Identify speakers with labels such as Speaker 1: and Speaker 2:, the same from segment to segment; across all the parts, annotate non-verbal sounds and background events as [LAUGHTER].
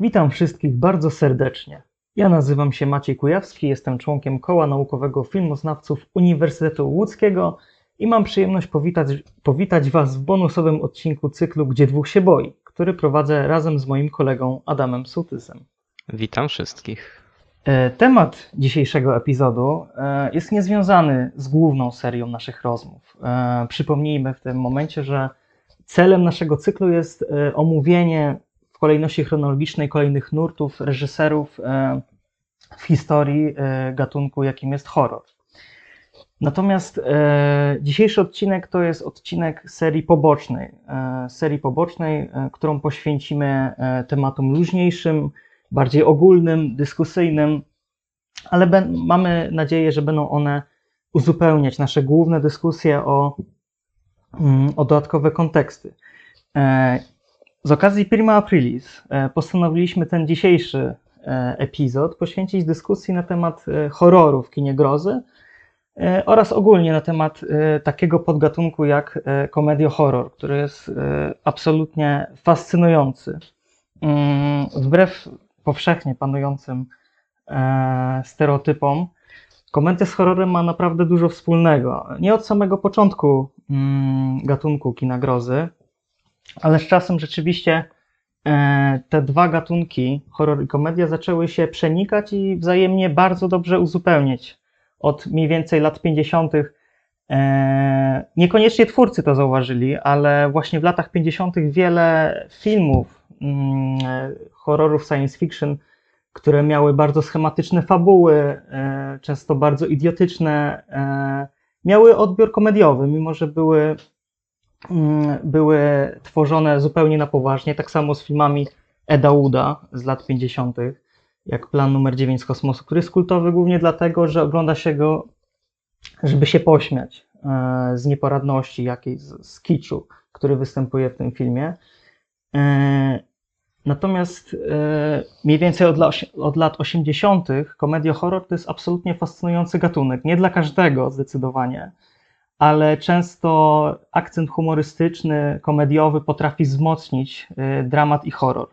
Speaker 1: Witam wszystkich bardzo serdecznie. Ja nazywam się Maciej Kujawski, jestem członkiem Koła Naukowego Filmoznawców Uniwersytetu Łódzkiego i mam przyjemność powitać, powitać Was w bonusowym odcinku cyklu Gdzie dwóch się boi, który prowadzę razem z moim kolegą Adamem Sołtysem.
Speaker 2: Witam wszystkich.
Speaker 1: E, Temat dzisiejszego epizodu e, jest niezwiązany z główną serią naszych rozmów. E, Przypomnijmy w tym momencie, że celem naszego cyklu jest omówienie w kolejności chronologicznej kolejnych nurtów, reżyserów e, w historii e, gatunku, jakim jest horror. Natomiast e, dzisiejszy odcinek to jest odcinek serii pobocznej, serii pobocznej, którą poświęcimy tematom luźniejszym, bardziej ogólnym, dyskusyjnym, ale mamy nadzieję, że będą one uzupełniać nasze główne dyskusje o, mm, o dodatkowe konteksty. Z okazji Prima Aprilis e, postanowiliśmy ten dzisiejszy e, epizod poświęcić dyskusji na temat e, horroru w kinie grozy oraz ogólnie na temat takiego podgatunku jak e, komedio-horror, który jest absolutnie fascynujący. Mm, Wbrew powszechnie panującym stereotypom, komedia z horrorem ma naprawdę dużo wspólnego. Nie od samego początku mm, gatunku kina grozy, ale z czasem rzeczywiście e, te dwa gatunki, horror i komedia, zaczęły się przenikać i wzajemnie bardzo dobrze uzupełniać. Od mniej więcej lat 50. E, niekoniecznie twórcy to zauważyli, ale właśnie w latach 50. wiele filmów mm, horrorów science fiction, które miały bardzo schematyczne fabuły, e, często bardzo idiotyczne, miały odbiór komediowy, mimo że były były tworzone zupełnie na poważnie, tak samo z filmami Eda Wooda z lat 50., jak Plan numer 9 z kosmosu, który jest kultowy głównie dlatego, że ogląda się go, żeby się pośmiać e, z nieporadności jakiejś, z, kiczu, który występuje w tym filmie. E, Natomiast e, mniej więcej od, od lat 80. komedia horror to jest absolutnie fascynujący gatunek. Nie dla każdego zdecydowanie, ale często akcent humorystyczny, komediowy potrafi wzmocnić e, dramat i horror.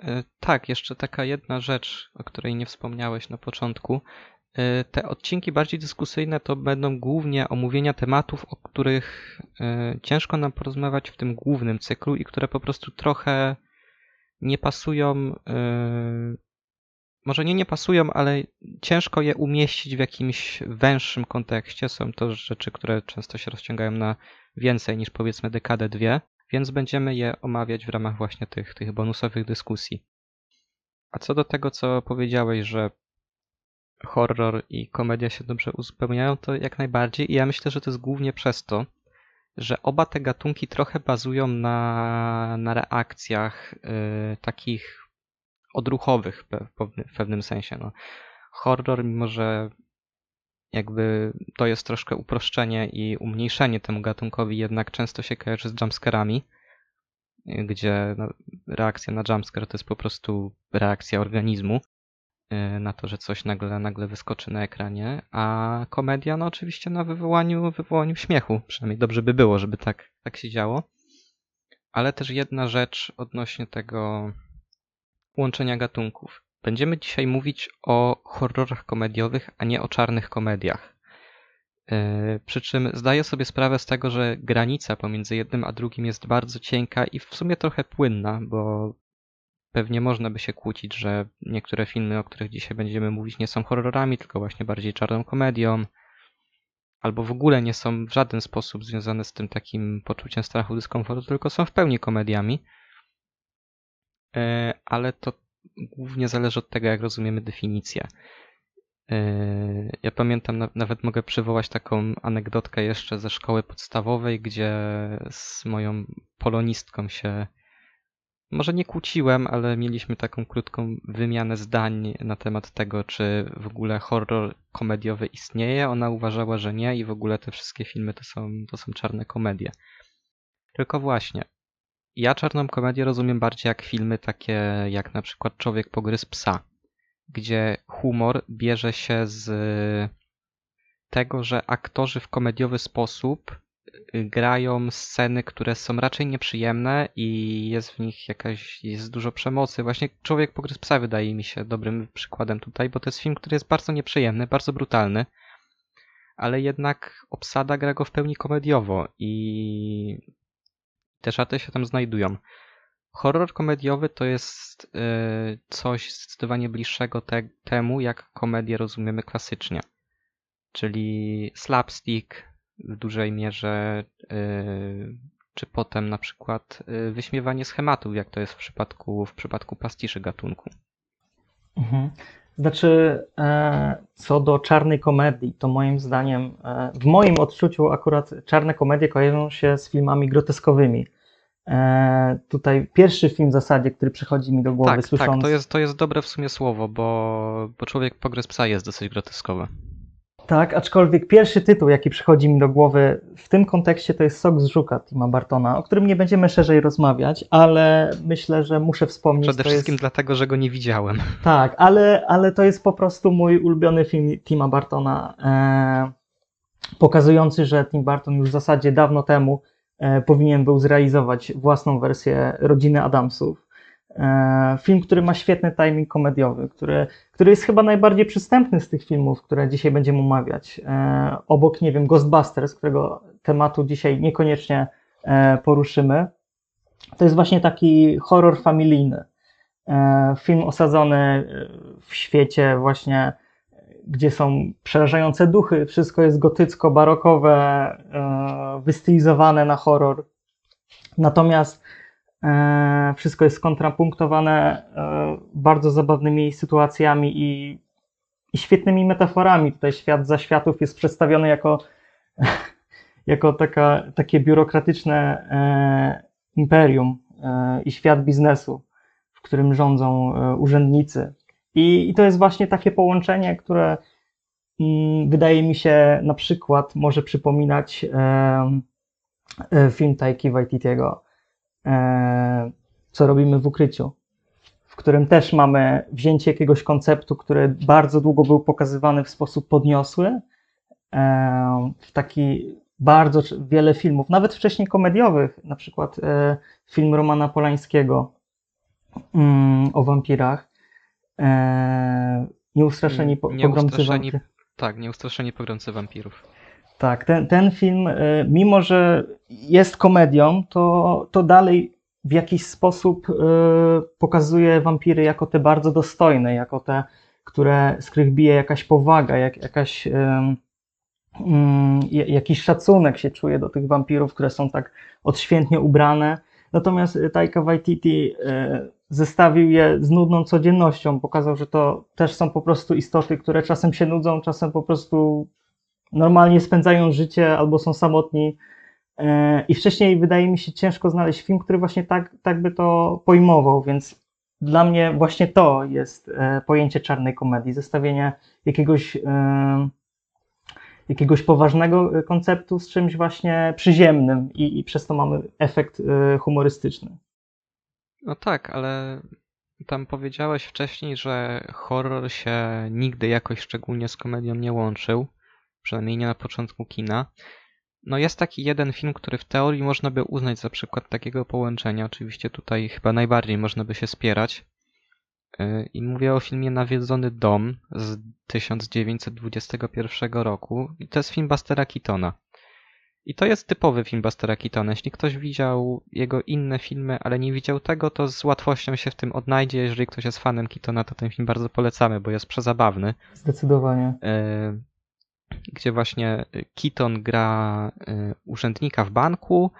Speaker 2: E, Tak, jeszcze taka jedna rzecz, o której nie wspomniałeś na początku. E, Te odcinki bardziej dyskusyjne to będą głównie omówienia tematów, o których e, ciężko nam porozmawiać w tym głównym cyklu i które po prostu trochę nie pasują. Może nie nie pasują, ale ciężko je umieścić w jakimś węższym kontekście. Są to rzeczy, które często się rozciągają na więcej niż powiedzmy dekadę, dwie, więc będziemy je omawiać w ramach właśnie tych, tych bonusowych dyskusji. A co do tego, co powiedziałeś, że horror i komedia się dobrze uzupełniają, to jak najbardziej. I ja myślę, że to jest głównie przez to, że oba te gatunki trochę bazują na, na reakcjach y, takich odruchowych w pewnym- sensie. No. Horror, mimo że jakby to jest troszkę uproszczenie i umniejszenie temu gatunkowi, jednak często się kojarzy z jumpscarami, gdzie no, reakcja na jumpscare to jest po prostu reakcja organizmu y, na to, że coś nagle, nagle wyskoczy na ekranie, a komedia no oczywiście na wywołaniu, wywołaniu śmiechu, przynajmniej dobrze by było, żeby tak, tak się działo. Ale też jedna rzecz odnośnie tego łączenia gatunków. Będziemy dzisiaj mówić o horrorach komediowych, a nie o czarnych komediach. Yy, Przy czym zdaję sobie sprawę z tego, że granica pomiędzy jednym a drugim jest bardzo cienka i w sumie trochę płynna, bo pewnie można by się kłócić, że niektóre filmy, o których dzisiaj będziemy mówić, nie są horrorami, tylko właśnie bardziej czarną komedią, albo w ogóle nie są w żaden sposób związane z tym takim poczuciem strachu, dyskomfortu, tylko są w pełni komediami. E, Ale to głównie zależy od tego, jak rozumiemy definicję. E, Ja pamiętam, na- nawet mogę przywołać taką anegdotkę jeszcze ze szkoły podstawowej, gdzie z moją polonistką się może nie kłóciłem, ale mieliśmy taką krótką wymianę zdań na temat tego, czy w ogóle horror komediowy istnieje. Ona uważała, że nie i w ogóle te wszystkie filmy to są, to są czarne komedie. Tylko właśnie, ja czarną komedię rozumiem bardziej jak filmy takie jak na przykład Człowiek pogryzł psa, gdzie humor bierze się z tego, że aktorzy w komediowy sposób y, grają sceny, które są raczej nieprzyjemne i jest w nich jakaś, jest dużo przemocy. Właśnie Człowiek Pogryz Psa wydaje mi się dobrym przykładem tutaj, bo to jest film, który jest bardzo nieprzyjemny, bardzo brutalny, ale jednak obsada gra go w pełni komediowo i te żarty się tam znajdują. Horror komediowy to jest y, coś zdecydowanie bliższego te, temu, jak komedię rozumiemy klasycznie. Czyli slapstick w dużej mierze, y, czy potem na przykład y, wyśmiewanie schematów, jak to jest w przypadku, w przypadku pastiszy gatunku.
Speaker 1: Mhm. Znaczy, e, co do czarnej komedii, to moim zdaniem, e, w moim odczuciu akurat czarne komedie kojarzą się z filmami groteskowymi. E, tutaj pierwszy film w zasadzie, który przychodzi mi do głowy,
Speaker 2: Tak,
Speaker 1: słysząc...
Speaker 2: tak, to jest, to jest dobre w sumie słowo, bo, bo człowiek pogryz psa jest dosyć groteskowy.
Speaker 1: Tak, aczkolwiek pierwszy tytuł, jaki przychodzi mi do głowy w tym kontekście, to jest Sok z Żuka Tima Bartona, o którym nie będziemy szerzej rozmawiać, ale myślę, że muszę wspomnieć.
Speaker 2: Przede wszystkim
Speaker 1: jest...
Speaker 2: dlatego, że go nie widziałem.
Speaker 1: Tak, ale, ale to jest po prostu mój ulubiony film Tima Bartona, e, pokazujący, że Tim Barton już w zasadzie dawno temu e, powinien był zrealizować własną wersję Rodziny Adamsów. E, film, który ma świetny timing komediowy, który, który jest chyba najbardziej przystępny z tych filmów, które dzisiaj będziemy omawiać. E, obok, nie wiem, Ghostbusters, którego tematu dzisiaj niekoniecznie e, poruszymy. To jest właśnie taki horror familijny. Film osadzony w świecie właśnie, gdzie są przerażające duchy, wszystko jest gotycko-barokowe, wystylizowane na horror. Natomiast wszystko jest skontrapunktowane e, bardzo zabawnymi sytuacjami i, i świetnymi metaforami. Tutaj świat zaświatów jest przedstawiony jako, [LAUGHS] jako taka, takie biurokratyczne e, imperium e, i świat biznesu w którym rządzą e, urzędnicy. I, I to jest właśnie takie połączenie, które mm, wydaje mi się na przykład może przypominać e, e, film Taiki Waititiego, e, co robimy w ukryciu, w którym też mamy wzięcie jakiegoś konceptu, który bardzo długo był pokazywany w sposób podniosły, e, w taki bardzo wiele filmów, nawet wcześniej komediowych, na przykład e, film Romana Polańskiego, mm, o wampirach. E, nieustraszeni po, pogromcy
Speaker 2: Nieustraszeni-
Speaker 1: wampirów.
Speaker 2: Tak, nieustraszeni pogromcy wampirów.
Speaker 1: Tak, ten, ten film, e, mimo że jest komedią, to, to dalej w jakiś sposób e, pokazuje wampiry jako te bardzo dostojne, jako te, które, z których bije jakaś powaga, jak, jakaś, mm, ja- jakiś szacunek się czuje do tych wampirów, które są tak odświętnie ubrane. Natomiast Taika Waititi e, zestawił je z nudną codziennością, pokazał, że to też są po prostu istoty, które czasem się nudzą, czasem po prostu normalnie spędzają życie albo są samotni. E, I wcześniej wydaje mi się ciężko znaleźć film, który właśnie tak, tak by to pojmował, więc dla mnie właśnie to jest e, pojęcie czarnej komedii, zestawienie jakiegoś, e, jakiegoś poważnego konceptu z czymś właśnie przyziemnym i, i przez to mamy efekt humorystyczny.
Speaker 2: No tak, ale tam powiedziałeś wcześniej, że horror się nigdy jakoś szczególnie z komedią nie łączył, przynajmniej nie na początku kina. No jest taki jeden film, który w teorii można by uznać za przykład takiego połączenia. Oczywiście tutaj chyba najbardziej można by się spierać. Yy, I mówię o filmie Nawiedzony Dom z 1921 roku. I to jest film Bustera Keatona. I to jest typowy film Bustera Keatona. Jeśli ktoś widział jego inne filmy, ale nie widział tego, to z łatwością się w tym odnajdzie. Jeżeli ktoś jest fanem Keatona, to ten film bardzo polecamy, bo jest przezabawny.
Speaker 1: Zdecydowanie.
Speaker 2: Yy, gdzie właśnie Keaton gra yy, urzędnika w banku,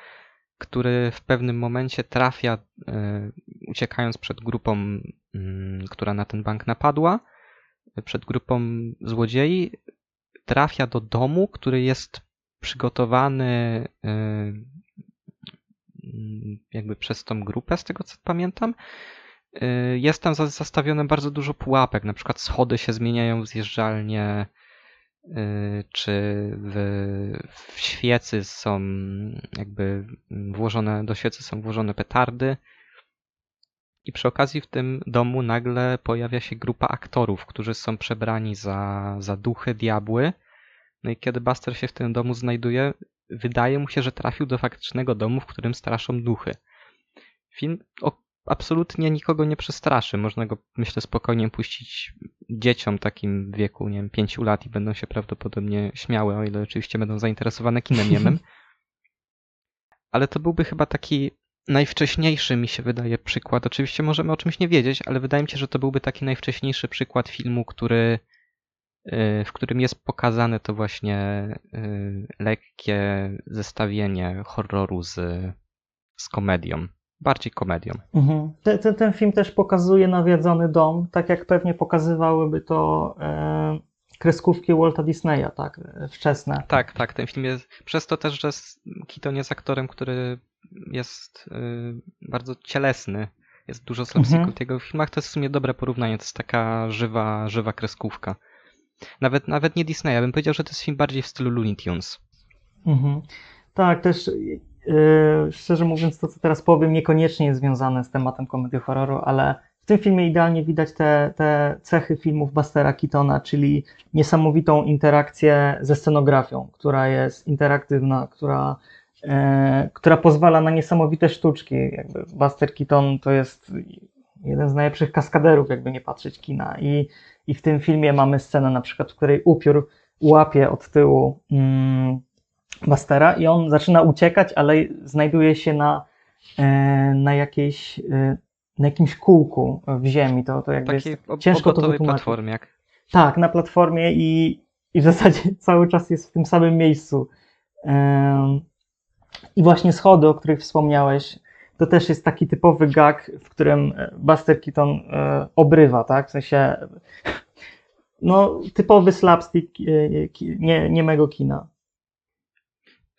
Speaker 2: który w pewnym momencie trafia, yy, uciekając przed grupą, mm, która na ten bank napadła, przed grupą złodziei, trafia do domu, który jest przygotowany mm, jakby przez tą grupę, z tego co pamiętam. Jest tam za- zastawione bardzo dużo pułapek, na przykład schody się zmieniają w zjeżdżalnie, czy w, w świecy są jakby włożone, do świecy są włożone petardy. I przy okazji w tym domu nagle pojawia się grupa aktorów, którzy są przebrani za, za duchy, diabły No i kiedy Buster się w tym domu znajduje, wydaje mu się, że trafił do faktycznego domu, w którym straszą duchy. Film absolutnie nikogo nie przestraszy. Można go, myślę, spokojnie puścić dzieciom takim wieku, nie wiem, pięciu lat i będą się prawdopodobnie śmiały, o ile oczywiście będą zainteresowane kinem niemym. [LAUGHS] Ale to byłby chyba taki najwcześniejszy, mi się wydaje, przykład. Oczywiście możemy o czymś nie wiedzieć, ale wydaje mi się, że to byłby taki najwcześniejszy przykład filmu, który, y, w którym jest pokazane to właśnie y, lekkie zestawienie horroru z, z komedią. Bardziej komedią.
Speaker 1: Mhm. Ten, ten, ten film też pokazuje nawiedzony dom, tak jak pewnie pokazywałyby to e, kreskówki Walta Disneya, tak, e, wczesne.
Speaker 2: Tak, tak, ten film jest. Przez to też, że Keaton jest aktorem, który jest y, bardzo cielesny. Jest dużo slapsticku
Speaker 1: Mhm.
Speaker 2: w jego filmach. To jest w sumie dobre porównanie. To jest taka żywa, żywa kreskówka. Nawet, nawet nie Disneya. Bym powiedział, że to jest film bardziej w stylu Looney Tunes.
Speaker 1: Mhm. Tak, też szczerze mówiąc, to co teraz powiem, niekoniecznie jest związane z tematem komedii horroru, ale w tym filmie idealnie widać te, te cechy filmów Bustera Keatona, czyli niesamowitą interakcję ze scenografią, która jest interaktywna, która, e, która pozwala na niesamowite sztuczki. Jakby Buster Keaton to jest jeden z najlepszych kaskaderów, jakby nie patrzeć kina. I, i w tym filmie mamy scenę na przykład, w której upiór łapie od tyłu mm, Bastera i on zaczyna uciekać, ale znajduje się na, e, na, jakiejś, e, na jakimś kółku w ziemi. To, to jakby
Speaker 2: Takiej
Speaker 1: jest ciężko to wytłumaczyć.
Speaker 2: platformie. Jak...
Speaker 1: Tak, na platformie i, i w zasadzie [LAUGHS] cały czas jest w tym samym miejscu. I właśnie schody, o których wspomniałeś, to też jest taki typowy gag, w którym e, Buster Keaton obrywa, tak? W sensie, [LAUGHS] no, typowy slapstick niemego kina.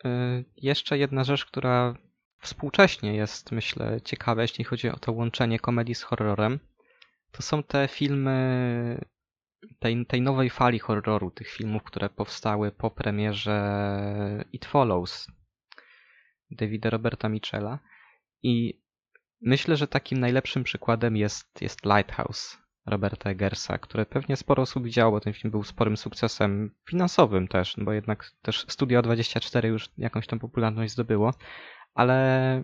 Speaker 2: Y, Jeszcze jedna rzecz, która współcześnie jest, myślę, ciekawa, jeśli chodzi o to łączenie komedii z horrorem, to są te filmy tej, tej nowej fali horroru, tych filmów, które powstały po premierze It Follows Davida Roberta Michela. I myślę, że takim najlepszym przykładem jest, jest Lighthouse Roberta Eggersa, które pewnie sporo osób widziało, bo ten film był sporym sukcesem finansowym też, no bo jednak też Studio 24 już jakąś tam popularność zdobyło, ale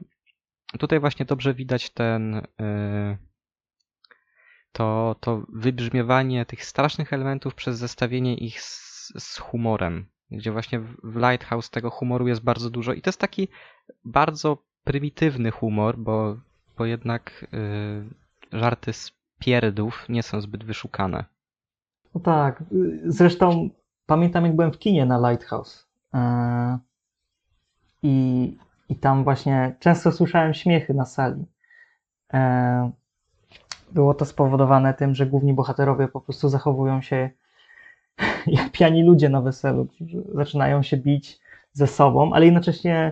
Speaker 2: tutaj właśnie dobrze widać ten y, to, to wybrzmiewanie tych strasznych elementów przez zestawienie ich z, z humorem, gdzie właśnie w Lighthouse tego humoru jest bardzo dużo. I to jest taki bardzo prymitywny humor, bo, bo jednak y, żarty z pierdów nie są zbyt wyszukane.
Speaker 1: No tak. Zresztą pamiętam, jak byłem w kinie na Lighthouse. e, I, I tam właśnie często słyszałem śmiechy na sali. E, Było to spowodowane tym, że główni bohaterowie po prostu zachowują się [LAUGHS] jak pijani ludzie na weselu, zaczynają się bić ze sobą, ale jednocześnie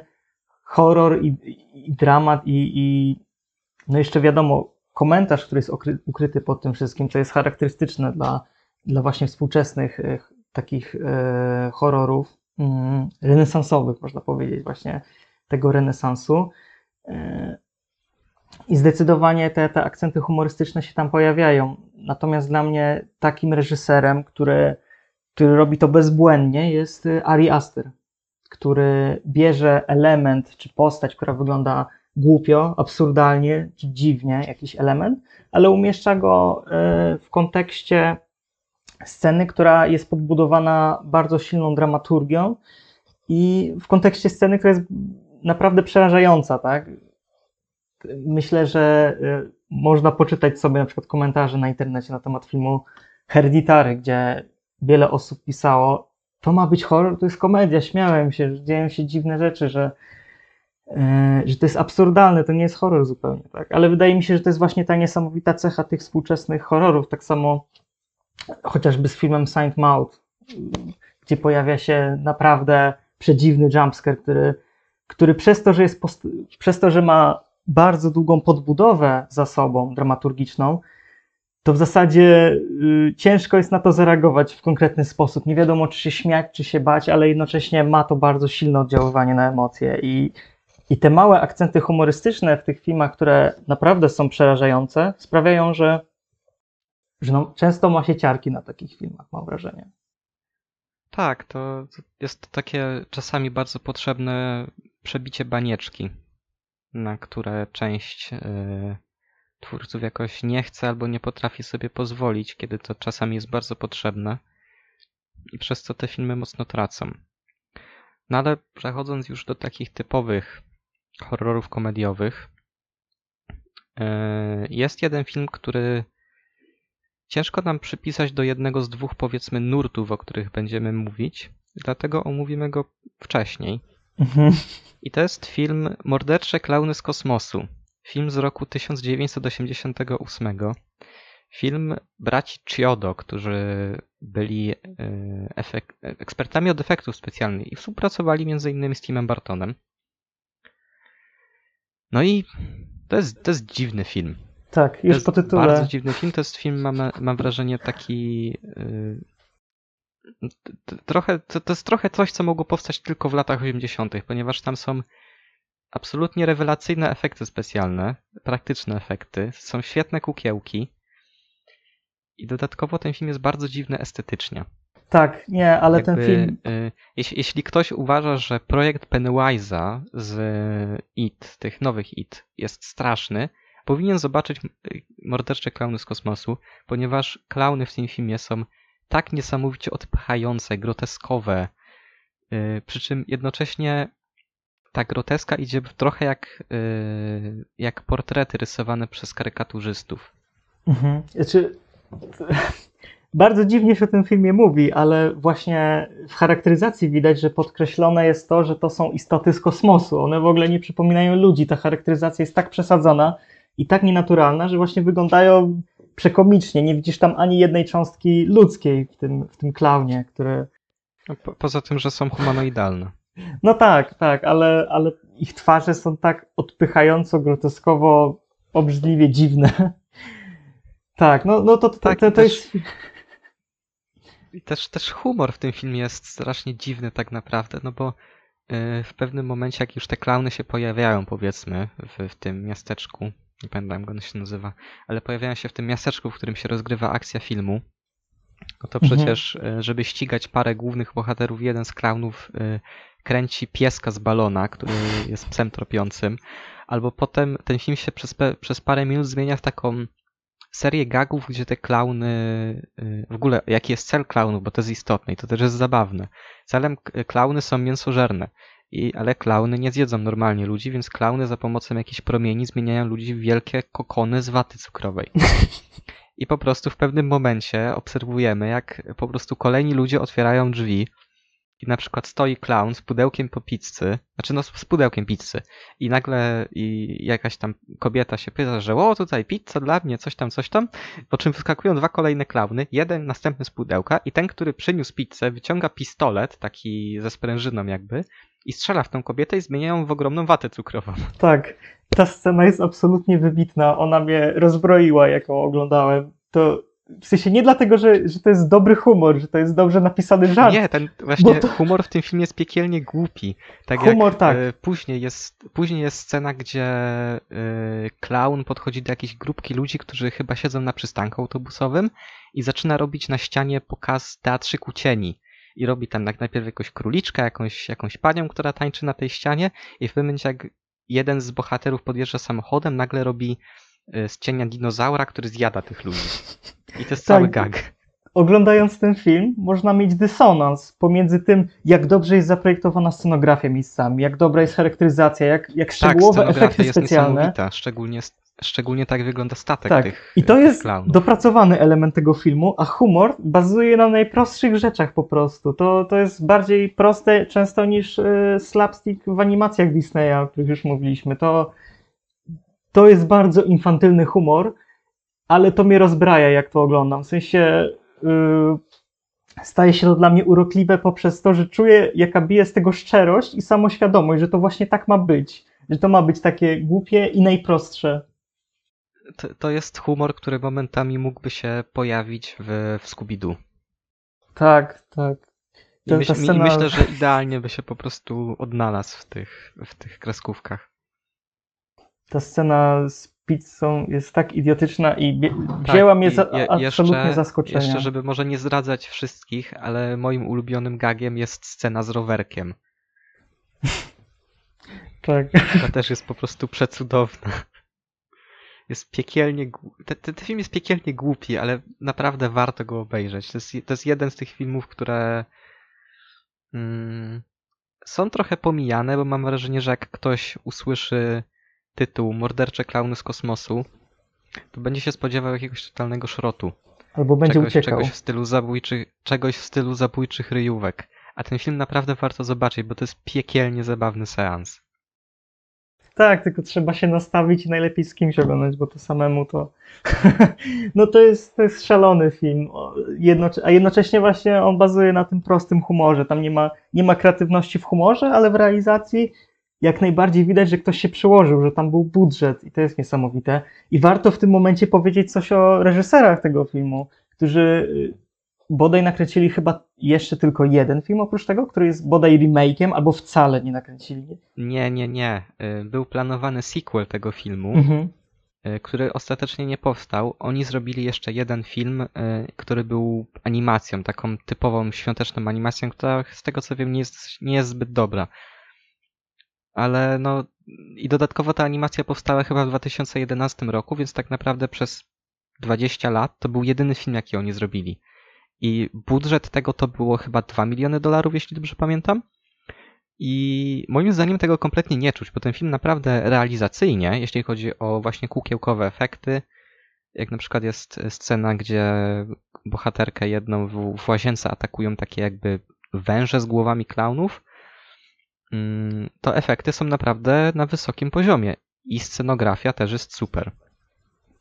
Speaker 1: horror i, i dramat i, i no jeszcze wiadomo, komentarz, który jest ukryty pod tym wszystkim, co jest charakterystyczne dla, dla właśnie współczesnych e, takich e, horrorów mm, renesansowych, można powiedzieć, właśnie tego renesansu. E, I zdecydowanie te, te akcenty humorystyczne się tam pojawiają. Natomiast dla mnie takim reżyserem, który, który robi to bezbłędnie, jest Ari Aster, który bierze element czy postać, która wygląda głupio, absurdalnie czy dziwnie, jakiś element, ale umieszcza go e, w kontekście sceny, która jest podbudowana bardzo silną dramaturgią i w kontekście sceny, która jest naprawdę przerażająca, tak? Myślę, że e, można poczytać sobie na przykład komentarze na internecie na temat filmu Hereditary, gdzie wiele osób pisało, to ma być horror, to jest komedia, śmiałem się, że dzieją się dziwne rzeczy, że, że to jest absurdalne, to nie jest horror zupełnie, tak? Ale wydaje mi się, że to jest właśnie ta niesamowita cecha tych współczesnych horrorów, tak samo chociażby z filmem Saint Maud, gdzie pojawia się naprawdę przedziwny jumpscare, który, który przez to, że jest post- przez to, że ma bardzo długą podbudowę za sobą dramaturgiczną, to w zasadzie y, ciężko jest na to zareagować w konkretny sposób. Nie wiadomo, czy się śmiać, czy się bać, ale jednocześnie ma to bardzo silne oddziaływanie na emocje. I, i te małe akcenty humorystyczne w tych filmach, które naprawdę są przerażające, sprawiają, że, że no, często ma się ciarki na takich filmach, mam wrażenie.
Speaker 2: Tak, to jest takie czasami bardzo potrzebne przebicie banieczki, na które część e, twórców jakoś nie chce albo nie potrafi sobie pozwolić, kiedy to czasami jest bardzo potrzebne i przez co te filmy mocno tracą. No ale przechodząc już do takich typowych horrorów komediowych, e, jest jeden film, który ciężko nam przypisać do jednego z dwóch, powiedzmy, nurtów, o których będziemy mówić, dlatego omówimy go wcześniej.
Speaker 1: Mhm.
Speaker 2: I to jest film Mordercze klauny z kosmosu. Film z roku 1988. Film braci Chiodo, którzy byli e, efek- ekspertami od efektów specjalnych i współpracowali m.in. z Timem Bartonem. No i to jest, to jest dziwny film.
Speaker 1: Tak, już po tytule.
Speaker 2: bardzo dziwny film. To jest film, mam, mam wrażenie, taki. yy, t- Trochę, to, to jest trochę coś, co mogło powstać tylko w latach 80., ponieważ tam są absolutnie rewelacyjne efekty specjalne, praktyczne efekty, są świetne kukiełki. I dodatkowo ten film jest bardzo dziwny estetycznie.
Speaker 1: Tak, nie, ale ten
Speaker 2: Jakby,
Speaker 1: film.
Speaker 2: y, jeśli, jeśli ktoś uważa, że projekt Pennywise'a z It, tych nowych It, jest straszny, powinien zobaczyć y, Mordercze Klauny z kosmosu, ponieważ klauny w tym filmie są tak niesamowicie odpychające, groteskowe, y, przy czym jednocześnie ta groteska idzie trochę jak, y, jak portrety rysowane przez karykaturzystów.
Speaker 1: Mhm. Znaczy, bardzo dziwnie się o tym filmie mówi, ale właśnie w charakteryzacji widać, że podkreślone jest to, że to są istoty z kosmosu. One w ogóle nie przypominają ludzi. Ta charakteryzacja jest tak przesadzona i tak nienaturalna, że właśnie wyglądają przekomicznie. Nie widzisz tam ani jednej cząstki ludzkiej w tym, w tym klaunie, które.
Speaker 2: No, Po, poza tym, że są humanoidalne.
Speaker 1: No tak, tak, ale, ale ich twarze są tak odpychająco, groteskowo, obrzydliwie dziwne. [LAUGHS] Tak, no, no to, to,
Speaker 2: Tak,
Speaker 1: to, to jest.
Speaker 2: I też, też humor w tym filmie jest strasznie dziwny tak naprawdę, no bo y, w pewnym momencie, jak już te klauny się pojawiają, powiedzmy, w, w tym miasteczku, nie pamiętam jak ono się nazywa, ale pojawiają się w tym miasteczku, w którym się rozgrywa akcja filmu, no to
Speaker 1: Mhm.
Speaker 2: przecież, y, żeby ścigać parę głównych bohaterów, jeden z klaunów y, kręci pieska z balona, który jest psem tropiącym, albo potem ten film się przez, przez parę minut zmienia w taką serię gagów, gdzie te klauny, y, w ogóle jaki jest cel klaunów, bo to jest istotne i to też jest zabawne. Celem k- klauny są mięsożerne, i, ale klauny nie zjedzą normalnie ludzi, więc klauny za pomocą jakichś promieni zmieniają ludzi w wielkie kokony z waty cukrowej. [LAUGHS] I po prostu w pewnym momencie obserwujemy, jak po prostu kolejni ludzie otwierają drzwi i na przykład stoi klaun z pudełkiem po pizzy, znaczy no z pudełkiem pizzy i nagle i jakaś tam kobieta się pyta, że o tutaj pizza dla mnie, coś tam, coś tam, po czym wyskakują dwa kolejne klauny, jeden następny z pudełka i ten, który przyniósł pizzę, wyciąga pistolet, taki ze sprężyną jakby i strzela w tą kobietę i zmienia ją w ogromną watę cukrową.
Speaker 1: Tak, ta scena jest absolutnie wybitna. Ona mnie rozbroiła, jak ją oglądałem. To w sensie nie dlatego, że, że to jest dobry humor, że to jest dobrze napisany żart.
Speaker 2: Nie, ten właśnie
Speaker 1: to-
Speaker 2: humor w tym filmie jest piekielnie głupi. Tak
Speaker 1: Humor,
Speaker 2: jak
Speaker 1: tak.
Speaker 2: e, później jest później jest scena, gdzie e, clown podchodzi do jakiejś grupki ludzi, którzy chyba siedzą na przystanku autobusowym i zaczyna robić na ścianie pokaz teatrzyku cieni. I robi tam najpierw jakąś króliczkę, jakąś, jakąś panią, która tańczy na tej ścianie i w pewnym momencie jak jeden z bohaterów podjeżdża samochodem, nagle robi z cienia dinozaura, który zjada tych ludzi. I to jest
Speaker 1: Tak.
Speaker 2: cały gag.
Speaker 1: Oglądając ten film, można mieć dysonans pomiędzy tym, jak dobrze jest zaprojektowana scenografia miejscami, jak dobra jest charakteryzacja, jak, jak
Speaker 2: Tak,
Speaker 1: szczegółowe
Speaker 2: scenografia
Speaker 1: efekty
Speaker 2: jest
Speaker 1: specjalne.
Speaker 2: niesamowita, szczególnie, szczególnie tak wygląda statek
Speaker 1: Tak,
Speaker 2: tych
Speaker 1: I to
Speaker 2: tych
Speaker 1: jest
Speaker 2: klaunów.
Speaker 1: dopracowany element tego filmu, a humor bazuje na najprostszych rzeczach po prostu. To, to jest bardziej proste często niż e, slapstick w animacjach Disneya, o których już mówiliśmy. To, to jest bardzo infantylny humor, ale to mnie rozbraja, jak to oglądam. W sensie y, staje się to dla mnie urokliwe poprzez to, że czuję, jaka bije z tego szczerość i samoświadomość, że to właśnie tak ma być. Że to ma być takie głupie i najprostsze.
Speaker 2: To, to jest humor, który momentami mógłby się pojawić w, w Scooby-Doo.
Speaker 1: Tak, tak.
Speaker 2: I, myśl,
Speaker 1: ta
Speaker 2: I
Speaker 1: scena-
Speaker 2: myślę, że idealnie by się po prostu odnalazł w tych, w tych kreskówkach.
Speaker 1: Ta scena z pizzą jest tak idiotyczna i
Speaker 2: Tak,
Speaker 1: wzięła mnie
Speaker 2: i
Speaker 1: za,
Speaker 2: je-
Speaker 1: absolutnie
Speaker 2: jeszcze-
Speaker 1: zaskoczenia.
Speaker 2: Jeszcze, żeby może nie zdradzać wszystkich, ale moim ulubionym gagiem jest scena z rowerkiem. [LAUGHS]
Speaker 1: Tak.
Speaker 2: Ta też jest po prostu przecudowna. Jest piekielnie. ten, ten film jest piekielnie głupi, ale naprawdę warto go obejrzeć. To jest, to jest jeden z tych filmów, które mm, są trochę pomijane, bo mam wrażenie, że jak ktoś usłyszy tytuł Mordercze klauny z kosmosu, to będzie się spodziewał jakiegoś totalnego szrotu.
Speaker 1: Albo będzie
Speaker 2: czegoś,
Speaker 1: uciekał.
Speaker 2: czegoś w stylu zabójczych, czegoś w stylu zabójczych ryjówek. A ten film naprawdę warto zobaczyć, bo to jest piekielnie zabawny seans.
Speaker 1: Tak, tylko trzeba się nastawić i najlepiej z kimś oglądać, bo to samemu to. [LAUGHS] no to jest, to jest szalony film. Jednocze... A jednocześnie właśnie on bazuje na tym prostym humorze. Tam nie ma, nie ma kreatywności w humorze, ale w realizacji jak najbardziej widać, że ktoś się przyłożył, że tam był budżet i to jest niesamowite. I warto w tym momencie powiedzieć coś o reżyserach tego filmu, którzy y, bodaj nakręcili chyba jeszcze tylko jeden film oprócz tego, który jest bodaj remake'iem, albo wcale nie nakręcili.
Speaker 2: Nie, nie, nie. Y, Był planowany sequel tego filmu,
Speaker 1: Mhm.
Speaker 2: y, który ostatecznie nie powstał. Oni zrobili jeszcze jeden film, który był animacją, taką typową świąteczną animacją, która z tego co wiem nie jest, nie jest zbyt dobra. Ale no i dodatkowo ta animacja powstała chyba w 2011 roku, więc tak naprawdę przez 20 lat to był jedyny film, jaki oni zrobili. I budżet tego to było chyba 2 miliony dolarów, jeśli dobrze pamiętam. I moim zdaniem tego kompletnie nie czuć, bo ten film naprawdę realizacyjnie, jeśli chodzi o właśnie kukiełkowe efekty, jak na przykład jest scena, gdzie bohaterkę jedną w, w łazience atakują takie jakby węże z głowami klaunów, to efekty są naprawdę na wysokim poziomie. I scenografia też jest super.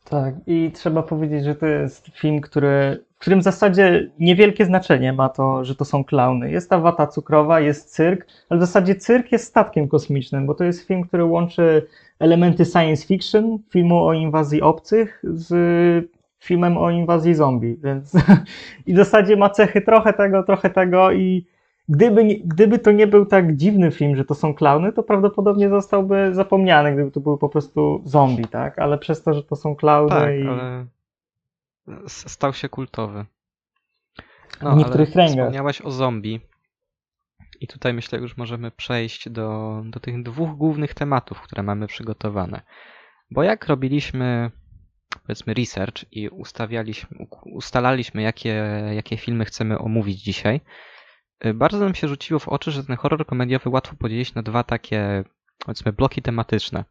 Speaker 1: Tak, i trzeba powiedzieć, że to jest film, który, w którym w zasadzie niewielkie znaczenie ma to, że to są klauny. Jest ta wata cukrowa, jest cyrk, ale w zasadzie cyrk jest statkiem kosmicznym, bo to jest film, który łączy elementy science fiction, filmu o inwazji obcych z filmem o inwazji zombie, więc [LAUGHS] i w zasadzie ma cechy trochę tego, trochę tego i gdyby, gdyby to nie był tak dziwny film, że to są klauny, to prawdopodobnie zostałby zapomniany, gdyby to były po prostu zombie, tak? Ale przez to, że to są klauny
Speaker 2: Tak,
Speaker 1: i
Speaker 2: ale stał się kultowy.
Speaker 1: w niektórych
Speaker 2: ale
Speaker 1: kręgach.
Speaker 2: Wspomniałeś o zombie. I tutaj myślę, już możemy przejść do, do tych dwóch głównych tematów, które mamy przygotowane. Bo jak robiliśmy, powiedzmy, research i ustawialiśmy, ustalaliśmy, jakie, jakie filmy chcemy omówić dzisiaj, bardzo nam się rzuciło w oczy, że ten horror komediowy łatwo podzielić na dwa takie, powiedzmy, bloki tematyczne.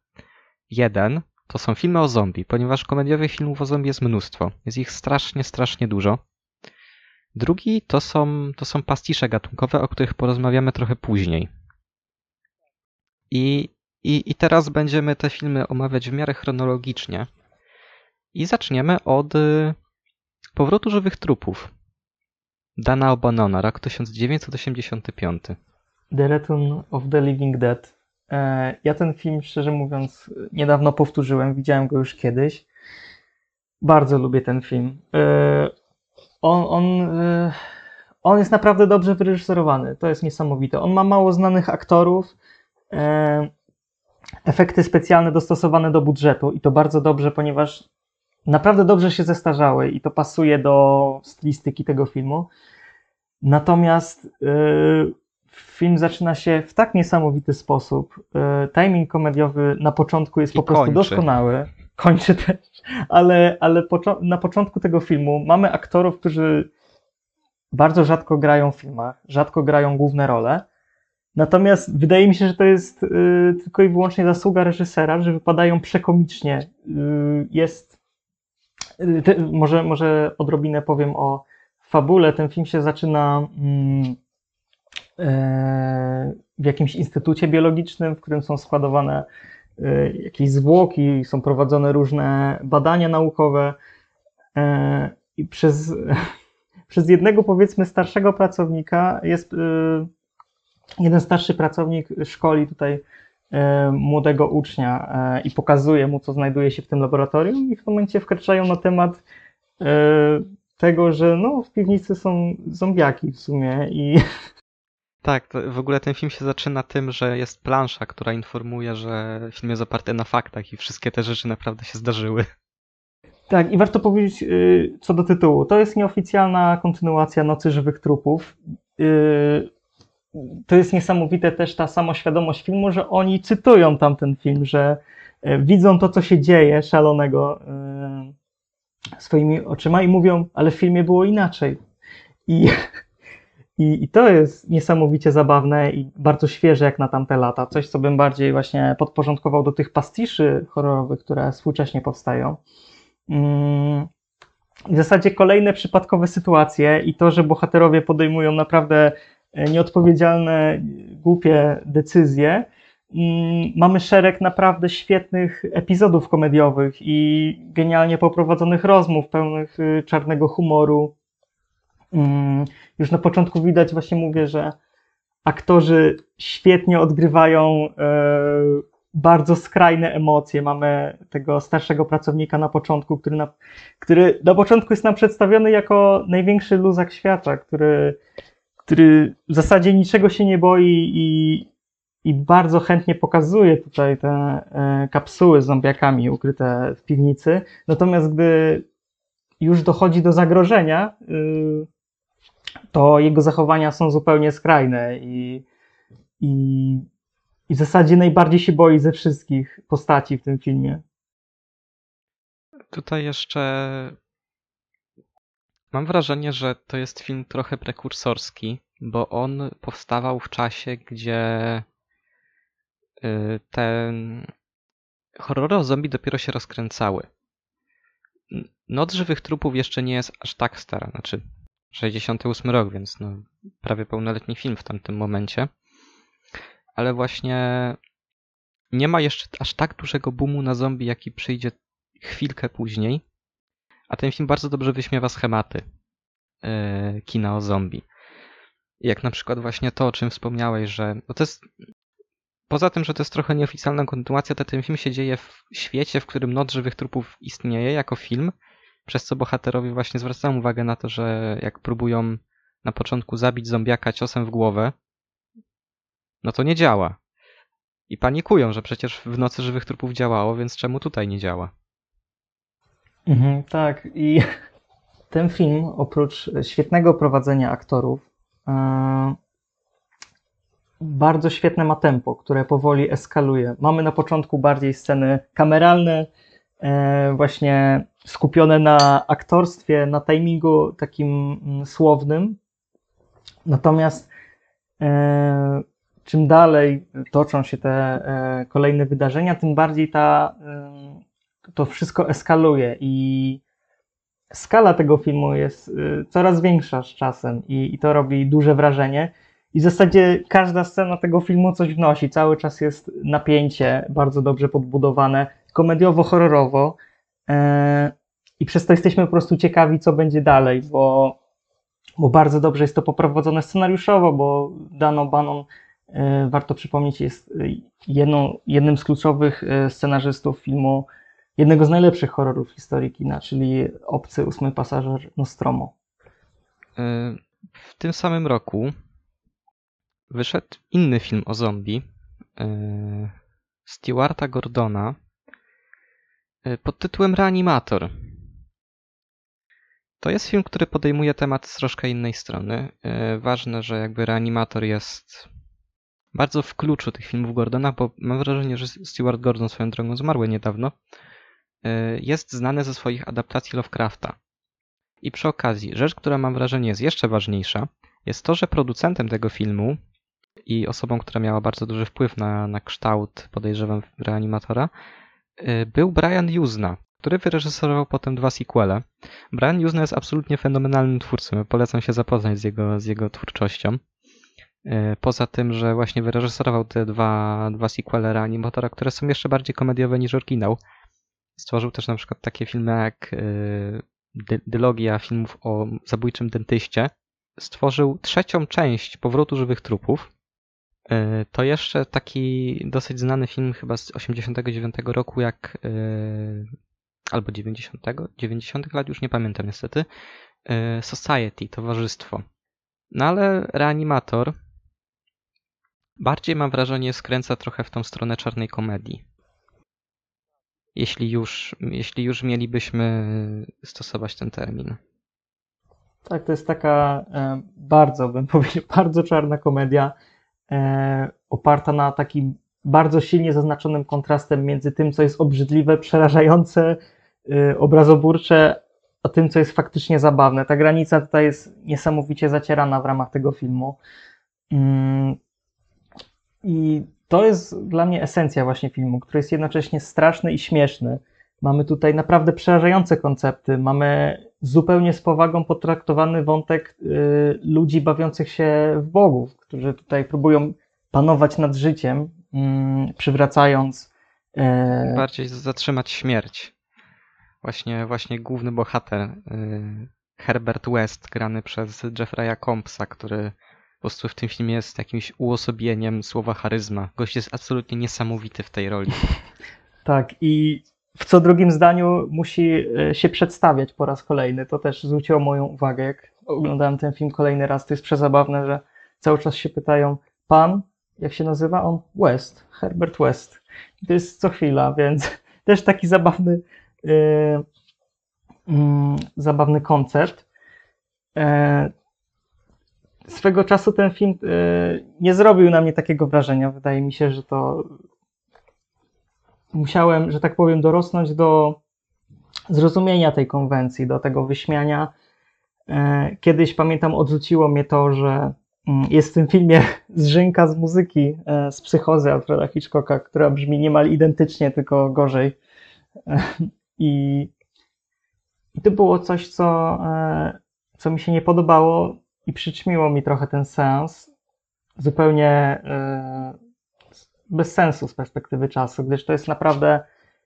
Speaker 2: Jeden to są filmy o zombie, ponieważ komediowych filmów o zombie jest mnóstwo. Jest ich strasznie, strasznie dużo. Drugi to są, to są pastisze gatunkowe, o których porozmawiamy trochę później. I, i, I teraz będziemy te filmy omawiać w miarę chronologicznie. I zaczniemy od y, Powrotu żywych trupów. Dana O'Banona, rok 1985.
Speaker 1: The Return of the Living Dead. E, Ja ten film, szczerze mówiąc, niedawno powtórzyłem, widziałem go już kiedyś. Bardzo lubię ten film. E, On, on, e, on jest naprawdę dobrze wyreżyserowany, to jest niesamowite. On ma mało znanych aktorów, efekty specjalne dostosowane do budżetu i to bardzo dobrze, ponieważ naprawdę dobrze się zestarzały i to pasuje do stylistyki tego filmu. Natomiast e, film zaczyna się w tak niesamowity sposób. E, Timing komediowy na początku jest
Speaker 2: I
Speaker 1: po prostu
Speaker 2: kończy.
Speaker 1: doskonały. [LAUGHS] Kończy też, ale, ale poczo- na początku tego filmu mamy aktorów, którzy bardzo rzadko grają w filmach, rzadko grają główne role. Natomiast wydaje mi się, że to jest y, tylko i wyłącznie zasługa reżysera, że wypadają przekomicznie. Y, jest. y, te, może, może odrobinę powiem o fabule. Ten film się zaczyna mm, e, w jakimś instytucie biologicznym, w którym są składowane e, jakieś zwłoki, są prowadzone różne badania naukowe. E, I przez, [LAUGHS] przez jednego, powiedzmy, starszego pracownika jest. Jeden starszy pracownik szkoli tutaj młodego ucznia i pokazuje mu, co znajduje się w tym laboratorium, i w tym momencie wkraczają na temat tego, że no, w piwnicy są zombiaki w sumie i [LAUGHS]
Speaker 2: Tak, w ogóle ten film się zaczyna tym, że jest plansza, która informuje, że film jest oparty na faktach i wszystkie te rzeczy naprawdę się zdarzyły.
Speaker 1: Tak, i warto powiedzieć y, co do tytułu. To jest nieoficjalna kontynuacja Nocy Żywych Trupów. Y, to jest niesamowite też ta samoświadomość filmu, że oni cytują tamten film, że y, widzą to, co się dzieje szalonego y, swoimi oczyma i mówią, ale w filmie było inaczej. I, [LAUGHS] i, I to jest niesamowicie zabawne i bardzo świeże jak na tamte lata. Coś, co bym bardziej właśnie podporządkował do tych pastiszy horrorowych, które współcześnie powstają. Mm, W zasadzie kolejne przypadkowe sytuacje i to, że bohaterowie podejmują naprawdę e, nieodpowiedzialne, głupie decyzje. Mm, Mamy szereg naprawdę świetnych epizodów komediowych i genialnie poprowadzonych rozmów pełnych y, czarnego humoru. Mm, Już na początku widać, właśnie mówię, że aktorzy świetnie odgrywają e, bardzo skrajne emocje. Mamy tego starszego pracownika na początku, który na, który na początku jest nam przedstawiony jako największy luzak świata, który, który w zasadzie niczego się nie boi i, i bardzo chętnie pokazuje tutaj te e, kapsuły z zombiakami ukryte w piwnicy. Natomiast gdy już dochodzi do zagrożenia, y, to jego zachowania są zupełnie skrajne i, i, i w zasadzie najbardziej się boi ze wszystkich postaci w tym filmie.
Speaker 2: Tutaj jeszcze mam wrażenie, że to jest film trochę prekursorski, bo on powstawał w czasie, gdzie te horrory o zombie dopiero się rozkręcały. Noc żywych trupów jeszcze nie jest aż tak stara, znaczy 68 rok, więc no, prawie pełnoletni film w tamtym momencie. Ale właśnie nie ma jeszcze aż tak dużego boomu na zombie, jaki przyjdzie chwilkę później. A ten film bardzo dobrze wyśmiewa schematy yy, kina o zombie. Jak na przykład właśnie to, o czym wspomniałeś, że no to jest. Poza tym, że to jest trochę nieoficjalna kontynuacja, to ten film się dzieje w świecie, w którym Noc Żywych Trupów istnieje jako film, przez co bohaterowie właśnie zwracają uwagę na to, że jak próbują na początku zabić zombiaka ciosem w głowę, no to nie działa. I panikują, że przecież w Nocy Żywych Trupów działało, więc czemu tutaj nie działa?
Speaker 1: Mhm, tak, i [LAUGHS] ten film, oprócz świetnego prowadzenia aktorów, e, bardzo świetne ma tempo, które powoli eskaluje. Mamy na początku bardziej sceny kameralne, e, właśnie skupione na aktorstwie, na timingu takim mm, słownym. Natomiast e, czym dalej toczą się te e, kolejne wydarzenia, tym bardziej ta, to wszystko eskaluje i skala tego filmu jest coraz większa z czasem i, i to robi duże wrażenie. I w zasadzie każda scena tego filmu coś wnosi. Cały czas jest napięcie bardzo dobrze podbudowane, komediowo-horrorowo. e, I przez to jesteśmy po prostu ciekawi, co będzie dalej, bo, bo bardzo dobrze jest to poprowadzone scenariuszowo, bo Dano Bannon, e, warto przypomnieć, jest y, jedną, jednym z kluczowych e, scenarzystów filmu jednego z najlepszych horrorów historii kina, czyli Obcy ósmy pasażer Nostromo.
Speaker 2: W tym samym roku wyszedł inny film o zombie y, Stewarta Gordona y, pod tytułem Reanimator. To jest film, który podejmuje temat z troszkę innej strony. Y, Ważne, że jakby Reanimator jest bardzo w kluczu tych filmów Gordona, bo mam wrażenie, że Stewart Gordon swoją drogą zmarły niedawno. Jest znany ze swoich adaptacji Lovecrafta. I przy okazji, rzecz, która mam wrażenie jest jeszcze ważniejsza, jest to, że producentem tego filmu i osobą, która miała bardzo duży wpływ na, na kształt, podejrzewam, reanimatora, y, był Brian Yuzna, który wyreżyserował potem dwa sequele. Brian Yuzna jest absolutnie fenomenalnym twórcą. Polecam się zapoznać z jego, z jego twórczością. Y, Poza tym, że właśnie wyreżyserował te dwa, dwa sequele reanimatora, które są jeszcze bardziej komediowe niż oryginał. Stworzył też na przykład takie filmy jak y, dy- dylogia filmów o zabójczym dentyście, stworzył trzecią część Powrotu żywych trupów. Yy, To jeszcze taki dosyć znany film chyba z 89 roku, jak yy, albo 90, 90 lat, już nie pamiętam niestety. yy, Society, Towarzystwo. No ale Reanimator bardziej mam wrażenie skręca trochę w tą stronę czarnej komedii. Jeśli już, jeśli już mielibyśmy stosować ten termin.
Speaker 1: Tak, to jest taka e, bardzo, bym powiedział, [LAUGHS] bardzo czarna komedia, e, oparta na takim bardzo silnie zaznaczonym kontrastem między tym, co jest obrzydliwe, przerażające, e, obrazoburcze, a tym, co jest faktycznie zabawne. Ta granica tutaj jest niesamowicie zacierana w ramach tego filmu. Mm, I to jest dla mnie esencja właśnie filmu, który jest jednocześnie straszny i śmieszny. Mamy tutaj naprawdę przerażające koncepty. Mamy zupełnie z powagą potraktowany wątek y, ludzi bawiących się w bogów, którzy tutaj próbują panować nad życiem, mm, przywracając. e,
Speaker 2: Bardziej zatrzymać śmierć. Właśnie, właśnie główny bohater y, Herbert West, grany przez Jeffrey'a Combsa, który po prostu w tym filmie jest jakimś uosobieniem słowa charyzma. Gość jest absolutnie niesamowity w tej roli.
Speaker 1: Tak, i w co drugim zdaniu musi e, się przedstawiać po raz kolejny. To też zwróciło moją uwagę, jak oglądałem ten film kolejny raz. To jest przezabawne, że cały czas się pytają, pan, jak się nazywa? On West, Herbert West. I to jest co chwila, [LAUGHS] więc też taki zabawny, e, mm, zabawny koncept. E, swego czasu ten film nie zrobił na mnie takiego wrażenia. Wydaje mi się, że to musiałem, że tak powiem, dorosnąć do zrozumienia tej konwencji, do tego wyśmiania. E, Kiedyś pamiętam, odrzuciło mnie to, że mm, jest w tym filmie [LAUGHS] zrzynka z muzyki e, z psychozy Alfreda Hitchcocka, która brzmi niemal identycznie, tylko gorzej. E, I, i to było coś, co, co mi się nie podobało i przyćmiło mi trochę ten sens. Zupełnie bez sensu z perspektywy czasu, gdyż to jest naprawdę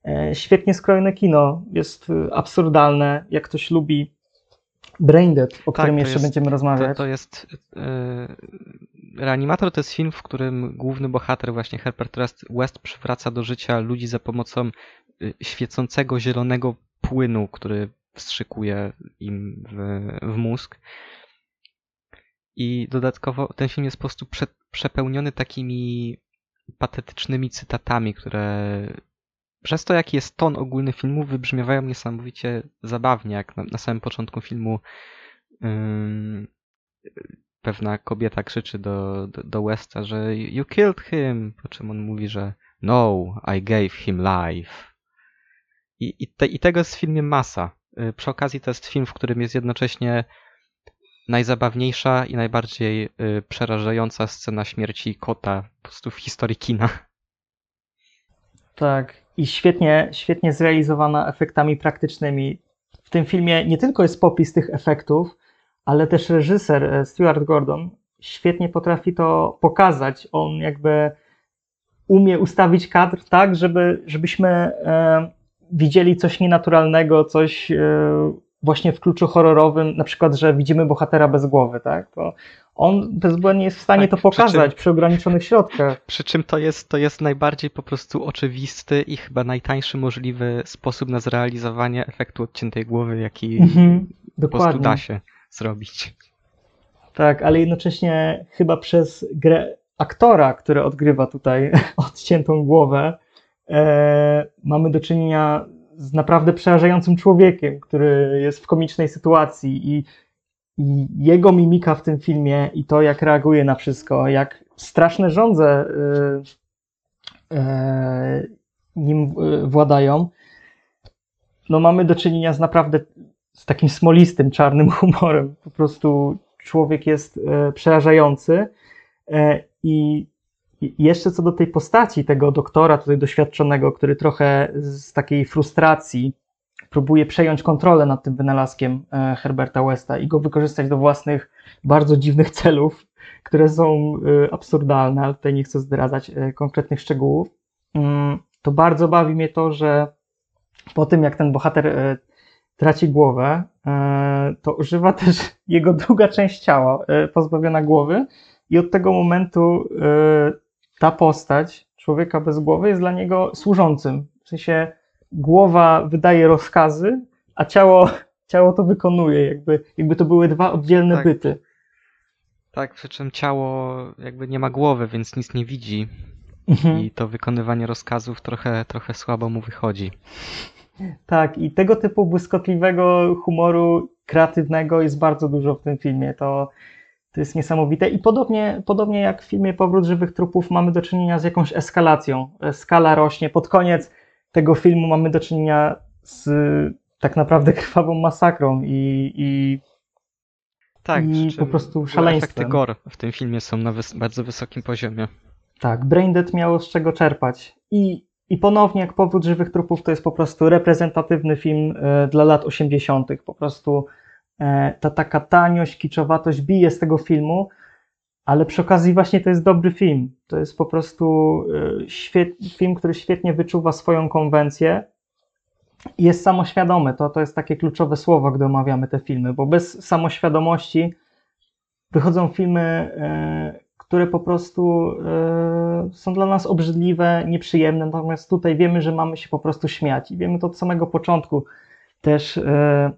Speaker 1: e, świetnie skrojone kino. Jest e, absurdalne. Jak ktoś lubi Braindead, o którym
Speaker 2: to
Speaker 1: jeszcze
Speaker 2: jest-
Speaker 1: będziemy
Speaker 2: To,
Speaker 1: rozmawiać.
Speaker 2: to jest. y, Reanimator to jest film, w którym główny bohater, właśnie Herbert West, przywraca do życia ludzi za pomocą świecącego zielonego płynu, który wstrzykuje im w, w mózg. I dodatkowo ten film jest po prostu prze, przepełniony takimi patetycznymi cytatami, które przez to, jaki jest ton ogólny filmu, wybrzmiewają niesamowicie zabawnie, jak na, na samym początku filmu pewna kobieta krzyczy do, do, do Westa, że you killed him, po czym on mówi, że no, I gave him life. I, i, te, i tego jest w filmie masa. Y, Przy okazji to jest film, w którym jest jednocześnie najzabawniejsza i najbardziej y, przerażająca scena śmierci kota po prostu w historii kina.
Speaker 1: Tak. I świetnie, świetnie zrealizowana efektami praktycznymi. W tym filmie nie tylko jest popis tych efektów, ale też reżyser e, Stuart Gordon świetnie potrafi to pokazać. On jakby umie ustawić kadr tak, żeby, żebyśmy e, widzieli coś nienaturalnego, coś e, właśnie w kluczu horrorowym, na przykład, że widzimy bohatera bez głowy, tak? To on bezbłędnie jest w stanie
Speaker 2: Tak,
Speaker 1: to
Speaker 2: przy czym-
Speaker 1: pokazać przy ograniczonych środkach. [LAUGHS]
Speaker 2: Przy czym to jest, to jest najbardziej po prostu oczywisty i chyba najtańszy możliwy sposób na zrealizowanie efektu odciętej głowy, jaki
Speaker 1: Mhm,
Speaker 2: po prostu da się zrobić.
Speaker 1: Tak, ale jednocześnie chyba przez grę aktora, który odgrywa tutaj [LAUGHS] odciętą głowę, e, mamy do czynienia z naprawdę przerażającym człowiekiem, który jest w komicznej sytuacji i, i jego mimika w tym filmie i to, jak reaguje na wszystko, jak straszne żądze e, e, nim e, władają, no mamy do czynienia z naprawdę z takim smolistym, czarnym [LAUGHS] humorem. Po prostu człowiek jest przerażający. I jeszcze co do tej postaci tego doktora tutaj doświadczonego, który trochę z takiej frustracji próbuje przejąć kontrolę nad tym wynalazkiem e, Herberta Westa i go wykorzystać do własnych bardzo dziwnych celów, które są e, absurdalne, ale tutaj nie chcę zdradzać e, konkretnych szczegółów. Mm, To bardzo bawi mnie to, że po tym jak ten bohater traci głowę, to używa też [LAUGHS] jego druga część ciała, pozbawiona głowy, i od tego momentu ta postać człowieka bez głowy jest dla niego służącym. W sensie głowa wydaje rozkazy, a ciało, [LAUGHS] ciało to wykonuje, jakby, jakby to były dwa oddzielne
Speaker 2: Tak.
Speaker 1: byty.
Speaker 2: Tak, przy czym ciało jakby nie ma głowy, więc nic nie widzi
Speaker 1: Mhm.
Speaker 2: i to wykonywanie rozkazów trochę, trochę słabo mu wychodzi.
Speaker 1: Tak, i tego typu błyskotliwego humoru kreatywnego jest bardzo dużo w tym filmie. To, to jest niesamowite. I podobnie, podobnie jak w filmie Powrót żywych trupów mamy do czynienia z jakąś eskalacją. Skala rośnie. Pod koniec tego filmu mamy do czynienia z tak naprawdę [LAUGHS] krwawą masakrą i, i
Speaker 2: Tak,
Speaker 1: I po prostu szaleństwem.
Speaker 2: Efekty gore w tym filmie są na wys- bardzo wysokim poziomie.
Speaker 1: Tak, Braindead miało z czego czerpać. I, I ponownie, jak Powrót żywych trupów, to jest po prostu reprezentatywny film e, dla lat 80. Po prostu ta taka taniość, kiczowatość bije z tego filmu, ale przy okazji właśnie to jest dobry film. To jest po prostu e, film, który świetnie wyczuwa swoją konwencję i jest samoświadomy. To, to jest takie kluczowe słowo, gdy omawiamy te filmy, bo bez samoświadomości wychodzą filmy, e, które po prostu e, są dla nas obrzydliwe, nieprzyjemne, natomiast tutaj wiemy, że mamy się po prostu śmiać i wiemy to od samego początku. Też e,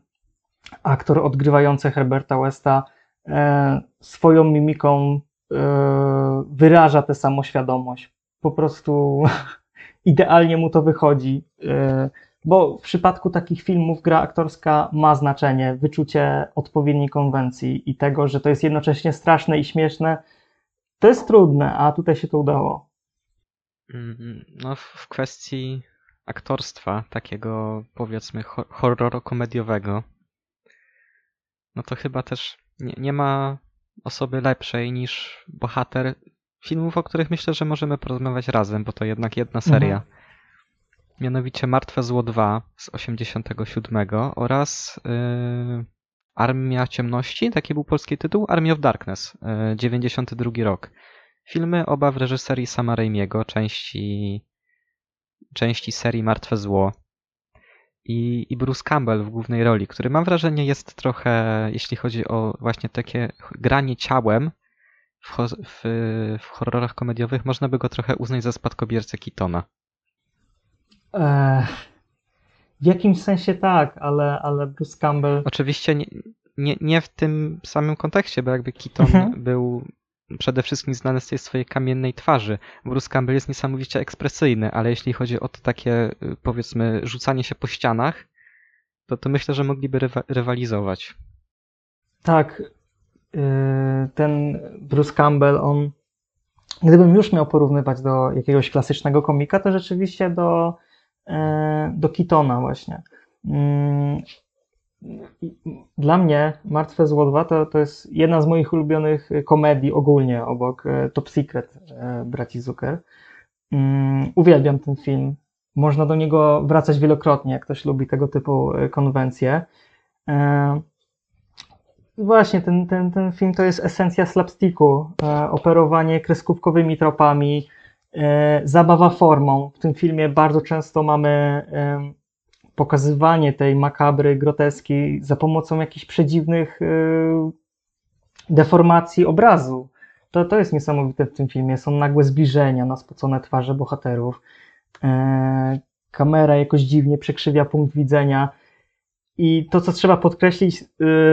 Speaker 1: aktor odgrywający Herberta Westa e, swoją mimiką e, wyraża tę samoświadomość. Po prostu [LAUGHS] idealnie mu to wychodzi. e, Bo w przypadku takich filmów gra aktorska ma znaczenie, wyczucie odpowiedniej konwencji i tego, że to jest jednocześnie straszne i śmieszne, to jest trudne, a tutaj się to udało.
Speaker 2: Mm, No, w kwestii aktorstwa, takiego powiedzmy ho- horroro-komediowego, no to chyba też nie, nie ma osoby lepszej niż bohater filmów, o których myślę, że możemy porozmawiać razem, bo to jednak jedna seria.
Speaker 1: Mhm.
Speaker 2: Mianowicie Martwe Zło 2 z 87 oraz yy, Armia Ciemności, taki był polski tytuł, Army of Darkness, yy, 92 rok. Filmy oba w reżyserii Sama Raimiego, części, części serii Martwe Zło. I, I Bruce Campbell w głównej roli, który mam wrażenie jest trochę, jeśli chodzi o właśnie takie granie ciałem w, w, w horrorach komediowych, można by go trochę uznać za spadkobiercę Kitona.
Speaker 1: Eee, w jakimś sensie tak, ale, ale Bruce Campbell.
Speaker 2: Oczywiście nie, nie, nie w tym samym kontekście, bo jakby Keaton
Speaker 1: Mhm.
Speaker 2: był przede wszystkim znany z tej swojej kamiennej twarzy. Bruce Campbell jest niesamowicie ekspresyjny, ale jeśli chodzi o to takie, y, powiedzmy, rzucanie się po ścianach, to, to myślę, że mogliby rywa, rywalizować.
Speaker 1: Tak, yy, ten Bruce Campbell, on. Gdybym już miał porównywać do jakiegoś klasycznego komika, to rzeczywiście do, e, do Kitona, właśnie. Dla mnie Martwe Zło 2 to, to jest jedna z moich ulubionych komedii ogólnie, obok e, Top Secret e, braci Zucker. Mm, Uwielbiam ten film. Można do niego wracać wielokrotnie, jak ktoś lubi tego typu e, konwencje. Właśnie, ten, ten, ten film to jest esencja slapsticku, operowanie kreskówkowymi tropami, zabawa formą. W tym filmie bardzo często mamy pokazywanie tej makabry, groteski za pomocą jakichś przedziwnych e, deformacji obrazu. To, to jest niesamowite w tym filmie. Są nagłe zbliżenia na spocone twarze bohaterów. E, kamera jakoś dziwnie przekrzywia punkt widzenia. I to, co trzeba podkreślić, y,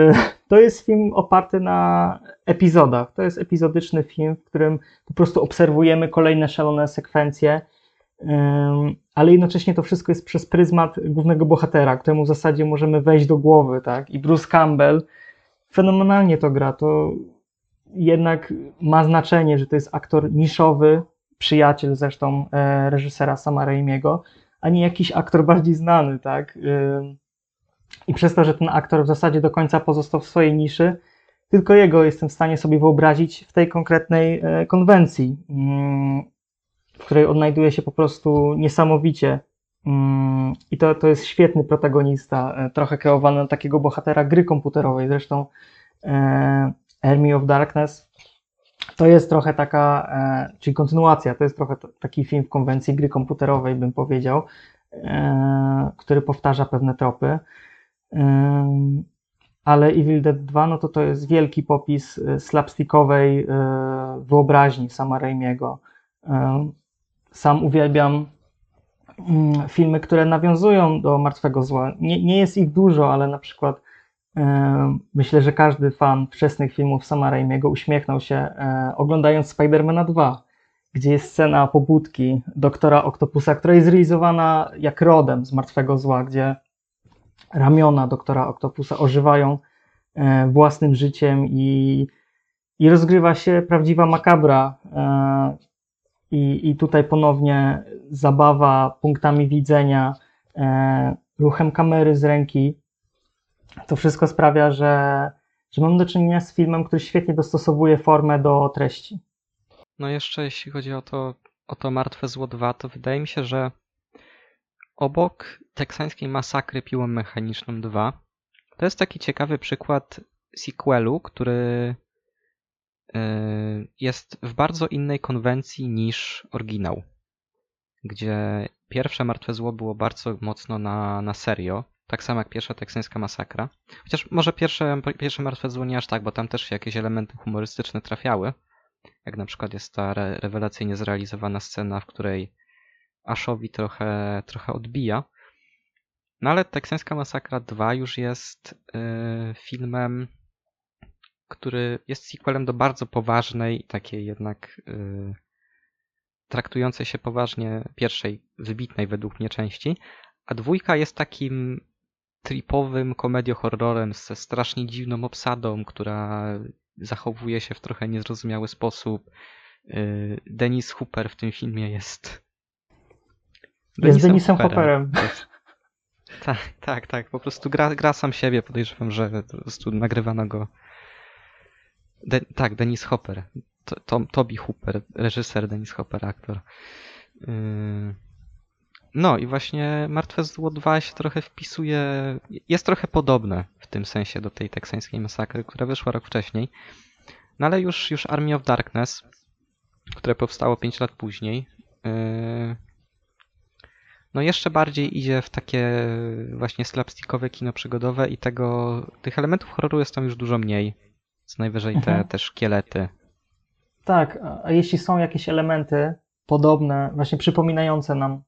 Speaker 1: [LAUGHS] to jest film oparty na epizodach. To jest epizodyczny film, w którym po prostu obserwujemy kolejne szalone sekwencje, ale jednocześnie to wszystko jest przez pryzmat głównego bohatera, któremu w zasadzie możemy wejść do głowy, tak? I Bruce Campbell fenomenalnie to gra. To jednak ma znaczenie, że to jest aktor niszowy, przyjaciel zresztą e, reżysera Sama Raimiego, a nie jakiś aktor bardziej znany, tak? I przez to, że ten aktor w zasadzie do końca pozostał w swojej niszy, tylko jego jestem w stanie sobie wyobrazić w tej konkretnej e, konwencji, mm, w której odnajduje się po prostu niesamowicie. Mm, I to, to jest świetny protagonista, e, trochę kreowany na takiego bohatera gry komputerowej. Zresztą e, Army of Darkness to jest trochę taka, e, czyli kontynuacja, to jest trochę taki film w konwencji gry komputerowej, bym powiedział, który powtarza pewne tropy. Ale Evil Dead 2, no to to jest wielki popis slapstickowej wyobraźni sama Raimiego. Sam uwielbiam mm, filmy, które nawiązują do Martwego Zła. Nie, nie jest ich dużo, ale na przykład E, myślę, że każdy fan wczesnych filmów Sama Raimiego uśmiechnął się e, oglądając Spidermana 2, gdzie jest scena pobudki doktora Octopusa, która jest zrealizowana jak rodem z Martwego Zła, gdzie ramiona doktora Octopusa ożywają e, własnym życiem i, i rozgrywa się prawdziwa makabra. I, I tutaj ponownie zabawa punktami widzenia, e, ruchem kamery z ręki. To wszystko sprawia, że, że mam do czynienia z filmem, który świetnie dostosowuje formę do treści.
Speaker 2: No jeszcze jeśli chodzi o to, o to Martwe Zło 2, to wydaje mi się, że obok teksańskiej masakry piłą mechaniczną 2, to jest taki ciekawy przykład sequelu, który jest w bardzo innej konwencji niż oryginał. Gdzie pierwsze Martwe Zło było bardzo mocno na, na serio, tak samo jak pierwsza teksańska masakra. Chociaż może pierwsze, pierwsze Martwe Zło nie aż tak, bo tam też jakieś elementy humorystyczne trafiały. Jak na przykład jest ta re rewelacyjnie zrealizowana scena, w której Ashowi trochę, trochę odbija. No ale Teksańska Masakra 2 już jest yy, filmem, który jest sequelem do bardzo poważnej, takiej jednak yy, traktującej się poważnie pierwszej, wybitnej według mnie części, a dwójka jest takim tripowym komedią-horrorem ze strasznie dziwną obsadą, która zachowuje się w trochę niezrozumiały sposób. Yy, Dennis Hooper w tym filmie jest.
Speaker 1: Jest Denisem Hooperem.
Speaker 2: Jest... Tak, tak, tak. Po prostu gra, gra sam siebie. Podejrzewam, że po prostu nagrywano go. De... tak, Dennis Hopper. To, to, Toby Hooper, reżyser, Dennis Hopper, aktor. Yy... No i właśnie Martwe Zło 2 się trochę wpisuje, jest trochę podobne w tym sensie do tej teksańskiej masakry, która wyszła rok wcześniej. No ale już, już Army of Darkness, które powstało 5 lat później, yy, no jeszcze bardziej idzie w takie właśnie slapstickowe kino przygodowe i tego, tych elementów horroru jest tam już dużo mniej. Co najwyżej te,
Speaker 1: Mhm.
Speaker 2: te szkielety.
Speaker 1: Tak, a jeśli są jakieś elementy podobne, właśnie przypominające nam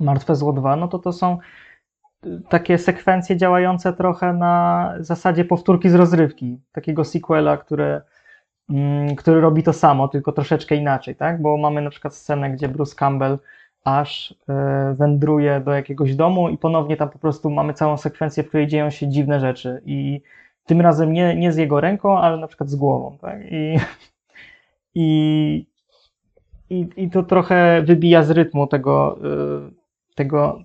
Speaker 1: Martwe Zło 2, no to to są y, takie sekwencje działające trochę na zasadzie powtórki z rozrywki, takiego sequela, który, mm, który robi to samo, tylko troszeczkę inaczej, tak? Bo mamy na przykład scenę, gdzie Bruce Campbell aż y, wędruje do jakiegoś domu i ponownie tam po prostu mamy całą sekwencję, w której dzieją się dziwne rzeczy i tym razem nie, nie z jego ręką, ale na przykład z głową, tak? I, i, i, i to trochę wybija z rytmu tego, y, tego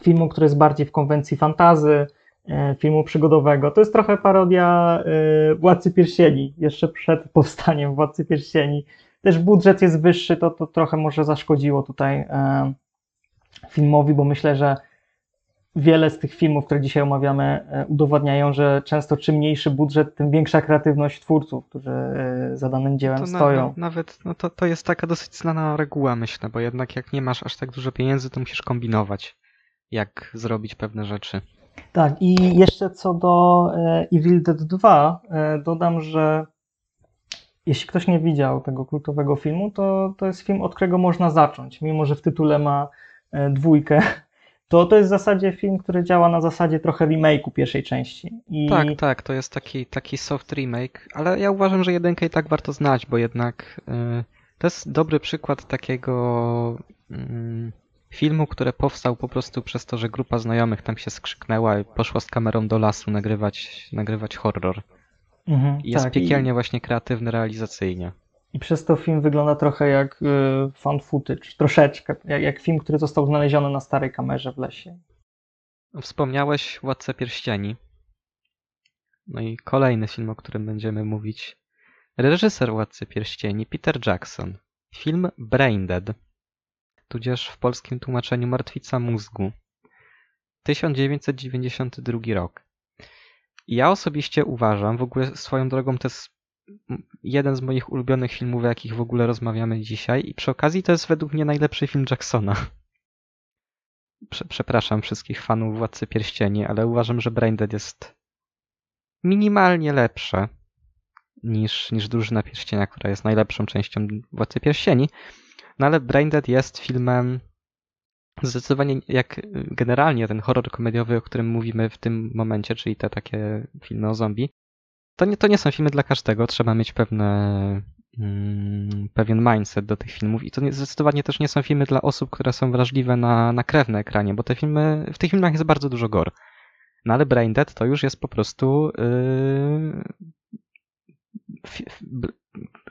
Speaker 1: filmu, który jest bardziej w konwencji fantazy, y, filmu przygodowego. To jest trochę parodia y, Władcy Pierścieni, jeszcze przed powstaniem Władcy Pierścieni. Też budżet jest wyższy, to, to trochę może zaszkodziło tutaj filmowi, bo myślę, że wiele z tych filmów, które dzisiaj omawiamy, y, udowadniają, że często czym mniejszy budżet, tym większa kreatywność twórców, którzy y, za danym dziełem
Speaker 2: To
Speaker 1: stoją.
Speaker 2: na, nawet no to, to jest taka dosyć znana reguła, myślę, bo jednak jak nie masz aż tak dużo pieniędzy, to musisz kombinować, jak zrobić pewne rzeczy.
Speaker 1: Tak, i jeszcze co do e, Evil Dead 2, e, dodam, że jeśli ktoś nie widział tego kultowego filmu, to, to jest film, od którego można zacząć, mimo że w tytule ma e, dwójkę. To to jest w zasadzie film, który działa na zasadzie trochę remake'u pierwszej części. I
Speaker 2: Tak, tak, to jest taki, taki soft remake, ale ja uważam, że jedynkę i tak warto znać, bo jednak y, to jest dobry przykład takiego mm, filmu, który powstał po prostu przez to, że grupa znajomych tam się skrzyknęła i poszła z kamerą do lasu nagrywać, nagrywać horror.
Speaker 1: Mhm,
Speaker 2: I jest
Speaker 1: tak,
Speaker 2: piekielnie właśnie kreatywny realizacyjnie.
Speaker 1: I, przez to film wygląda trochę jak y, found footage, troszeczkę, jak, jak film, który został znaleziony na starej kamerze w lesie.
Speaker 2: Wspomniałeś Władcę Pierścieni. No i kolejny film, o którym będziemy mówić. Reżyser Władcy Pierścieni, Peter Jackson. Film Braindead, tudzież w polskim tłumaczeniu Martwica Mózgu. 1992 rok. Ja osobiście uważam, w ogóle swoją drogą to jest jeden z moich ulubionych filmów, o jakich w ogóle rozmawiamy dzisiaj i przy okazji to jest według mnie najlepszy film Jacksona. Prze- Przepraszam wszystkich fanów Władcy Pierścieni, ale uważam, że Braindead jest minimalnie lepsze niż, niż Drużyna Pierścienia, która jest najlepszą częścią Władcy Pierścieni. No ale Braindead jest filmem Zdecydowanie jak generalnie ten horror komediowy, o którym mówimy w tym momencie, czyli te takie filmy o zombie, to nie, to nie są filmy dla każdego. Trzeba mieć pewne, mm, pewien mindset do tych filmów i to nie, zdecydowanie też nie są filmy dla osób, które są wrażliwe na, na krew na ekranie, bo te filmy, w tych filmach jest bardzo dużo gore. No ale Brain Dead to już jest po prostu yy,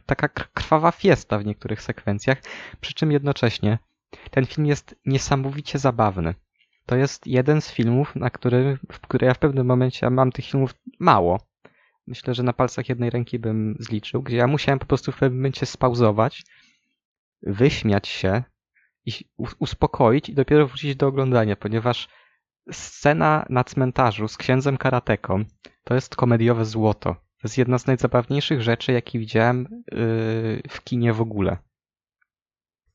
Speaker 2: taka krwawa fiesta w niektórych sekwencjach, przy czym jednocześnie ten film jest niesamowicie zabawny. To jest jeden z filmów, na który, w który ja w pewnym momencie mam tych filmów mało. Myślę, że na palcach jednej ręki bym zliczył, gdzie ja musiałem po prostu w pewnym momencie spauzować, wyśmiać się i uspokoić i dopiero wrócić do oglądania, ponieważ scena na cmentarzu z księdzem karateką to jest komediowe złoto. To jest jedna z najzabawniejszych rzeczy, jakie widziałem yy, w kinie w ogóle.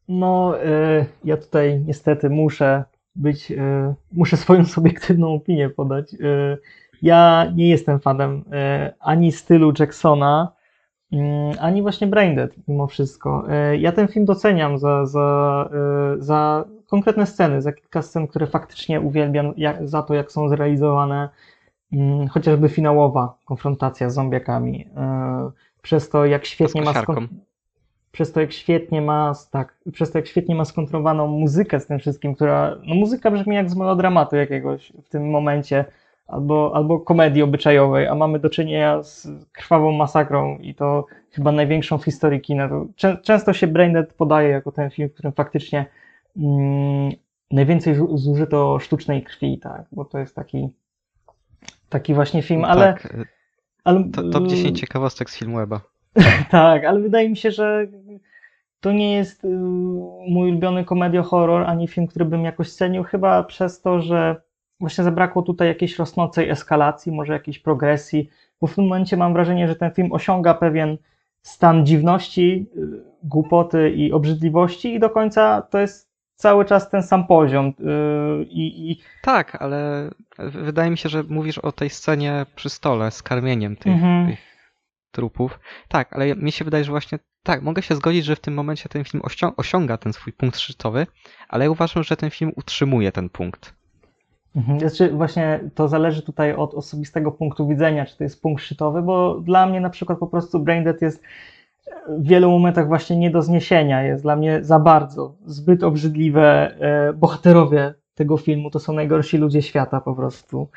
Speaker 1: No, yy, ja tutaj niestety muszę być, yy, muszę swoją subiektywną opinię podać. Ja nie jestem fanem ani stylu Jacksona, mm, ani właśnie Braindead mimo wszystko. Ja ten film doceniam za, za, za konkretne sceny, za kilka scen, które faktycznie uwielbiam jak, za to, jak są zrealizowane, mm, chociażby finałowa konfrontacja z zombiakami, e, przez to, jak świetnie ma przez to, jak świetnie ma, tak, przez to, jak świetnie ma skontrolowaną muzykę z tym wszystkim, która, no muzyka brzmi jak z melodramatu jakiegoś w tym momencie, albo, albo komedii obyczajowej, a mamy do czynienia z krwawą masakrą i to chyba największą w historii kina. To często się Braindead podaje jako ten film, w którym faktycznie mm, najwięcej zużyto sztucznej krwi, tak, bo to jest taki, taki właśnie film, ale... Tak.
Speaker 2: ale to, top 10 ciekawostek z filmu Weba. [LAUGHS]
Speaker 1: tak, ale wydaje mi się, że to nie jest y, mój ulubiony komedio-horror, ani film, który bym jakoś cenił, chyba przez to, że właśnie zabrakło tutaj jakiejś rosnącej eskalacji, może jakiejś progresji, bo w tym momencie mam wrażenie, że ten film osiąga pewien stan dziwności, y, głupoty i obrzydliwości i do końca to jest cały czas ten sam poziom. Y, I, i...
Speaker 2: Tak, ale wydaje mi się, że mówisz o tej scenie przy stole z karmieniem tych, mhm. tych trupów. Tak, ale mi się wydaje, że właśnie tak, mogę się zgodzić, że w tym momencie ten film osiąga ten swój punkt szczytowy, ale ja uważam, że ten film utrzymuje ten punkt.
Speaker 1: Mhm. Znaczy właśnie to zależy tutaj od osobistego punktu widzenia, czy to jest punkt szczytowy, bo dla mnie na przykład po prostu Braindead jest w wielu momentach właśnie nie do zniesienia. Jest dla mnie za bardzo, zbyt obrzydliwe. E, bohaterowie tego filmu to są najgorsi ludzie świata po prostu.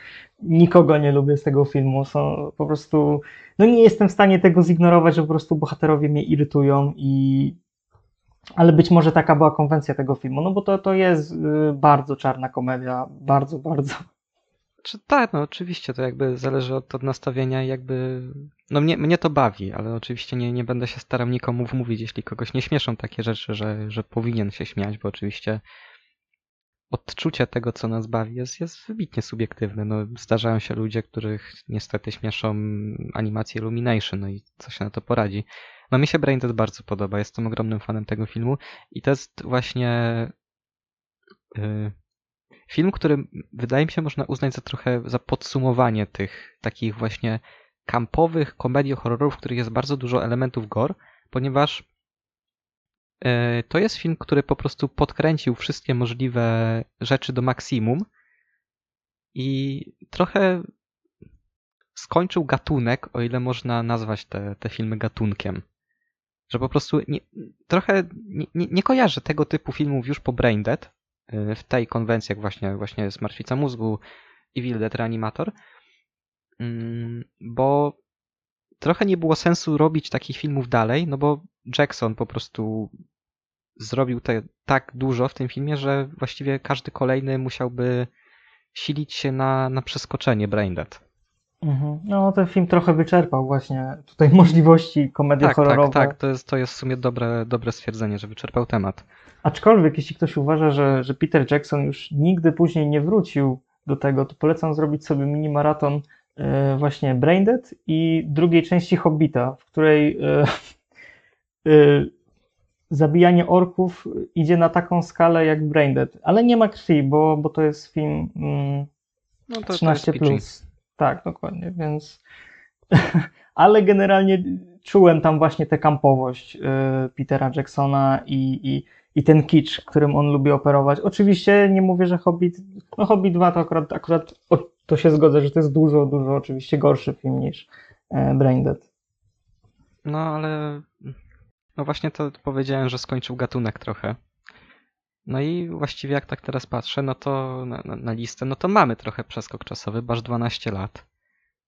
Speaker 1: Nikogo nie lubię z tego filmu. Są po prostu. No nie jestem w stanie tego zignorować, że po prostu bohaterowie mnie irytują i. Ale być może taka była konwencja tego filmu, no bo to, to jest y, bardzo czarna komedia, bardzo, bardzo.
Speaker 2: Czy tak, no oczywiście, to jakby zależy od, od nastawienia jakby, no mnie, mnie to bawi, ale oczywiście nie, nie będę się starał nikomu wmówić, jeśli kogoś nie śmieszą takie rzeczy, że, że powinien się śmiać, bo oczywiście odczucie tego, co nas bawi, jest, jest wybitnie subiektywne. No, zdarzają się ludzie, których niestety śmieszą animacje Illumination, no i co się na to poradzi. No mi się Braindead bardzo podoba, jestem ogromnym fanem tego filmu i to jest właśnie... Yy, Film, który wydaje mi się można uznać za trochę za podsumowanie tych takich właśnie kampowych komedii horrorów, w których jest bardzo dużo elementów gore, ponieważ to jest film, który po prostu podkręcił wszystkie możliwe rzeczy do maksimum i trochę skończył gatunek, o ile można nazwać te, te filmy gatunkiem. Że po prostu nie, trochę nie, nie, nie kojarzę tego typu filmów już po Braindead, Y, w tej konwencji, jak właśnie, właśnie jest Martwica Mózgu, Evil Dead Reanimator, mm, bo trochę nie było sensu robić takich filmów dalej, no bo Jackson po prostu zrobił te, tak dużo w tym filmie, że właściwie każdy kolejny musiałby silić się na, na przeskoczenie Braindead.
Speaker 1: Mhm. No, ten film trochę wyczerpał właśnie tutaj [LAUGHS] możliwości komedii tak, horrorowej.
Speaker 2: Tak, tak, to jest, to jest w sumie dobre, dobre stwierdzenie, że wyczerpał temat.
Speaker 1: Aczkolwiek, jeśli ktoś uważa, że, że Peter Jackson już nigdy później nie wrócił do tego, to polecam zrobić sobie mini maraton e, właśnie Braindead i drugiej części Hobbita, w której e, [LAUGHS] e, zabijanie orków idzie na taką skalę jak Braindead, ale nie ma krwi, bo, bo to jest film mm, no to 13+. To plus. Tak, dokładnie, więc [LAUGHS] ale generalnie czułem tam właśnie tę kampowość Petera Jacksona i, i i ten kicz, którym on lubi operować. Oczywiście nie mówię, że Hobbit, no Hobbit 2 to akurat, akurat o, to się zgodzę, że to jest dużo, dużo oczywiście gorszy film niż e, Braindead.
Speaker 2: No ale no właśnie to powiedziałem, że skończył gatunek trochę. No i właściwie jak tak teraz patrzę, no to na, na, na listę, no to mamy trochę przeskok czasowy, bo aż 12 lat,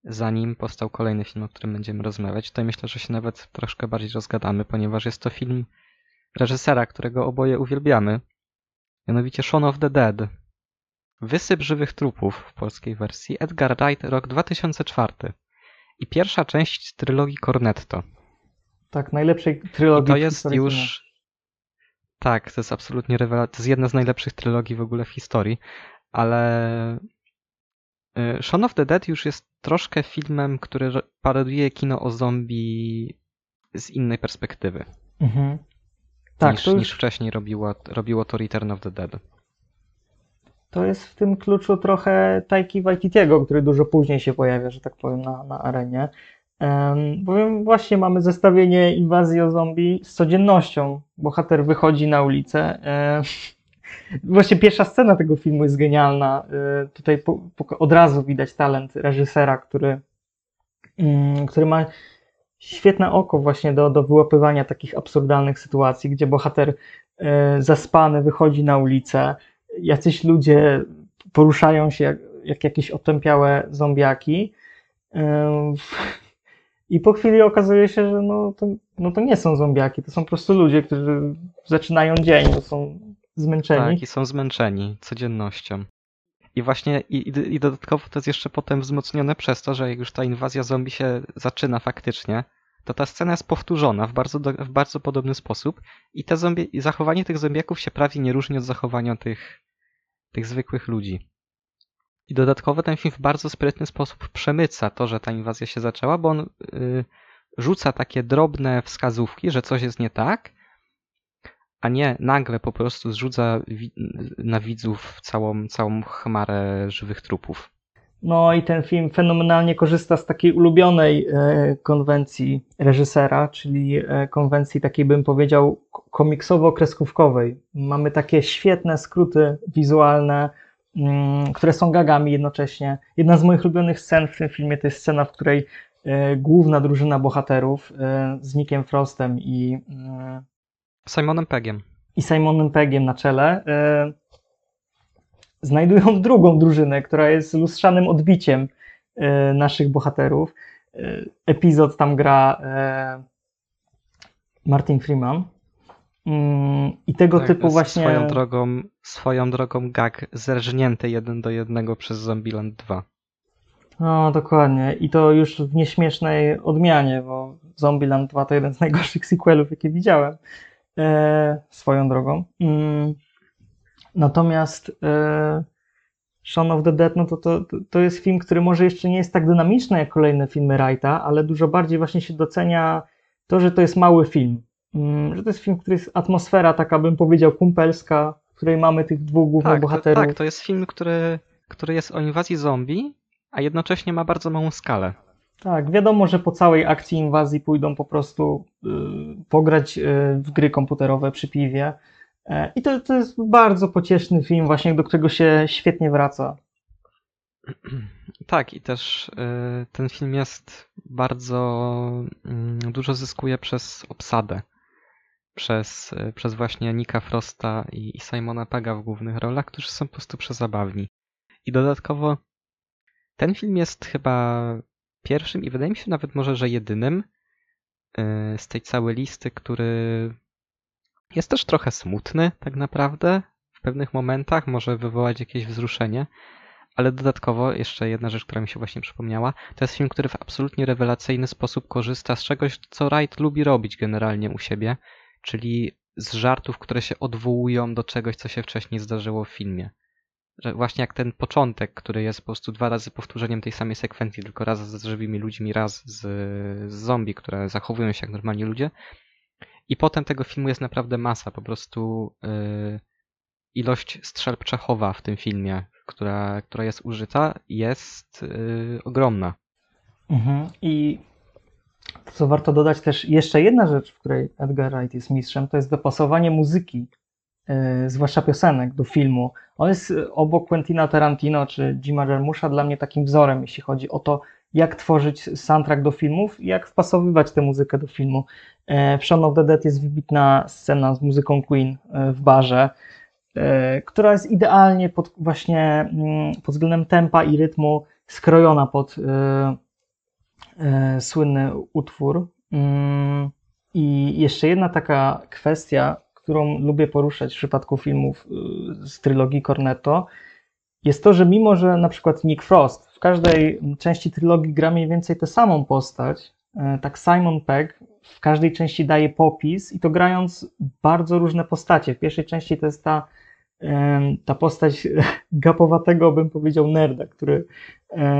Speaker 2: zanim powstał kolejny film, o którym będziemy rozmawiać. Tutaj myślę, że się nawet troszkę bardziej rozgadamy, ponieważ jest to film reżysera, którego oboje uwielbiamy, mianowicie Shaun of the Dead. Wysyp żywych trupów w polskiej wersji, Edgar Wright, rok 2004. I pierwsza część trylogii Cornetto.
Speaker 1: Tak, najlepszej
Speaker 2: I
Speaker 1: trylogii.
Speaker 2: to
Speaker 1: w
Speaker 2: jest już. Tak, to jest absolutnie rewelacja. To jest jedna z najlepszych trylogii w ogóle w historii, ale. y, Shaun of the Dead już jest troszkę filmem, który ro- paroduje kino o zombie z innej perspektywy.
Speaker 1: Mhm. Tak,
Speaker 2: niż,
Speaker 1: to, już,
Speaker 2: niż wcześniej robiło, robiło to Return of the Dead.
Speaker 1: to jest w tym kluczu trochę Taiki Waititiego, który dużo później się pojawia, że tak powiem, na, na arenie. Bowiem właśnie mamy zestawienie inwazji o zombie z codziennością. Bohater wychodzi na ulicę. [LAUGHS] Właśnie pierwsza scena tego filmu jest genialna. E, tutaj od razu widać talent reżysera, który, mm, który ma świetne oko właśnie do, do wyłapywania takich absurdalnych sytuacji, gdzie bohater e, zaspany wychodzi na ulicę, jacyś ludzie poruszają się jak, jak jakieś otępiałe zombiaki. I po chwili okazuje się, że no to, no to nie są zombiaki, to są po prostu ludzie, którzy zaczynają dzień, bo są zmęczeni.
Speaker 2: Tak, i są zmęczeni codziennością. I właśnie, i i dodatkowo to jest jeszcze potem wzmocnione przez to, że jak już ta inwazja zombie się zaczyna faktycznie, to ta scena jest powtórzona w bardzo, do, w bardzo podobny sposób i te zombie, i zachowanie tych zombiaków się prawie nie różni od zachowania tych, tych zwykłych ludzi. I dodatkowo ten film w bardzo sprytny sposób przemyca to, że ta inwazja się zaczęła, bo on y, rzuca takie drobne wskazówki, że coś jest nie tak, a nie nagle po prostu zrzuca wi- na widzów całą, całą chmarę żywych trupów.
Speaker 1: No i ten film fenomenalnie korzysta z takiej ulubionej e, konwencji reżysera, czyli e, konwencji takiej bym powiedział komiksowo-kreskówkowej. Mamy takie świetne skróty wizualne, które są gagami jednocześnie. Jedna z moich ulubionych scen w tym filmie to jest scena, w której e, główna drużyna bohaterów e, z Nickiem Frostem i, mm,
Speaker 2: Simonem Peggiem.
Speaker 1: i Simonem Peggiem na czele e, znajdują drugą drużynę, która jest lustrzanym odbiciem e, naszych bohaterów. E, epizod tam gra e, Martin Freeman. Mm, I tego
Speaker 2: Tak,
Speaker 1: typu właśnie.
Speaker 2: Swoją drogą, swoją drogą gag zerżnięty jeden do jednego przez Zombieland 2.
Speaker 1: No, dokładnie. I to już w nieśmiesznej odmianie, bo Zombieland 2 to jeden z najgorszych sequelów, jakie widziałem. E, swoją drogą. Mm. Natomiast e, Shaun of the Dead, no to, to, to jest film, który może jeszcze nie jest tak dynamiczny jak kolejne filmy Wrighta, ale dużo bardziej właśnie się docenia to, że to jest mały film. Mm, że to jest film, który jest atmosfera taka, bym powiedział, kumpelska, w której mamy tych dwóch głównych
Speaker 2: Tak, to,
Speaker 1: bohaterów.
Speaker 2: tak, to jest film, który, który jest o inwazji zombie, a jednocześnie ma bardzo małą skalę.
Speaker 1: Tak, wiadomo, że po całej akcji inwazji pójdą po prostu y, pograć y, w gry komputerowe przy piwie. E, I to, to jest bardzo pocieszny film, właśnie do którego się świetnie wraca.
Speaker 2: Tak, i też y, ten film jest bardzo mm, dużo zyskuje przez obsadę. Przez, przez właśnie Nika Frosta i, Simona Pegga w głównych rolach, którzy są po prostu przezabawni. I dodatkowo ten film jest chyba pierwszym i wydaje mi się nawet może, że jedynym y, z tej całej listy, który jest też trochę smutny tak naprawdę. W pewnych momentach może wywołać jakieś wzruszenie, ale dodatkowo jeszcze jedna rzecz, która mi się właśnie przypomniała, to jest film, który w absolutnie rewelacyjny sposób korzysta z czegoś, co Wright lubi robić generalnie u siebie, czyli z żartów, które się odwołują do czegoś, co się wcześniej zdarzyło w filmie. Że właśnie jak ten początek, który jest po prostu dwa razy powtórzeniem tej samej sekwencji, tylko raz z żywymi ludźmi, raz z, z zombie, które zachowują się jak normalni ludzie. I potem tego filmu jest naprawdę masa, po prostu yy, ilość strzelb Czechowa w tym filmie, która, która jest użyta, jest yy, ogromna.
Speaker 1: Mhm. I co warto dodać też, jeszcze jedna rzecz, w której Edgar Wright jest mistrzem, to jest dopasowanie muzyki e, zwłaszcza piosenek do filmu. On jest e, obok Quentina Tarantino czy Jima Jarmusza dla mnie takim wzorem, jeśli chodzi o to, jak tworzyć soundtrack do filmów i jak wpasowywać tę muzykę do filmu. E, W Shaun of the Dead jest wybitna scena z muzyką Queen e, w barze, e, która jest idealnie pod, właśnie mm, pod względem tempa i rytmu skrojona pod e, e, słynny utwór. Mm, I jeszcze jedna taka kwestia, którą lubię poruszać w przypadku filmów y, z trylogii Cornetto, jest to, że mimo, że na przykład Nick Frost w każdej części trylogii gra mniej więcej tę samą postać, e, tak Simon Pegg w każdej części daje popis i to grając bardzo różne postacie. W pierwszej części to jest ta, ta postać [LAUGHS] gapowatego, bym powiedział, nerda, który...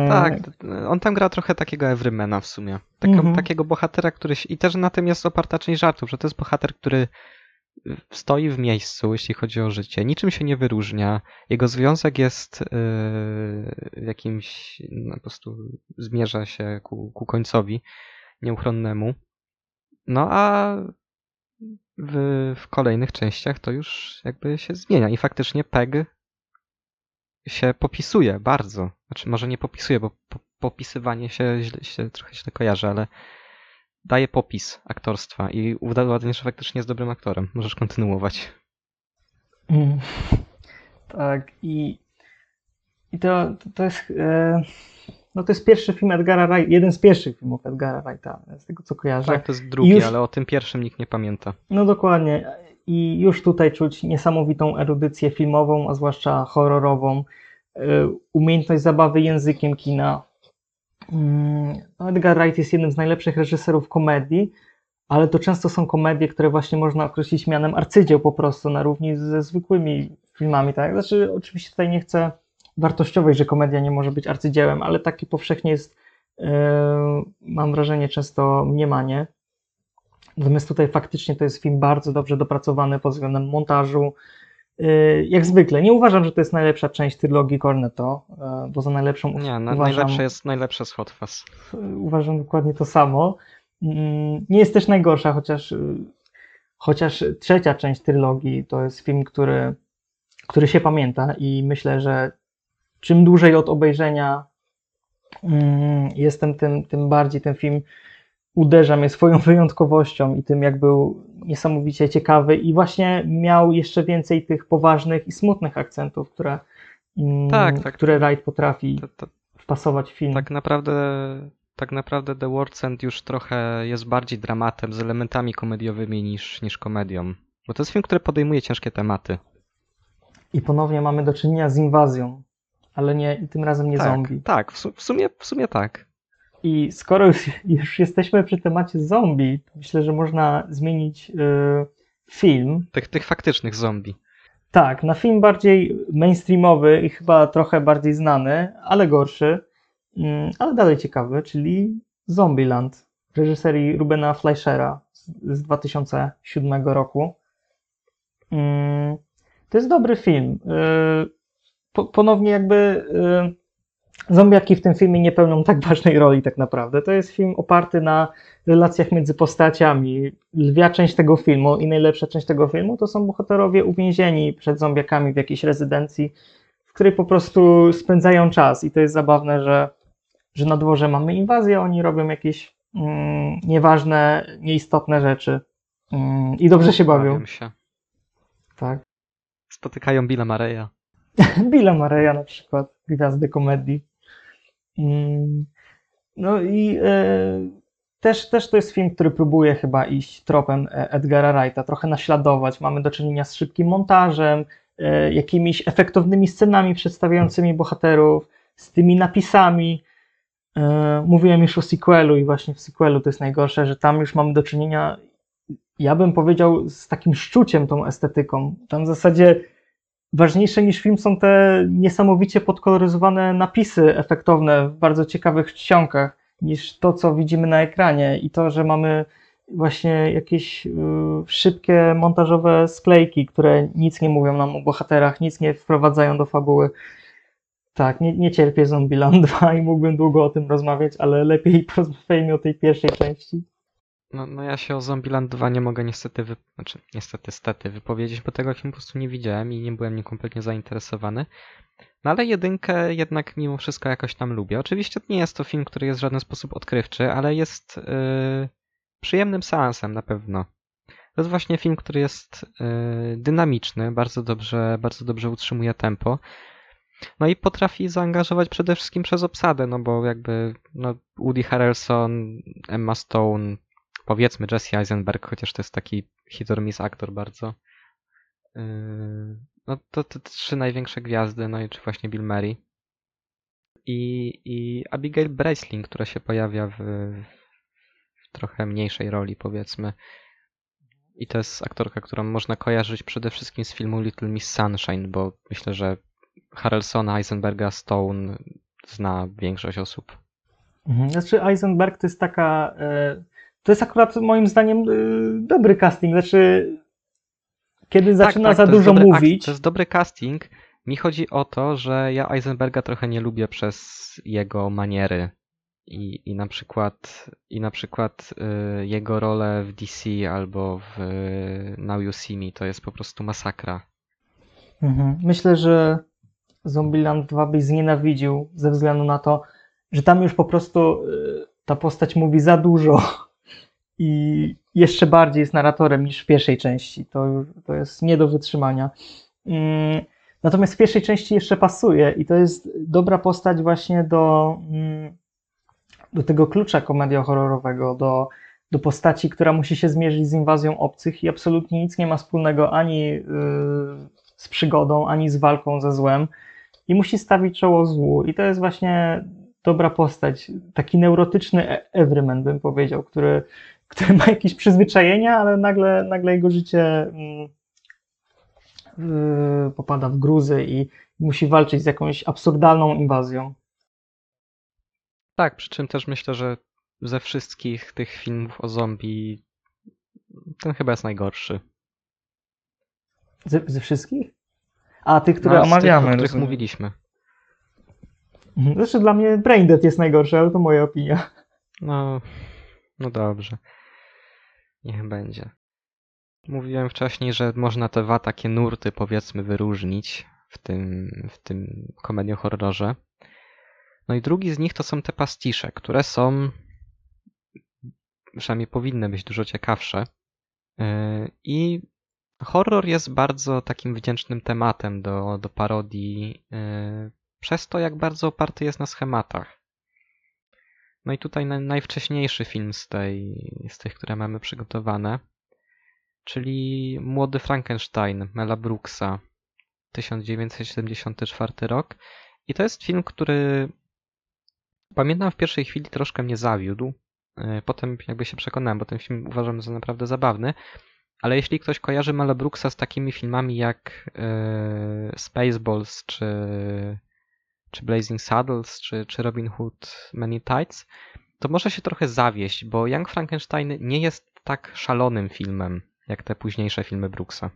Speaker 2: Tak, on tam gra trochę takiego Everymana w sumie. Taka,
Speaker 1: Mhm.
Speaker 2: Takiego bohatera, który. I też na tym jest oparta część żartów, że to jest bohater, który stoi w miejscu, jeśli chodzi o życie. Niczym się nie wyróżnia. Jego związek jest yy, jakimś. No, po prostu zmierza się ku, ku końcowi nieuchronnemu. No a w, w kolejnych częściach to już jakby się zmienia. I faktycznie Peg się popisuje bardzo. Znaczy, może nie popisuje, bo po, popisywanie się, źle, się trochę źle kojarzy, ale daje popis aktorstwa i udowodnisz, że faktycznie jest dobrym aktorem. Możesz kontynuować.
Speaker 1: Mm. Tak, i, i to, to, jest. E, no to jest pierwszy film Edgara Wright, jeden z pierwszych filmów Edgara Wrighta, z tego co kojarzę.
Speaker 2: Tak, to jest drugi,
Speaker 1: już-
Speaker 2: ale o tym pierwszym nikt nie pamięta.
Speaker 1: No dokładnie. I już tutaj czuć niesamowitą erudycję filmową, a zwłaszcza horrorową, e, umiejętność zabawy językiem kina. Mm, no Edgar Wright jest jednym z najlepszych reżyserów komedii, ale to często są komedie, które właśnie można określić mianem arcydzieł po prostu, na równi ze zwykłymi filmami, tak? Znaczy, oczywiście tutaj nie chcę wartościowej, że komedia nie może być arcydziełem, ale takie powszechnie jest, e, mam wrażenie, często mniemanie. Natomiast tutaj faktycznie to jest film bardzo dobrze dopracowany pod względem montażu. Yy, Jak zwykle, nie uważam, że to jest najlepsza część trylogii Cornetto, yy, bo za najlepszą
Speaker 2: Nie,
Speaker 1: uważam,
Speaker 2: najlepsze jest najlepsze z Hot Fuzz.
Speaker 1: uważam dokładnie to samo. Mm, Nie jest też najgorsza, chociaż, yy, chociaż trzecia część trylogii to jest film, który, który się pamięta i myślę, że czym dłużej od obejrzenia mm, jestem, tym, tym bardziej ten film uderza mnie swoją [LAUGHS] wyjątkowością i tym, jak był niesamowicie ciekawy i właśnie miał jeszcze więcej tych poważnych i smutnych akcentów, które, mm,
Speaker 2: Tak, tak.
Speaker 1: które Wright potrafi
Speaker 2: To, to,
Speaker 1: wpasować w film.
Speaker 2: tak naprawdę tak naprawdę The World's End już trochę jest bardziej dramatem z elementami komediowymi niż, niż komedią. Bo to jest film, który podejmuje ciężkie tematy.
Speaker 1: I ponownie mamy do czynienia z inwazją, ale nie, i tym razem nie
Speaker 2: tak,
Speaker 1: zombie.
Speaker 2: Tak, w, w, sumie, w sumie tak.
Speaker 1: I skoro już, [LAUGHS] już jesteśmy przy temacie zombie, to myślę, że można zmienić y, film.
Speaker 2: Tych, tych faktycznych zombie.
Speaker 1: Tak, na film bardziej mainstreamowy i chyba trochę bardziej znany, ale gorszy, mm, ale dalej ciekawy, czyli Zombieland w reżyserii Rubena Fleischera z, z 2007 roku. Mm, To jest dobry film. Y, Po, ponownie jakby y, zombiaki w tym filmie nie pełnią tak ważnej roli tak naprawdę. To jest film oparty na relacjach między postaciami. Lwia część tego filmu i najlepsza część tego filmu to są bohaterowie uwięzieni przed zombiakami w jakiejś rezydencji, w której po prostu spędzają czas. I to jest zabawne, że, że na dworze mamy inwazję, a oni robią jakieś mm, nieważne, nieistotne rzeczy. Mm, I dobrze się bawią.
Speaker 2: Bawią się.
Speaker 1: Tak.
Speaker 2: Spotykają Billa Mareya. [LAUGHS]
Speaker 1: Billa Mareya na przykład, gwiazdy komedii. Mm, No i e, też, też to jest film, który próbuje chyba iść tropem e, Edgara Wrighta, trochę naśladować. Mamy do czynienia z szybkim montażem, e, jakimiś efektownymi scenami przedstawiającymi bohaterów, z tymi napisami. Mówiłem już o sequelu i właśnie w sequelu to jest najgorsze, że tam już mamy do czynienia, ja bym powiedział, z takim szczuciem tą estetyką. Tam w zasadzie ważniejsze niż film są te niesamowicie podkoloryzowane napisy efektowne w bardzo ciekawych czcionkach niż to, co widzimy na ekranie i to, że mamy właśnie jakieś y, szybkie montażowe sklejki, które nic nie mówią nam o bohaterach, nic nie wprowadzają do fabuły. Tak, nie, nie cierpię Zombieland 2 i mógłbym długo o tym rozmawiać, ale lepiej [LAUGHS] porozmawiajmy o tej pierwszej części.
Speaker 2: No, no ja się o Zombieland 2 nie mogę niestety, wy... znaczy niestety, stety wypowiedzieć, bo tego filmu po prostu nie widziałem i nie byłem nim kompletnie zainteresowany. No ale jedynkę jednak mimo wszystko jakoś tam lubię. Oczywiście nie jest to film, który jest w żaden sposób odkrywczy, ale jest yy, przyjemnym seansem na pewno. To jest właśnie film, który jest yy, dynamiczny, bardzo dobrze, bardzo dobrze utrzymuje tempo. No i potrafi zaangażować przede wszystkim przez obsadę, no bo jakby no, Woody Harrelson, Emma Stone, powiedzmy Jesse Eisenberg, chociaż to jest taki hit or miss aktor bardzo. Yy, no to te trzy największe gwiazdy, no i czy właśnie Bill Murray. I, i Abigail Breslin, która się pojawia w, w trochę mniejszej roli, powiedzmy. I to jest aktorka, którą można kojarzyć przede wszystkim z filmu Little Miss Sunshine, bo myślę, że Harrelsona, Eisenberga, Stone zna większość osób.
Speaker 1: Mhm. Znaczy Eisenberg to jest taka... E, to jest akurat moim zdaniem e, dobry casting. Znaczy kiedy zaczyna
Speaker 2: tak,
Speaker 1: za
Speaker 2: tak,
Speaker 1: dużo mówić...
Speaker 2: To jest dobry casting. Mi chodzi o to, że ja Eisenberga trochę nie lubię przez jego maniery. I, i na przykład, i na przykład y, jego rolę w DC albo w y, Now You See Me to jest po prostu masakra.
Speaker 1: Mhm. Myślę, że Zombieland 2 byś znienawidził ze względu na to, że tam już po prostu y, ta postać mówi za dużo i jeszcze bardziej jest narratorem niż w pierwszej części. To, to jest nie do wytrzymania. Mm, natomiast w pierwszej części jeszcze pasuje i to jest dobra postać właśnie do, mm, do tego klucza komedia horrorowego, do, do postaci, która musi się zmierzyć z inwazją obcych i absolutnie nic nie ma wspólnego ani y, z przygodą, ani z walką ze złem i musi stawić czoło złu. I to jest właśnie dobra postać, taki neurotyczny Everyman bym powiedział, który, który ma jakieś przyzwyczajenia, ale nagle, nagle jego życie yy, popada w gruzy i musi walczyć z jakąś absurdalną inwazją.
Speaker 2: Tak, przy czym też myślę, że ze wszystkich tych filmów o zombie ten chyba jest najgorszy.
Speaker 1: Ze, ze wszystkich? A tych, które
Speaker 2: no,
Speaker 1: omawiamy.
Speaker 2: Tych, o których mówiliśmy.
Speaker 1: Zresztą dla mnie Braindead jest najgorszy, ale to moja opinia.
Speaker 2: No, no dobrze. Niech będzie. Mówiłem wcześniej, że można te dwa takie nurty powiedzmy wyróżnić w tym, w tym komedii horrorze. No i drugi z nich to są te pastisze, które są przynajmniej powinny być dużo ciekawsze. Yy, I horror jest bardzo takim wdzięcznym tematem do, do parodii, yy, przez to jak bardzo oparty jest na schematach. No i tutaj najwcześniejszy film z, tej, z tych, które mamy przygotowane, czyli Młody Frankenstein Mela Brooksa, 1974 rok. I to jest film, który pamiętam w pierwszej chwili troszkę mnie zawiódł. E, potem jakby się przekonałem, bo ten film uważam za naprawdę zabawny. Ale jeśli ktoś kojarzy Mela Brooksa z takimi filmami jak yy, Spaceballs czy czy Blazing Saddles, czy, czy Robin Hood Many Tides, to może się trochę zawieść, bo Young Frankenstein nie jest tak szalonym filmem, jak te późniejsze filmy Brooksa.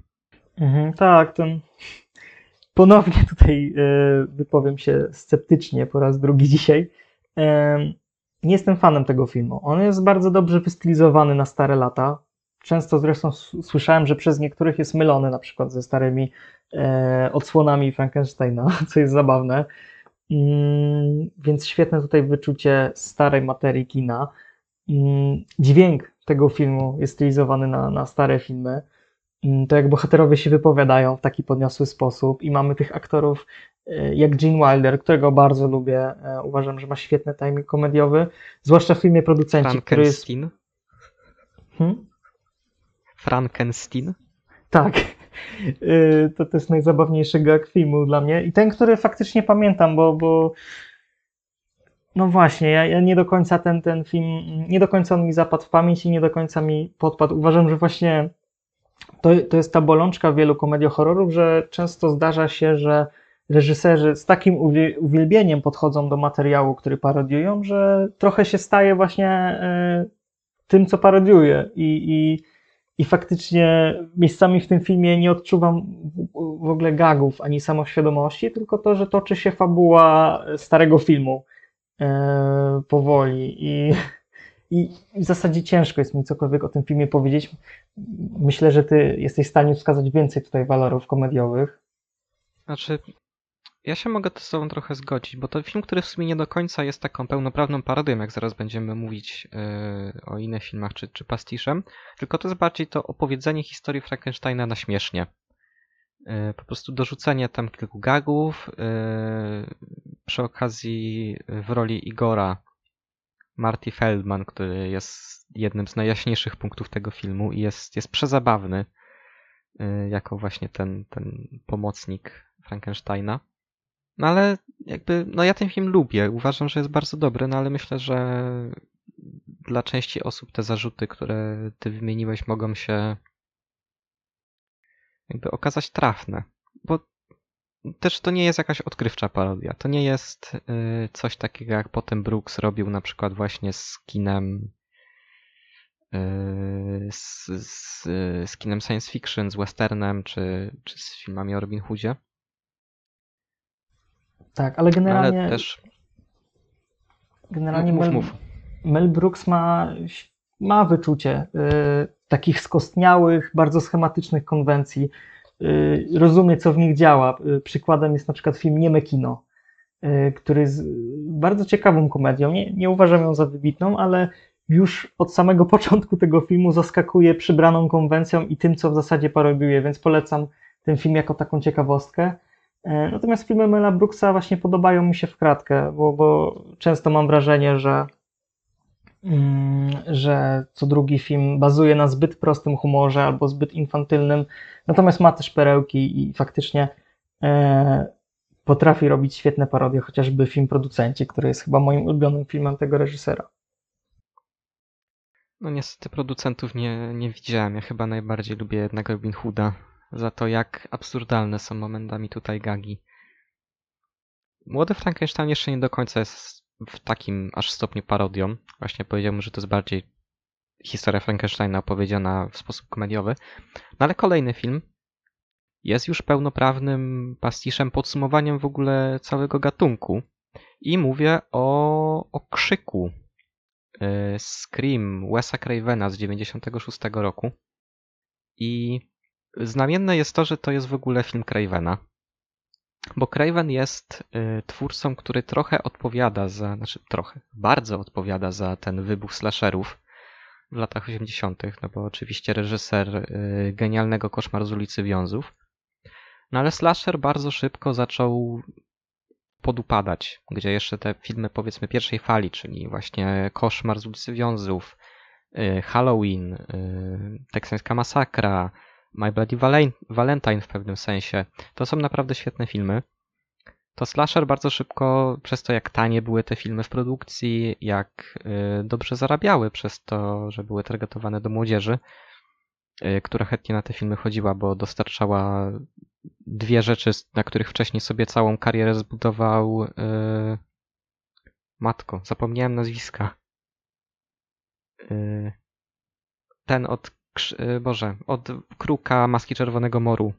Speaker 1: Mhm, tak, ten... Ponownie tutaj e, wypowiem się sceptycznie po raz drugi dzisiaj. E, nie jestem fanem tego filmu. On jest bardzo dobrze wystylizowany na stare lata. Często zresztą słyszałem, że przez niektórych jest mylony na przykład ze starymi e, odsłonami Frankensteina, [LAUGHS] co jest zabawne. Mm, więc świetne tutaj wyczucie starej materii kina. Mm, dźwięk tego filmu jest stylizowany na, na stare filmy. Mm, to jak bohaterowie się wypowiadają w taki podniosły sposób i mamy tych aktorów e, jak Gene Wilder, którego bardzo lubię. E, uważam, że ma świetny timing komediowy, zwłaszcza w filmie Producenci, który jest...
Speaker 2: Hmm? Frankenstein?
Speaker 1: Tak. Y, to, jest najzabawniejszy gag filmu dla mnie. I ten, który faktycznie pamiętam, bo, bo no właśnie, ja, ja, nie do końca ten, ten film, nie do końca on mi zapadł w pamięć i nie do końca mi podpadł. Uważam, że właśnie to, to jest ta bolączka wielu komediohorrorów, że często zdarza się, że reżyserzy z takim uwielbieniem podchodzą do materiału, który parodiują, że trochę się staje właśnie y, tym, co parodiuje. I, i i faktycznie miejscami w tym filmie nie odczuwam w ogóle gagów ani samoświadomości, tylko to, że toczy się fabuła starego filmu e, powoli. [LAUGHS] I, i w zasadzie ciężko jest mi cokolwiek o tym filmie powiedzieć. Myślę, że ty jesteś w stanie wskazać więcej tutaj walorów komediowych.
Speaker 2: Znaczy, ja się mogę z tobą trochę zgodzić, bo to film, który w sumie nie do końca jest taką pełnoprawną parodią, jak zaraz będziemy mówić yy, o innych filmach czy, czy pastiszem, tylko to jest bardziej to opowiedzenie historii Frankensteina na śmiesznie. Yy, po prostu dorzucenie tam kilku gagów, yy, przy okazji w roli Igora Marty Feldman, który jest jednym z najjaśniejszych punktów tego filmu i jest, jest przezabawny jako właśnie ten, ten pomocnik Frankensteina. No ale jakby, no ja ten film lubię, uważam, że jest bardzo dobry, no ale myślę, że dla części osób te zarzuty, które ty wymieniłeś, mogą się jakby okazać trafne. Bo też to nie jest jakaś odkrywcza parodia. To nie jest y, coś takiego, jak potem Brooks robił na przykład właśnie z kinem y, z, z, z kinem science fiction, z westernem, czy, czy z filmami o Robin Hoodzie.
Speaker 1: Tak, ale generalnie.
Speaker 2: Ale też.
Speaker 1: Generalnie
Speaker 2: mów,
Speaker 1: Mel,
Speaker 2: mów.
Speaker 1: Mel Brooks ma, ma wyczucie y, takich skostniałych, bardzo schematycznych konwencji. Y, rozumie, co w nich działa. Y, przykładem jest na przykład film Nieme Kino, y, który jest bardzo ciekawą komedią. Nie, nie uważam ją za wybitną, ale już od samego [LAUGHS] początku tego filmu zaskakuje przybraną konwencją i tym, co w zasadzie parodiuje, więc polecam ten film jako taką ciekawostkę. E, Natomiast filmy Mela Brooksa właśnie podobają mi się w kratkę, bo, bo często mam wrażenie, że, mm, że co drugi film bazuje na zbyt prostym humorze albo zbyt infantylnym, natomiast ma też perełki i faktycznie e, potrafi robić świetne parodie, chociażby film Producenci, który jest chyba moim ulubionym filmem tego reżysera.
Speaker 2: No niestety producentów nie, nie widziałem. Ja chyba najbardziej lubię jednak Robin Hooda za to, jak absurdalne są momentami tutaj gagi. Młody Frankenstein jeszcze nie do końca jest w takim aż stopniu parodią. Właśnie powiedziałbym, że to jest bardziej historia Frankensteina opowiedziana w sposób komediowy. No ale kolejny film jest już pełnoprawnym pastiszem, podsumowaniem w ogóle całego gatunku. I mówię o, o krzyku. Yy, Scream Wesa Cravena z 96 roku. I Znamienne jest to, że to jest w ogóle film Cravena. Bo Craven jest y, twórcą, który trochę odpowiada za, znaczy trochę, bardzo odpowiada za ten wybuch slasherów w latach 80., no bo oczywiście reżyser y, genialnego Koszmar z ulicy Wiązów. No ale slasher bardzo szybko zaczął podupadać, gdzie jeszcze te filmy powiedzmy pierwszej fali, czyli właśnie Koszmar z ulicy Wiązów, y, Halloween, Teksańska Masakra, My Bloody Valentine w pewnym sensie. To są naprawdę świetne filmy. To slasher bardzo szybko, przez to jak tanie były te filmy w produkcji, jak y, dobrze zarabiały, przez to, że były targetowane do młodzieży, y, która chętnie na te filmy chodziła, bo dostarczała dwie rzeczy, na których wcześniej sobie całą karierę zbudował. Y, matko, zapomniałem nazwiska. Ten od Boże, od Kruka Maski Czerwonego Moru.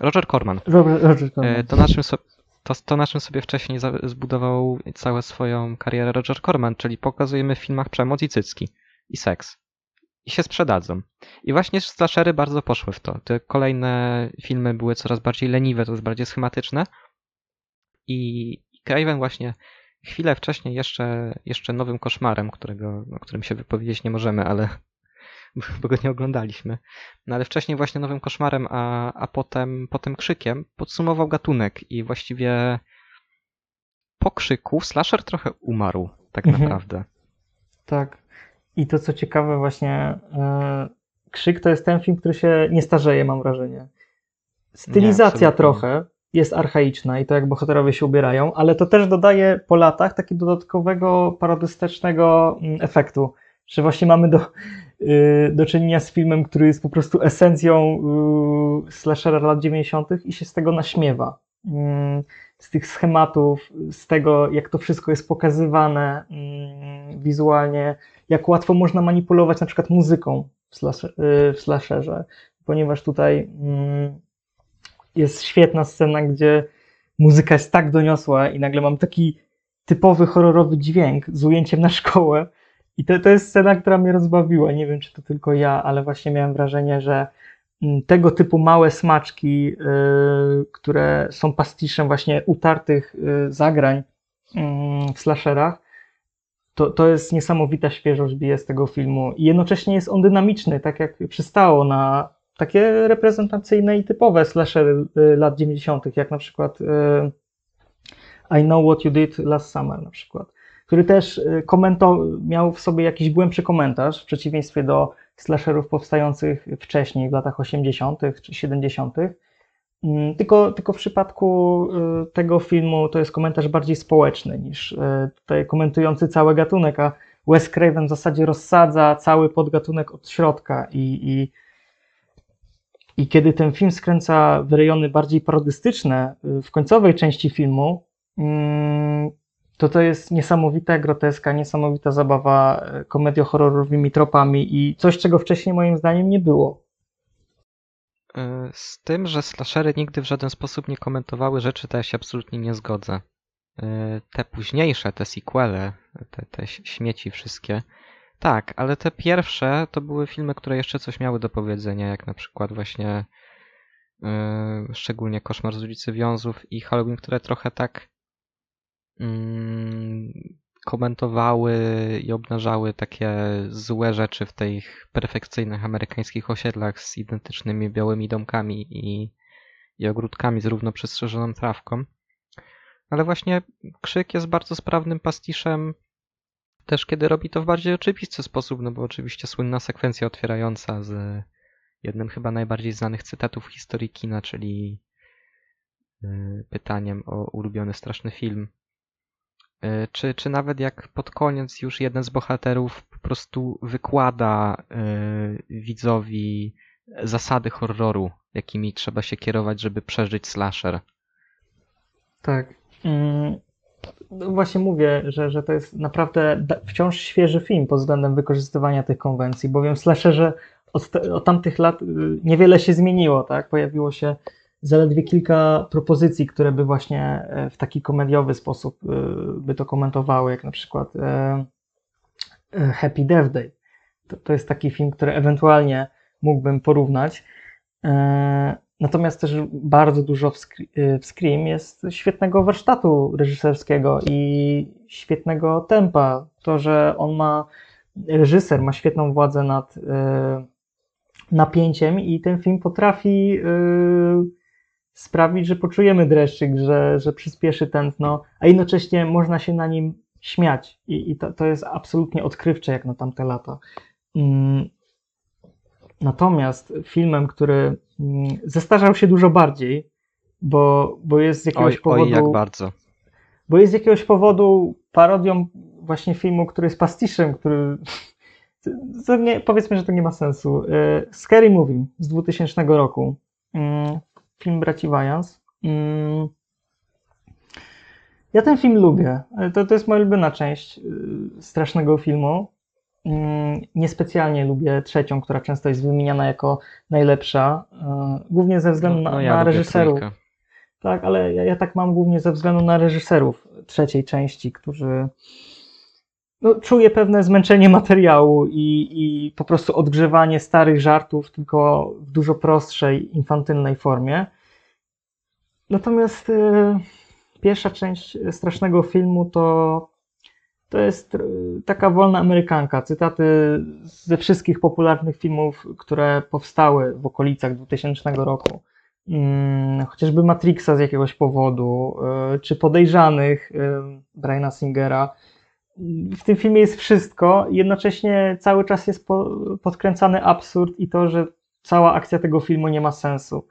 Speaker 2: Roger Corman.
Speaker 1: Robert, Roger Corman.
Speaker 2: Y, to, na czym so, to, to na czym sobie wcześniej zbudował całą swoją karierę Roger Corman, czyli pokazujemy w filmach przemoc i cycki. I seks. I się sprzedadzą. I właśnie slashery bardzo poszły w to. Te kolejne filmy były coraz bardziej leniwe, coraz bardziej schematyczne. I Craven właśnie chwilę wcześniej jeszcze, jeszcze nowym koszmarem, którego, o którym się wypowiedzieć nie możemy, ale [LAUGHS] bo go nie oglądaliśmy. No ale wcześniej właśnie Nowym Koszmarem, a, a potem, potem Krzykiem podsumował gatunek i właściwie po Krzyku slasher trochę umarł tak mhm. naprawdę.
Speaker 1: Tak. I to co ciekawe właśnie yy, Krzyk to jest ten film, który się nie starzeje mam wrażenie. Stylizacja nie, trochę jest archaiczna i to jak bohaterowie się ubierają, ale to też dodaje po latach takiego dodatkowego parodystycznego mm, efektu, że właśnie mamy do, do czynienia z filmem, który jest po prostu esencją y, slashera lat 90. i się z tego naśmiewa. Mm, z tych schematów, z tego, jak to wszystko jest pokazywane mm, wizualnie, jak łatwo można manipulować na przykład muzyką w, y, slasherze, ponieważ tutaj mm, jest świetna scena, gdzie muzyka jest tak doniosła i nagle mam taki typowy horrorowy dźwięk z ujęciem na szkołę, I to, to jest scena, która mnie rozbawiła. Nie wiem, czy to tylko ja, ale właśnie miałem wrażenie, że mm, tego typu małe smaczki, y, które są pastiszem właśnie utartych y, zagrań mm, w slasherach, to, to jest niesamowita świeżość bije z tego filmu. I jednocześnie jest on dynamiczny, tak jak przystało na takie reprezentacyjne i typowe slashery y, lat 90., jak na przykład I Know What You Did Last Summer na przykład, który też y, miał w sobie jakiś głębszy komentarz, w przeciwieństwie do slasherów powstających wcześniej, w latach 80. czy 70. Mm, Tylko, tylko w przypadku y, tego filmu to jest komentarz bardziej społeczny niż y, tutaj komentujący cały gatunek, a Wes Craven w zasadzie rozsadza cały podgatunek od środka i, i, i kiedy ten film skręca w rejony bardziej parodystyczne w końcowej części filmu, mm, to to jest niesamowita groteska, niesamowita zabawa y, komedio-horrorowymi tropami i coś, czego wcześniej moim zdaniem nie było.
Speaker 2: Y, Z tym, że slashery nigdy w żaden sposób nie komentowały rzeczy, to ja się absolutnie nie zgodzę. Y, Te późniejsze, te sequele, te, te śmieci wszystkie, tak, ale te pierwsze to były filmy, które jeszcze coś miały do powiedzenia, jak na przykład właśnie y, szczególnie Koszmar z ulicy Wiązów i Halloween, które trochę tak komentowały i obnażały takie złe rzeczy w tych perfekcyjnych amerykańskich osiedlach z identycznymi białymi domkami i, i ogródkami z równo przestrzeżoną trawką. Ale właśnie Krzyk jest bardzo sprawnym pastiszem też kiedy robi to w bardziej oczywisty sposób, no bo oczywiście słynna sekwencja otwierająca z jednym chyba najbardziej znanych cytatów historii kina, czyli y, pytaniem o ulubiony straszny film. Y, Czy, czy nawet jak pod koniec już jeden z bohaterów po prostu wykłada y, widzowi zasady horroru, jakimi trzeba się kierować, żeby przeżyć slasher.
Speaker 1: Tak. Mm, Właśnie mówię, że, że to jest naprawdę wciąż świeży film pod względem wykorzystywania tych konwencji, bowiem slasherze od, od tamtych lat y, niewiele się zmieniło, tak? Pojawiło się zaledwie kilka propozycji, które by właśnie e, w taki komediowy sposób y, by to komentowały, jak na przykład e, e, Happy Death Day. To, to jest taki film, który ewentualnie mógłbym porównać. E, Natomiast też bardzo dużo w, Scre- w Scream jest świetnego warsztatu reżyserskiego i świetnego tempa. To, że on ma, reżyser ma świetną władzę nad napięciem i ten film potrafi sprawić, że poczujemy dreszczyk, że, że przyspieszy tętno, a jednocześnie można się na nim śmiać. I, i to, to jest absolutnie odkrywcze jak na tamte lata. Mm, Natomiast filmem, który mm, zestarzał się dużo bardziej, bo, bo jest z jakiegoś
Speaker 2: Oj,
Speaker 1: powodu.
Speaker 2: oj, jak bardzo.
Speaker 1: Bo jest z jakiegoś powodu parodią właśnie filmu, który jest pastiszem, który. [LAUGHS] Powiedzmy, że to nie ma sensu. E, Scary Movie z 2000 roku. Film braci Wayans. Mm, Ja ten film lubię. To, to jest moja ulubiona część y, strasznego filmu. Mm, Niespecjalnie lubię trzecią, która często jest wymieniana jako najlepsza, e, głównie ze względu na,
Speaker 2: No, ja
Speaker 1: na reżyserów.
Speaker 2: trójkę.
Speaker 1: Tak, ale ja, ja tak mam głównie ze względu na reżyserów trzeciej części, którzy no, czuję pewne zmęczenie materiału i, i po prostu odgrzewanie starych żartów, tylko w dużo prostszej, infantylnej formie. Natomiast e, pierwsza część strasznego filmu to, to jest e, taka wolna amerykanka. Cytaty ze wszystkich popularnych filmów, które powstały w okolicach 2000 roku. Mm, chociażby Matrixa z jakiegoś powodu, y, czy Podejrzanych y, Briana Singera. W tym filmie jest wszystko, jednocześnie cały czas jest po, podkręcany absurd i to, że cała akcja tego filmu nie ma sensu.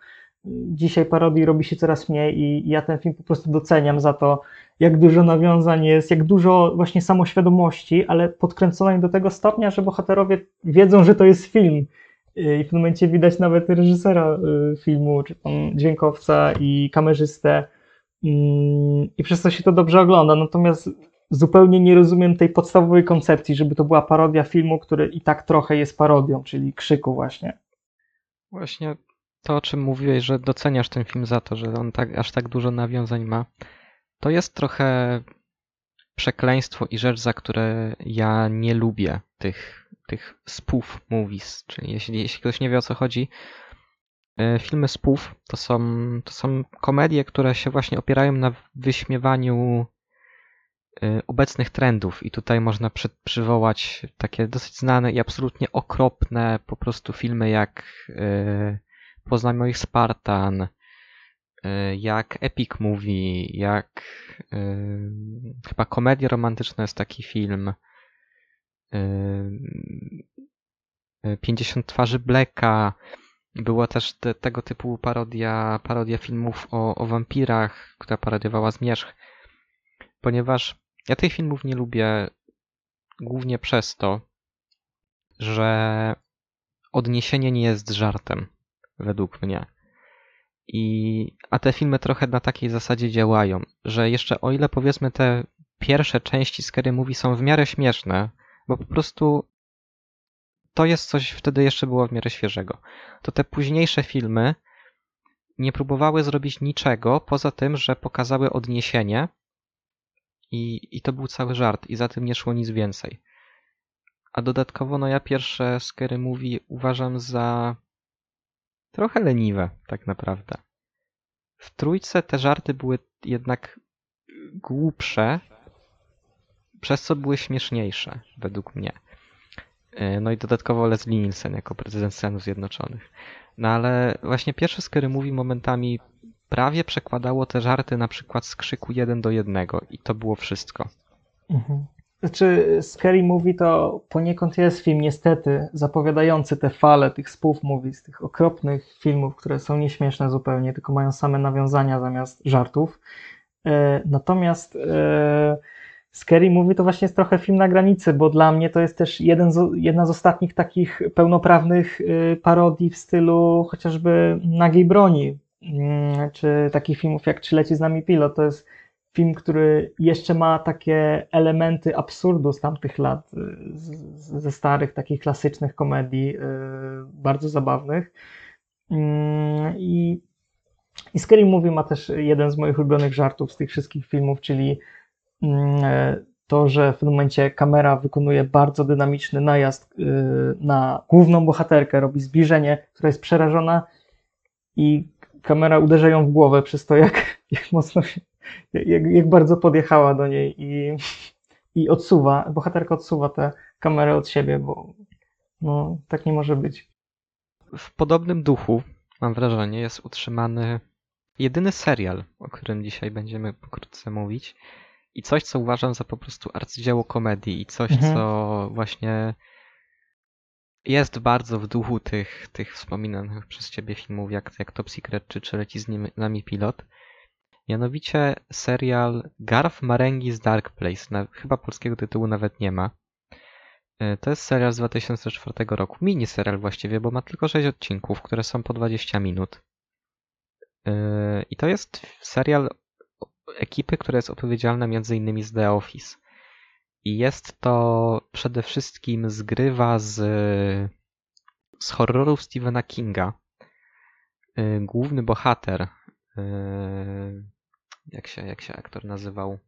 Speaker 1: Dzisiaj parodii robi się coraz mniej i ja ten film po prostu doceniam za to, jak dużo nawiązań jest, jak dużo właśnie samoświadomości, ale podkręconej do tego stopnia, że bohaterowie wiedzą, że to jest film. I w tym momencie widać nawet reżysera y, filmu, czy tam dźwiękowca i kamerzystę. Mm, I przez to się to dobrze ogląda. Natomiast zupełnie nie rozumiem tej podstawowej koncepcji, żeby to była parodia filmu, który i tak trochę jest parodią, czyli krzyku właśnie.
Speaker 2: Właśnie to, o czym mówiłeś, że doceniasz ten film za to, że on tak, aż tak dużo nawiązań ma, to jest trochę przekleństwo i rzecz, za które ja nie lubię tych, tych spoof movies. Czyli jeśli, jeśli ktoś nie wie o co chodzi, e, filmy spoof to są, to są komedie, które się właśnie opierają na wyśmiewaniu obecnych trendów. I tutaj można przy, przywołać takie dosyć znane i absolutnie okropne po prostu filmy jak e, Poznaj moich Spartan, y, jak Epic Movie, jak y, chyba Komedia Romantyczna jest taki film. y, 50 twarzy Blacka. Była też te, tego typu parodia, parodia filmów o, o wampirach, która parodiowała Zmierzch. Ponieważ ja tych filmów nie lubię głównie przez to, że odniesienie nie jest żartem według mnie. I, a te filmy trochę na takiej zasadzie działają, że jeszcze o ile powiedzmy te pierwsze części Scary Movie są w miarę śmieszne, bo po prostu to jest coś wtedy jeszcze było w miarę świeżego, to te późniejsze filmy nie próbowały zrobić niczego poza tym, że pokazały odniesienie i, i to był cały żart i za tym nie szło nic więcej. A dodatkowo no ja pierwsze Scary Movie uważam za trochę leniwe, tak naprawdę. W trójce te żarty były jednak głupsze, przez co były śmieszniejsze, według mnie. E, No i dodatkowo Leslie Nielsen jako prezydent Stanów Zjednoczonych. No ale właśnie pierwsze Scary Movie momentami prawie przekładało te żarty na przykład z krzyku 1 do 1 i to było wszystko.
Speaker 1: Mhm. Znaczy, Scary Movie to poniekąd jest film, niestety, zapowiadający te fale tych spoof movies, tych okropnych filmów, które są nieśmieszne zupełnie, tylko mają same nawiązania zamiast żartów. E, Natomiast e, Scary Movie to właśnie jest trochę film na granicy, bo dla mnie to jest też jeden z, jedna z ostatnich takich pełnoprawnych e, parodii w stylu chociażby Nagiej Broni, czy takich filmów jak Czy leci z nami pilot. To jest film, który jeszcze ma takie elementy absurdu z tamtych lat, y, ze starych, takich klasycznych komedii, yy, bardzo zabawnych. Yy, I, I Scary Movie ma też jeden z moich ulubionych żartów z tych wszystkich filmów, czyli yy, to, że w pewnym momencie kamera wykonuje bardzo dynamiczny najazd yy, na główną bohaterkę, robi zbliżenie, która jest przerażona i kamera uderza ją w głowę przez to, jak, [LAUGHS] jak mocno się jak, jak bardzo podjechała do niej i, i odsuwa, bohaterka odsuwa tę kamerę od siebie, bo no, tak nie może być.
Speaker 2: W podobnym duchu, mam wrażenie, jest utrzymany jedyny serial, o którym dzisiaj będziemy pokrótce mówić. I coś, co uważam za po prostu arcydzieło komedii i coś,
Speaker 1: Mhm.
Speaker 2: co właśnie jest bardzo w duchu tych, tych wspominanych przez ciebie filmów, jak, jak Top Secret czy, czy Leci z nami pilot. Mianowicie serial Garf Marenghi's Dark Place. Na, chyba polskiego tytułu nawet nie ma. E, To jest serial z 2004 roku. Mini serial właściwie, bo ma tylko 6 odcinków, które są po 20 minut. E, I to jest serial ekipy, która jest odpowiedzialna między innymi z The Office. I jest to przede wszystkim zgrywa z, z horrorów Stephena Kinga. E, Główny bohater, e, jak się, jak się aktor nazywał?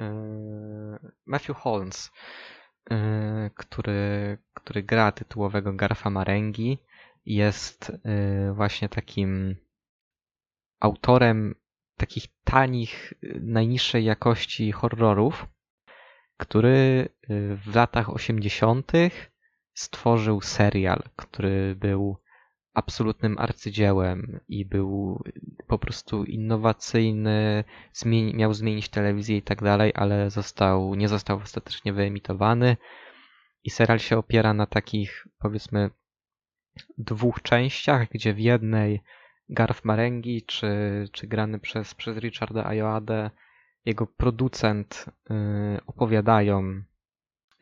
Speaker 2: E, Matthew Holmes, który, który gra tytułowego Garfa Marenghi, jest właśnie takim autorem takich tanich, y, najniższej jakości horrorów, który y, w latach 80. stworzył serial, który był absolutnym arcydziełem i był po prostu innowacyjny, zmieni- miał zmienić telewizję i tak dalej, ale został, nie został ostatecznie wyemitowany. I serial się opiera na takich, powiedzmy, dwóch częściach, gdzie w jednej Garth Marenghi, czy, czy grany przez, przez Richarda Ayoadę, jego producent y, opowiadają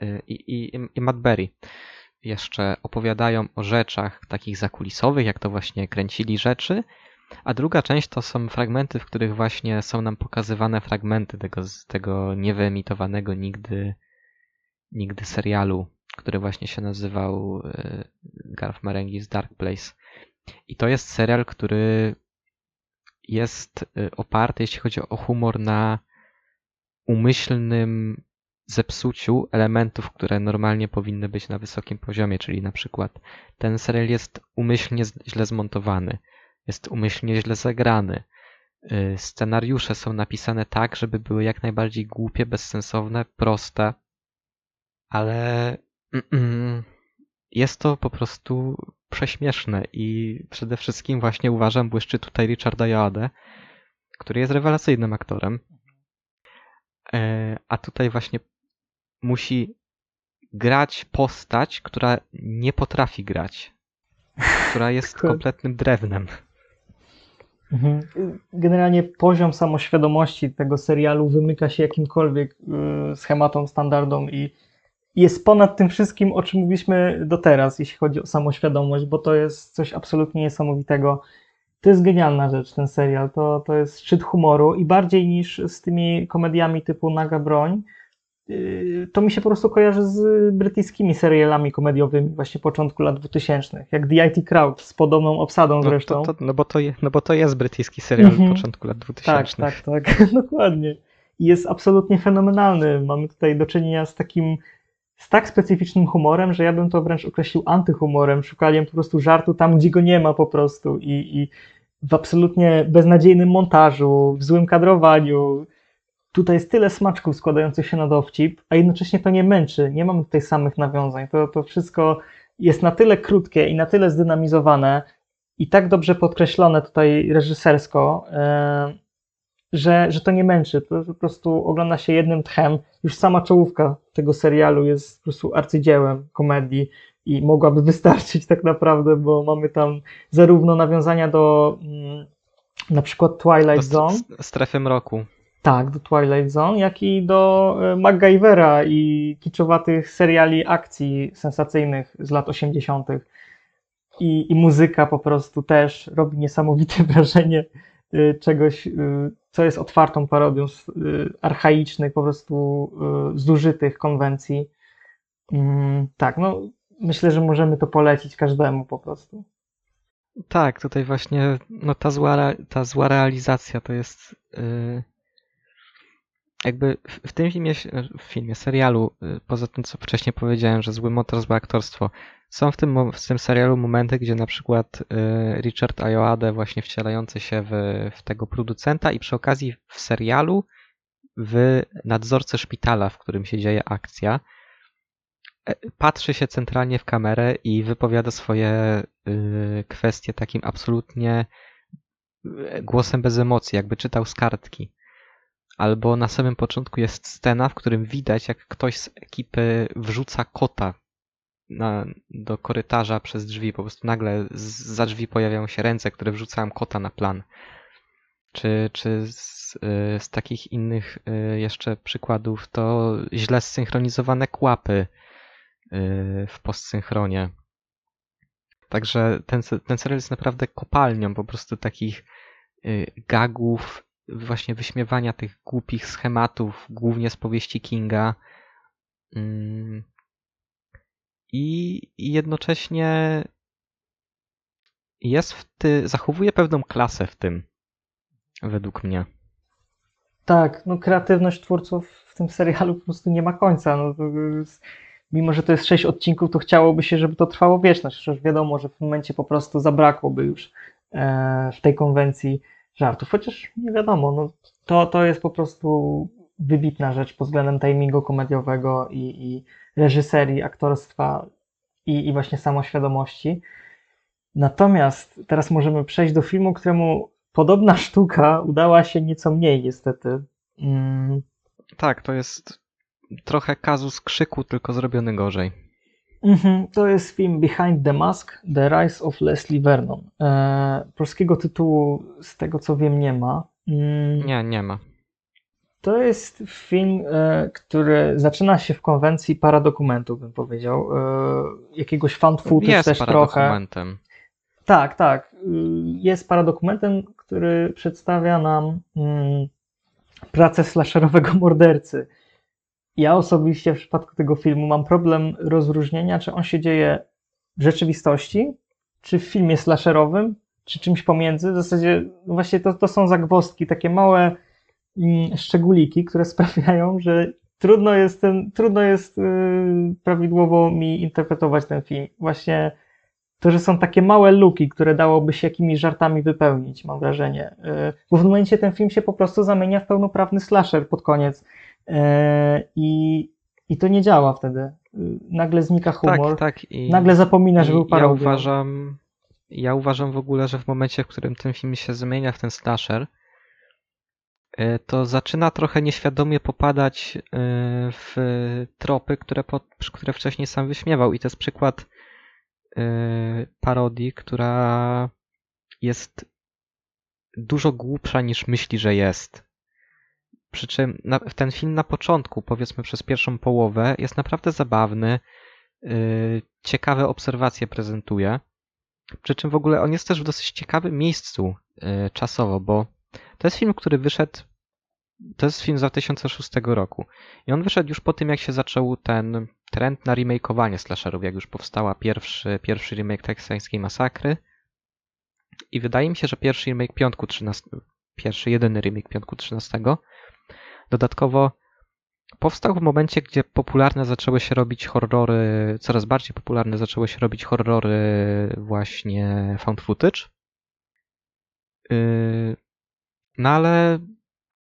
Speaker 2: y, i, i, i Matt Berry jeszcze opowiadają o rzeczach takich zakulisowych, jak to właśnie kręcili rzeczy, a druga część to są fragmenty, w których właśnie są nam pokazywane fragmenty tego, z tego niewyemitowanego nigdy, nigdy serialu, który właśnie się nazywał y, Garth Marenghi's Dark Place. I to jest serial, który jest y, oparty, jeśli chodzi o humor, na umyślnym zepsuciu elementów, które normalnie powinny być na wysokim poziomie, czyli na przykład ten serial jest umyślnie źle zmontowany, jest umyślnie źle zagrany. Y, Scenariusze są napisane tak, żeby były jak najbardziej głupie, bezsensowne, proste, ale mm, jest to po prostu prześmieszne i przede wszystkim właśnie uważam błyszczy tutaj Richarda Joadę, który jest rewelacyjnym aktorem. E, A tutaj właśnie musi grać postać, która nie potrafi grać. Która jest kompletnym drewnem.
Speaker 1: Mhm. Generalnie poziom samoświadomości tego serialu wymyka się jakimkolwiek y, schematom, standardom i jest ponad tym wszystkim, o czym mówiliśmy do teraz, jeśli chodzi o samoświadomość, bo to jest coś absolutnie niesamowitego. To jest genialna rzecz, ten serial. To, to jest szczyt humoru i bardziej niż z tymi komediami typu Naga Broń, y, to mi się po prostu kojarzy z brytyjskimi serialami komediowymi właśnie początku lat 2000, jak The IT Crowd z podobną obsadą
Speaker 2: No,
Speaker 1: zresztą.
Speaker 2: to, to, no, bo to je, no bo to jest brytyjski serial
Speaker 1: Mhm.
Speaker 2: początku lat 2000.
Speaker 1: Tak, tak, tak, [LAUGHS] dokładnie. I jest absolutnie fenomenalny. Mamy tutaj do czynienia z takim, z tak specyficznym humorem, że ja bym to wręcz określił antyhumorem, szukaniem po prostu żartu tam, gdzie go nie ma po prostu i, i w absolutnie beznadziejnym montażu, w złym kadrowaniu. Tutaj jest tyle smaczków składających się na dowcip, a jednocześnie to nie męczy. Nie mamy tutaj samych nawiązań. To, to wszystko jest na tyle krótkie i na tyle zdynamizowane i tak dobrze podkreślone tutaj reżysersko, e, że, że to nie męczy. To po prostu ogląda się jednym tchem. Już sama czołówka tego serialu jest po prostu arcydziełem komedii i mogłaby [LAUGHS] wystarczyć tak naprawdę, bo mamy tam zarówno nawiązania do mm, na przykład Twilight
Speaker 2: Do
Speaker 1: Zone,
Speaker 2: st- st- strefy mroku.
Speaker 1: tak, do Twilight Zone, jak i do e, MacGyvera i kiczowatych seriali akcji sensacyjnych z lat 80. I, I muzyka po prostu też robi niesamowite [LAUGHS] wrażenie y, czegoś, y, co jest otwartą parodią z y, archaicznych, po prostu y, zużytych konwencji. Mm, Tak, no myślę, że możemy to polecić każdemu po prostu.
Speaker 2: Tak, tutaj właśnie no ta zła, ta zła realizacja to jest yy, jakby w, tym filmie, w filmie, serialu, poza tym co wcześniej powiedziałem, że zły motor, złe aktorstwo, są w tym, w tym serialu momenty, gdzie na przykład yy, Richard Ayoade właśnie wcielający się w, w tego producenta i przy okazji w serialu w nadzorcę szpitala, w którym się dzieje akcja, e, patrzy się centralnie w kamerę i wypowiada swoje y, kwestie takim absolutnie y, głosem bez emocji, jakby czytał z kartki. Albo na samym początku jest scena, w którym widać, jak ktoś z ekipy wrzuca kota na, do korytarza przez drzwi. Po prostu nagle z, za drzwi pojawiają się ręce, które wrzucają kota na plan. Czy, czy z, y, z takich innych y, jeszcze przykładów to źle zsynchronizowane kłapy y, w postsynchronie. Także ten, ten serial jest naprawdę kopalnią po prostu takich gagów, właśnie wyśmiewania tych głupich schematów, głównie z powieści Kinga. I, jednocześnie jest w ty, zachowuje pewną klasę w tym, według mnie.
Speaker 1: Tak, no kreatywność twórców w tym serialu po prostu nie ma końca. No, jest, mimo, że to jest sześć odcinków, to chciałoby się, żeby to trwało wieczność. Przecież wiadomo, że w tym momencie po prostu zabrakłoby już e, w tej konwencji żartów. Chociaż nie wiadomo, no, to, to jest po prostu wybitna rzecz pod względem timingu komediowego i, i reżyserii, aktorstwa i, i właśnie samoświadomości. Natomiast teraz możemy przejść do filmu, któremu podobna sztuka udała się nieco mniej niestety. Mm,
Speaker 2: Tak, to jest trochę kazus krzyku, tylko zrobiony gorzej.
Speaker 1: mhm, to jest film Behind the Mask, The Rise of Leslie Vernon. E, polskiego tytułu z tego co wiem nie ma. Mm,
Speaker 2: Nie, nie ma.
Speaker 1: To jest film, e, który zaczyna się w konwencji paradokumentu, bym powiedział. E, jakiegoś fan footage
Speaker 2: Jest
Speaker 1: też trochę.
Speaker 2: paradokumentem.
Speaker 1: Tak, tak. Y, Jest paradokumentem, który przedstawia nam mm, pracę slasherowego [LAUGHS] mordercy. Ja osobiście w przypadku tego filmu mam problem rozróżnienia, czy on się dzieje w rzeczywistości, czy w filmie slasherowym, czy czymś pomiędzy. W zasadzie no właśnie to, to są zagwozdki, takie małe szczególiki, które [LAUGHS] sprawiają, że trudno jest, ten, trudno jest yy, prawidłowo mi interpretować ten film. Właśnie to, że są takie małe luki, które dałoby się jakimiś żartami wypełnić, mam wrażenie. Yy, bo w momencie ten film się po prostu zamienia w pełnoprawny slasher pod koniec. Yy, I, I to nie działa wtedy. Nagle znika humor.
Speaker 2: Tak, tak. I,
Speaker 1: nagle zapomina, że był
Speaker 2: ja
Speaker 1: parodią.
Speaker 2: uważam, ja uważam w ogóle, że w momencie, w którym ten film się zmienia w ten slasher, y, to zaczyna trochę nieświadomie popadać y, w tropy, które, po, które wcześniej sam wyśmiewał. I to jest przykład y, parodii, która jest dużo głupsza niż myśli, że jest. Przy czym na, ten film na początku, powiedzmy przez pierwszą połowę, jest naprawdę zabawny, ciekawe obserwacje prezentuje. Przy czym w ogóle on jest też w dosyć ciekawym miejscu czasowo, bo to jest film, który wyszedł. To jest film z 2006 roku. I on wyszedł już po tym, jak się zaczął ten trend na remakeowanie slasherów, jak już powstała pierwszy, pierwszy remake teksańskiej masakry. I wydaje mi się, że pierwszy remake piątku 13, pierwszy jedyny remake piątku 13 Dodatkowo powstał w momencie, gdzie popularne zaczęły się robić horrory, coraz bardziej popularne zaczęły się robić horrory właśnie found footage. Yy, no ale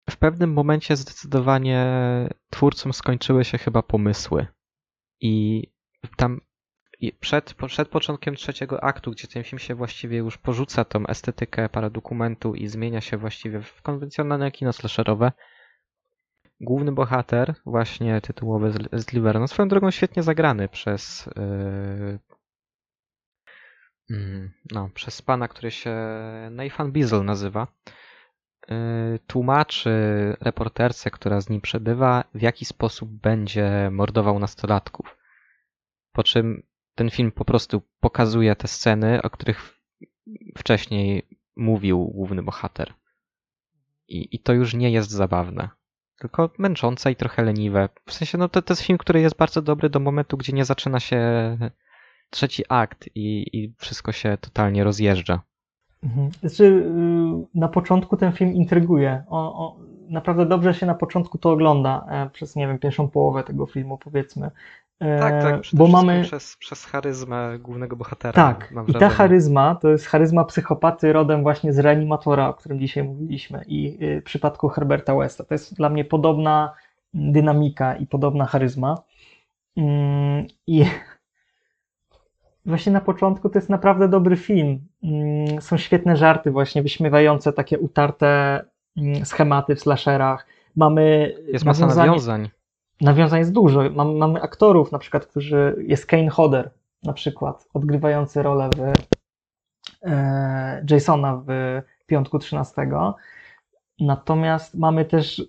Speaker 2: w pewnym momencie zdecydowanie twórcom skończyły się chyba pomysły. I tam przed, przed początkiem trzeciego aktu, gdzie ten film się właściwie już porzuca tą estetykę paradokumentu i zmienia się właściwie w konwencjonalne kino slasherowe, główny bohater, właśnie tytułowy z, Liverno, swoją drogą świetnie zagrany przez yy, no, przez pana, który się Nathan Beazle nazywa, tłumaczy reporterce, która z nim przebywa, w jaki sposób będzie mordował nastolatków. Po czym ten film po prostu pokazuje te sceny, o których wcześniej mówił główny bohater. I, i to już nie jest zabawne tylko męczące i trochę leniwe. W sensie, no to, to jest film, który jest bardzo dobry do momentu, gdzie nie zaczyna się trzeci akt i, i wszystko się totalnie rozjeżdża.
Speaker 1: Mhm. Znaczy, na początku ten film intryguje. O, o, naprawdę dobrze się na początku to ogląda e, przez, nie wiem, pierwszą połowę tego filmu, powiedzmy. E,
Speaker 2: tak, tak.
Speaker 1: Bo mamy
Speaker 2: przez, przez charyzmę głównego bohatera.
Speaker 1: Tak, i ta charyzma to jest charyzma psychopaty rodem właśnie z reanimatora, o którym dzisiaj mówiliśmy, i w przypadku Herberta Westa. To jest dla mnie podobna dynamika i podobna charyzma. Mm, I [LAUGHS] właśnie na początku to jest naprawdę dobry film. Mm, są świetne żarty, właśnie wyśmiewające takie utarte mm, schematy w slasherach. Mamy
Speaker 2: jest masa nawiązań
Speaker 1: nawiązań jest dużo. Mam, mamy aktorów, na przykład, którzy. Jest Kane Hodder, na przykład, odgrywający rolę w e, Jasona w Piątku 13. Natomiast mamy też.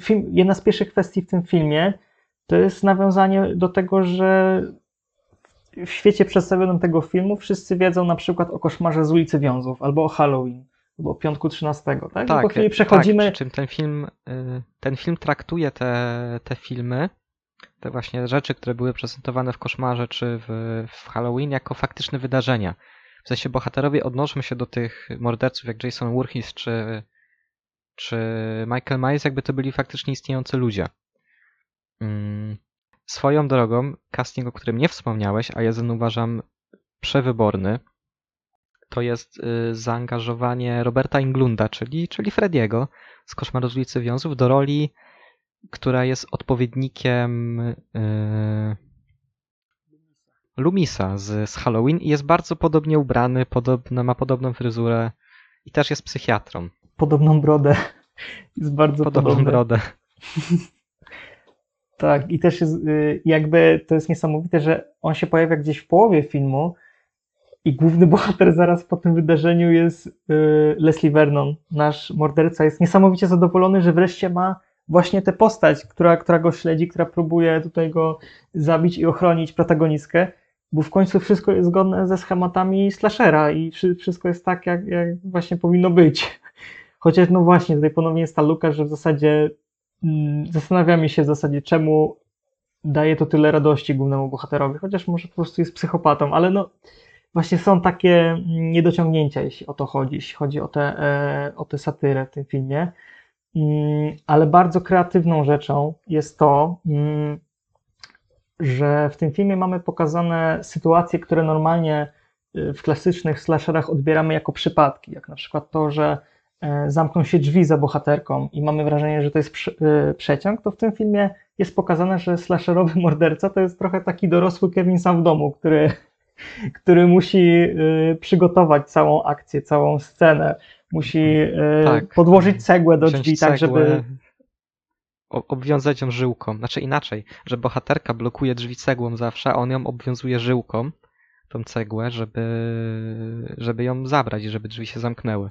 Speaker 1: Film, jedna z pierwszych kwestii w tym filmie to jest nawiązanie do tego, że w świecie przedstawionym tego filmu wszyscy wiedzą na przykład o koszmarze z ulicy Wiązów albo o Halloween bo piątku 13, tak?
Speaker 2: Tak,
Speaker 1: po chwili przechodzimy.
Speaker 2: Tak, czym ten film, y, ten film traktuje te, te filmy, te właśnie rzeczy, które były prezentowane w Koszmarze czy w, w Halloween jako faktyczne wydarzenia. W sensie bohaterowie odnoszą się do tych morderców jak Jason Voorhees czy, czy Michael Myers, jakby to byli faktycznie istniejący ludzie. Swoją drogą, casting, o którym nie wspomniałeś, a ja ten uważam przewyborny, to jest y, zaangażowanie Roberta Inglunda, czyli, czyli Frediego z Koszmaru z ulicy Wiązów do roli, która jest odpowiednikiem yy, Lumisa z, z Halloween i jest bardzo podobnie ubrany, podobno, ma podobną fryzurę i też jest psychiatrą.
Speaker 1: Podobną brodę. [LAUGHS] Jest bardzo
Speaker 2: podobną
Speaker 1: podobny.
Speaker 2: brodę. [LAUGHS]
Speaker 1: tak, i też jest y, jakby to jest niesamowite, że on się pojawia gdzieś w połowie filmu, i główny bohater zaraz po tym wydarzeniu jest y, Leslie Vernon. Nasz morderca jest niesamowicie zadowolony, że wreszcie ma właśnie tę postać, która, która go śledzi, która próbuje tutaj go zabić i ochronić protagonistkę, bo w końcu wszystko jest zgodne ze schematami slashera i wszystko jest tak, jak, jak właśnie powinno być. Chociaż no właśnie, tutaj ponownie jest ta luka, że w zasadzie zastanawiamy się w zasadzie, czemu daje to tyle radości głównemu bohaterowi, chociaż może po prostu jest psychopatą, ale no właśnie są takie niedociągnięcia, jeśli o to chodzi, jeśli chodzi o tę, e, o tę satyrę w tym filmie. Mm, ale bardzo kreatywną rzeczą jest to, mm, że w tym filmie mamy pokazane sytuacje, które normalnie y, w klasycznych slasherach odbieramy jako przypadki, jak na przykład to, że zamkną się drzwi za bohaterką i mamy wrażenie, że to jest y, przeciąg, to w tym filmie jest pokazane, że slasherowy [LAUGHS] morderca to jest trochę taki dorosły Kevin sam w domu, który, [LAUGHS] który musi y, przygotować całą akcję, całą scenę, musi
Speaker 2: Tak.
Speaker 1: podłożyć cegłę do
Speaker 2: Wziąć
Speaker 1: drzwi, tak żeby
Speaker 2: Obwiązać ją żyłką. Znaczy inaczej, że bohaterka blokuje drzwi cegłą zawsze, a on ją obwiązuje żyłką, tą cegłę, żeby, żeby ją zabrać i żeby drzwi się zamknęły.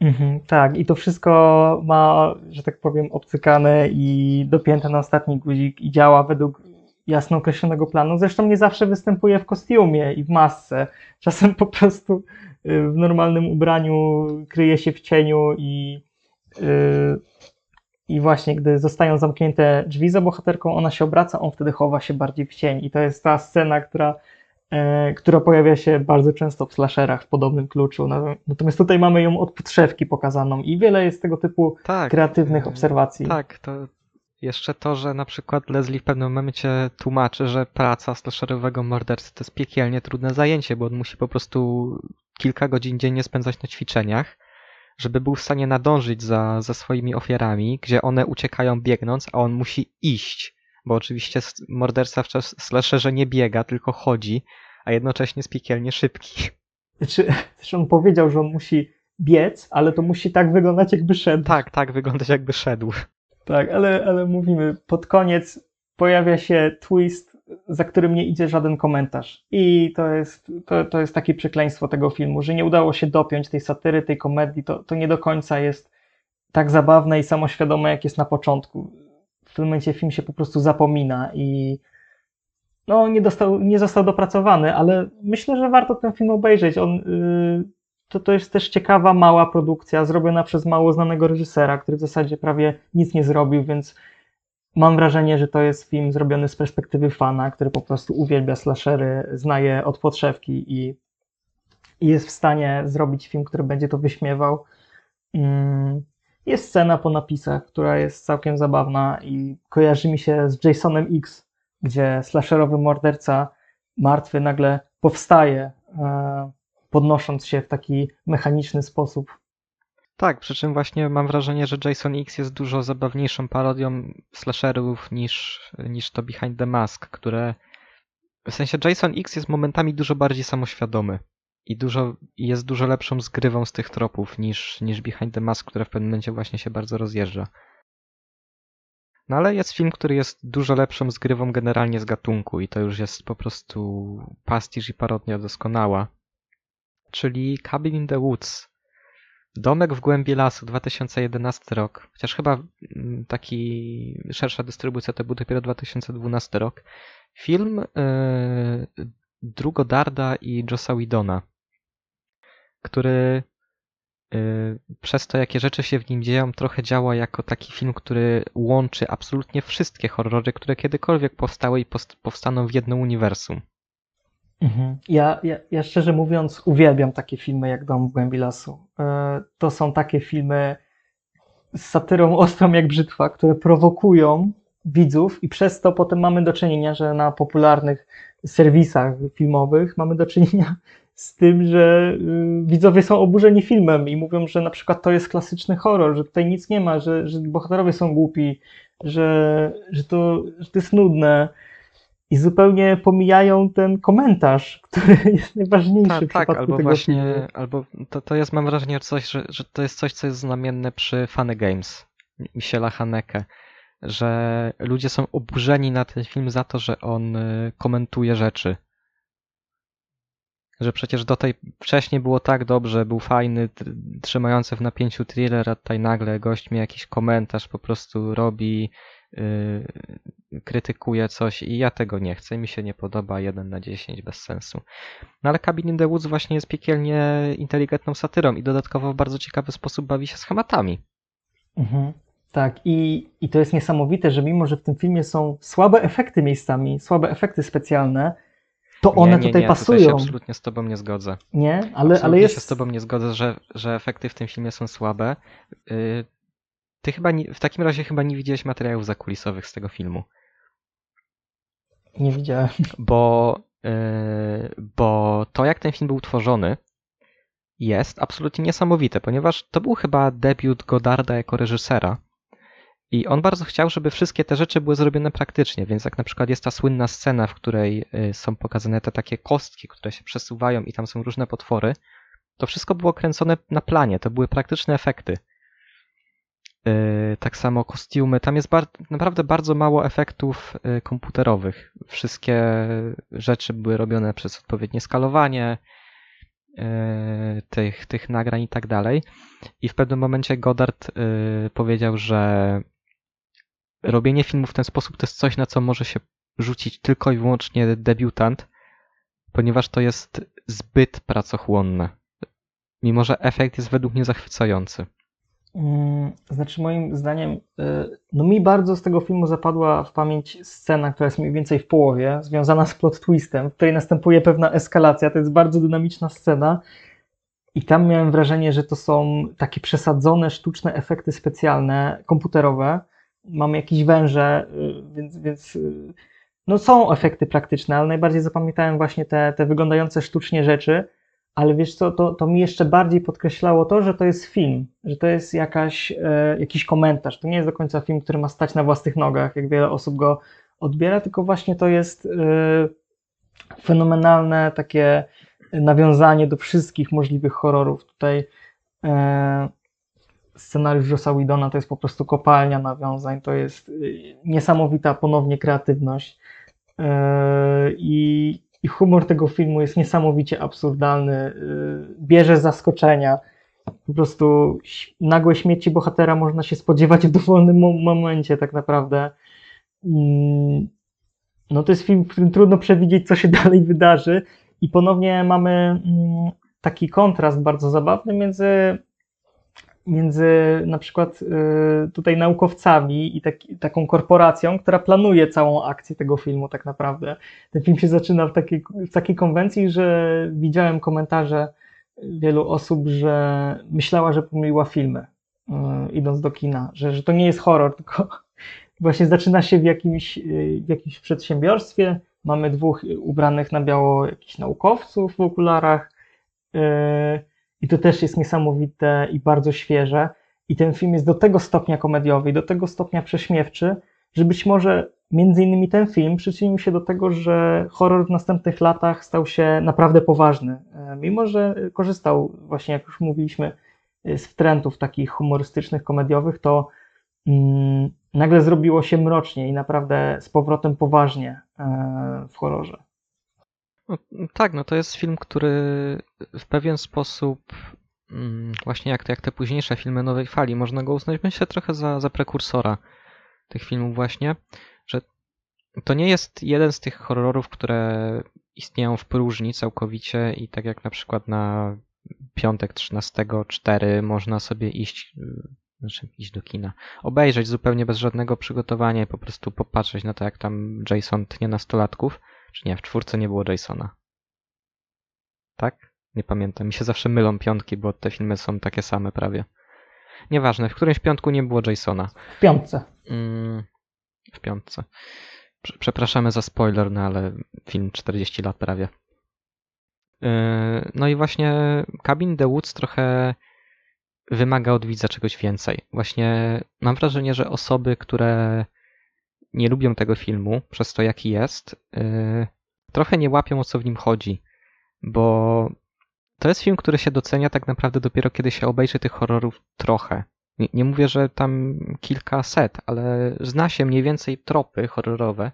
Speaker 1: Mhm, tak, i to wszystko ma, że tak powiem, obcykane i dopięte na ostatni guzik i działa według jasno określonego planu. Zresztą nie zawsze występuje w kostiumie i w masce. Czasem po prostu y, w normalnym ubraniu kryje się w cieniu i, y, i właśnie gdy zostają zamknięte drzwi za bohaterką, ona się obraca, on wtedy chowa się bardziej w cień. I to jest ta scena, która która pojawia się bardzo często w slasherach w podobnym kluczu. Natomiast tutaj mamy ją od podszewki pokazaną i wiele jest tego typu
Speaker 2: Tak.
Speaker 1: kreatywnych
Speaker 2: e,
Speaker 1: obserwacji.
Speaker 2: Tak, to jeszcze to, że na przykład Leslie w pewnym momencie tłumaczy, że praca slasherowego mordercy to jest piekielnie trudne zajęcie, bo on musi po prostu kilka godzin dziennie spędzać na ćwiczeniach, żeby był w stanie nadążyć za, za swoimi ofiarami, gdzie one uciekają biegnąc, a on musi iść, bo oczywiście morderca w slasherze nie biega, tylko chodzi, a jednocześnie jest piekielnie szybki.
Speaker 1: Znaczy, zresztą on powiedział, że on musi biec, ale to musi tak wyglądać, jakby szedł.
Speaker 2: Tak, tak, wyglądać jakby szedł.
Speaker 1: Tak, ale, ale mówimy, pod koniec pojawia się twist, za którym nie idzie żaden komentarz. I to jest, to, to jest takie przekleństwo tego filmu, że nie udało się dopiąć tej satyry, tej komedii. To, to nie do końca jest tak zabawne i samoświadome, jak jest na początku. W tym momencie film się po prostu zapomina i no, nie, dostał, nie został dopracowany, ale myślę, że warto ten film obejrzeć. On, yy, to, to jest też ciekawa, mała produkcja, zrobiona przez mało znanego reżysera, który w zasadzie prawie nic nie zrobił, więc mam wrażenie, że to jest film zrobiony z perspektywy fana, który po prostu uwielbia slashery, zna je od podszewki i, i jest w stanie zrobić film, który będzie to wyśmiewał. Mm, Jest scena po napisach, która jest całkiem zabawna i kojarzy mi się z Jasonem X, gdzie slasherowy morderca martwy nagle powstaje, e, podnosząc się w taki mechaniczny sposób.
Speaker 2: Tak, przy czym właśnie mam wrażenie, że Jason X jest dużo zabawniejszą parodią slasherów niż, niż to Behind the Mask, które w sensie Jason X jest momentami dużo bardziej samoświadomy i dużo, jest dużo lepszą zgrywą z tych tropów niż, niż Behind the Mask, które w pewnym momencie właśnie się bardzo rozjeżdża. No ale jest film, który jest dużo lepszą zgrywą generalnie z gatunku i to już jest po prostu pastisz i parodia doskonała. Czyli Cabin in the Woods. Domek w głębi lasu, 2011 rok. Chociaż chyba mm, taki szersza dystrybucja to był dopiero 2012 rok. Film yy, Drugo Darda i Jossa Widona, który yy, przez to, jakie rzeczy się w nim dzieją, trochę działa jako taki film, który łączy absolutnie wszystkie horrory, które kiedykolwiek powstały i powstaną w jedno uniwersum.
Speaker 1: Mhm. Ja, ja, ja szczerze mówiąc uwielbiam takie filmy jak Dom w głębi lasu. E, To są takie filmy z satyrą ostrą jak brzytwa, które prowokują widzów i przez to potem mamy do czynienia, że na popularnych serwisach filmowych mamy do czynienia z tym, że y, widzowie są oburzeni filmem i mówią, że na przykład to jest klasyczny horror, że tutaj nic nie ma, że, że bohaterowie są głupi, że, że, to, że to jest nudne i zupełnie pomijają ten komentarz, [LAUGHS] który jest najważniejszy
Speaker 2: Tak,
Speaker 1: w
Speaker 2: tak,
Speaker 1: przypadku
Speaker 2: albo
Speaker 1: tego
Speaker 2: właśnie,
Speaker 1: filmu.
Speaker 2: albo to, to jest, mam wrażenie, coś, że, że to jest coś, co jest znamienne przy Funny Games Michela Haneke, że ludzie są oburzeni na ten film za to, że on y, komentuje rzeczy. Że przecież do tej wcześniej było tak dobrze, był fajny, tr- trzymający w napięciu thriller, a tutaj nagle gość mi jakiś komentarz po prostu robi, yy, krytykuje coś i ja tego nie chcę, mi się nie podoba, 1 na 10 bez sensu. No ale Cabin in właśnie jest piekielnie inteligentną satyrą i dodatkowo w bardzo ciekawy sposób bawi się schematami.
Speaker 1: Mhm. Tak, i, i to jest niesamowite, że mimo, że w tym filmie są słabe efekty miejscami, słabe efekty specjalne, to one
Speaker 2: nie, nie,
Speaker 1: tutaj
Speaker 2: nie,
Speaker 1: pasują.
Speaker 2: Tutaj się absolutnie z tobą nie zgodzę.
Speaker 1: nie, ale,
Speaker 2: Absolutnie
Speaker 1: ale
Speaker 2: się
Speaker 1: jest.
Speaker 2: z tobą nie zgodzę, że, że efekty w tym filmie są słabe. Yy, ty chyba nie, w takim razie chyba nie widziałeś materiałów zakulisowych z tego filmu.
Speaker 1: Nie widziałem.
Speaker 2: Bo, yy, bo to, jak ten film był tworzony, jest absolutnie niesamowite, ponieważ to był chyba debiut Godarda jako reżysera. I on bardzo chciał, żeby wszystkie te rzeczy były zrobione praktycznie, więc jak na przykład jest ta słynna scena, w której y, są pokazane te takie kostki, które się przesuwają i tam są różne potwory, to wszystko było kręcone na planie, to były praktyczne efekty. Yy, tak samo kostiumy, tam jest naprawdę bardzo mało efektów y, komputerowych. Wszystkie rzeczy były robione przez odpowiednie skalowanie tych, tych nagrań i tak dalej. I w pewnym momencie Goddard yy, powiedział, że robienie filmu w ten sposób to jest coś, na co może się rzucić tylko i wyłącznie debiutant, ponieważ to jest zbyt pracochłonne. Mimo, że efekt jest według mnie zachwycający.
Speaker 1: Mm, Znaczy, moim zdaniem, y, no mi bardzo z tego filmu zapadła w pamięć scena, która jest mniej więcej w połowie, związana z plot twistem, w której następuje pewna eskalacja. To jest bardzo dynamiczna scena. I tam miałem wrażenie, że to są takie przesadzone, sztuczne efekty specjalne, komputerowe. Mamy jakieś węże, y, więc, więc y, no są efekty praktyczne, ale najbardziej zapamiętałem właśnie te, te wyglądające sztucznie rzeczy. Ale wiesz co, to, to mi jeszcze bardziej podkreślało to, że to jest film, że to jest jakaś, e, jakiś komentarz. To nie jest do końca film, który ma stać na własnych nogach, jak wiele osób go odbiera, tylko właśnie to jest e, fenomenalne takie nawiązanie do wszystkich możliwych horrorów. Tutaj e, scenariusz Jossa Whedona to jest po prostu kopalnia nawiązań, to jest e, niesamowita ponownie kreatywność. E, I, i humor tego filmu jest niesamowicie absurdalny, yy, bierze zaskoczenia. Po prostu nagłe śmierci bohatera można się spodziewać w dowolnym mo- momencie, tak naprawdę. Mm, No to jest film, w którym trudno przewidzieć, co się [LAUGHS] dalej wydarzy. I ponownie mamy mm, taki kontrast bardzo zabawny między, między na przykład y, tutaj naukowcami i taki, taką korporacją, która planuje całą akcję tego filmu tak naprawdę. Ten film się zaczyna w takiej, w takiej konwencji, że widziałem komentarze wielu osób, że myślała, że pomyliła filmy, y, idąc do kina, że, że to nie jest horror, tylko [LAUGHS] właśnie zaczyna się w jakimś, y, w jakimś przedsiębiorstwie. Mamy dwóch ubranych na biało jakichś naukowców w okularach. I to też jest niesamowite i bardzo świeże. I ten film jest do tego stopnia komediowy do tego stopnia prześmiewczy, że być może między innymi ten film przyczynił się do tego, że horror w następnych latach stał się naprawdę poważny. E, Mimo, że korzystał właśnie, jak już mówiliśmy, e, z trendów takich humorystycznych, komediowych, to mm, nagle zrobiło się mrocznie i naprawdę z powrotem poważnie e, w horrorze.
Speaker 2: Tak, no to jest film, który w pewien sposób, mm, właśnie jak, jak te późniejsze filmy nowej fali, można go uznać, myślę, trochę za, za prekursora tych filmów właśnie, że to nie jest jeden z tych horrorów, które istnieją w próżni całkowicie i tak jak na przykład na piątek 13.4 można sobie iść, y, znaczy iść do kina, obejrzeć zupełnie bez żadnego przygotowania i po prostu popatrzeć na to, jak tam Jason tnie nastolatków. Czy nie, w czwórce nie było Jasona. Tak? Nie pamiętam. Mi się zawsze mylą piątki, bo te filmy są takie same prawie. Nieważne, w którymś piątku nie było Jasona.
Speaker 1: W piątce.
Speaker 2: Mm, w piątce. Prze- Przepraszamy za spoiler, no ale film 40 lat prawie. Yy, No i właśnie Cabin the Woods trochę wymaga od widza czegoś więcej. Właśnie mam wrażenie, że osoby, które nie lubią tego filmu przez to, jaki jest, yy, trochę nie łapią o co w nim chodzi, bo to jest film, który się docenia tak naprawdę dopiero kiedy się obejrzy tych horrorów trochę. Nie, nie mówię, że tam kilkaset, ale zna się mniej więcej tropy horrorowe,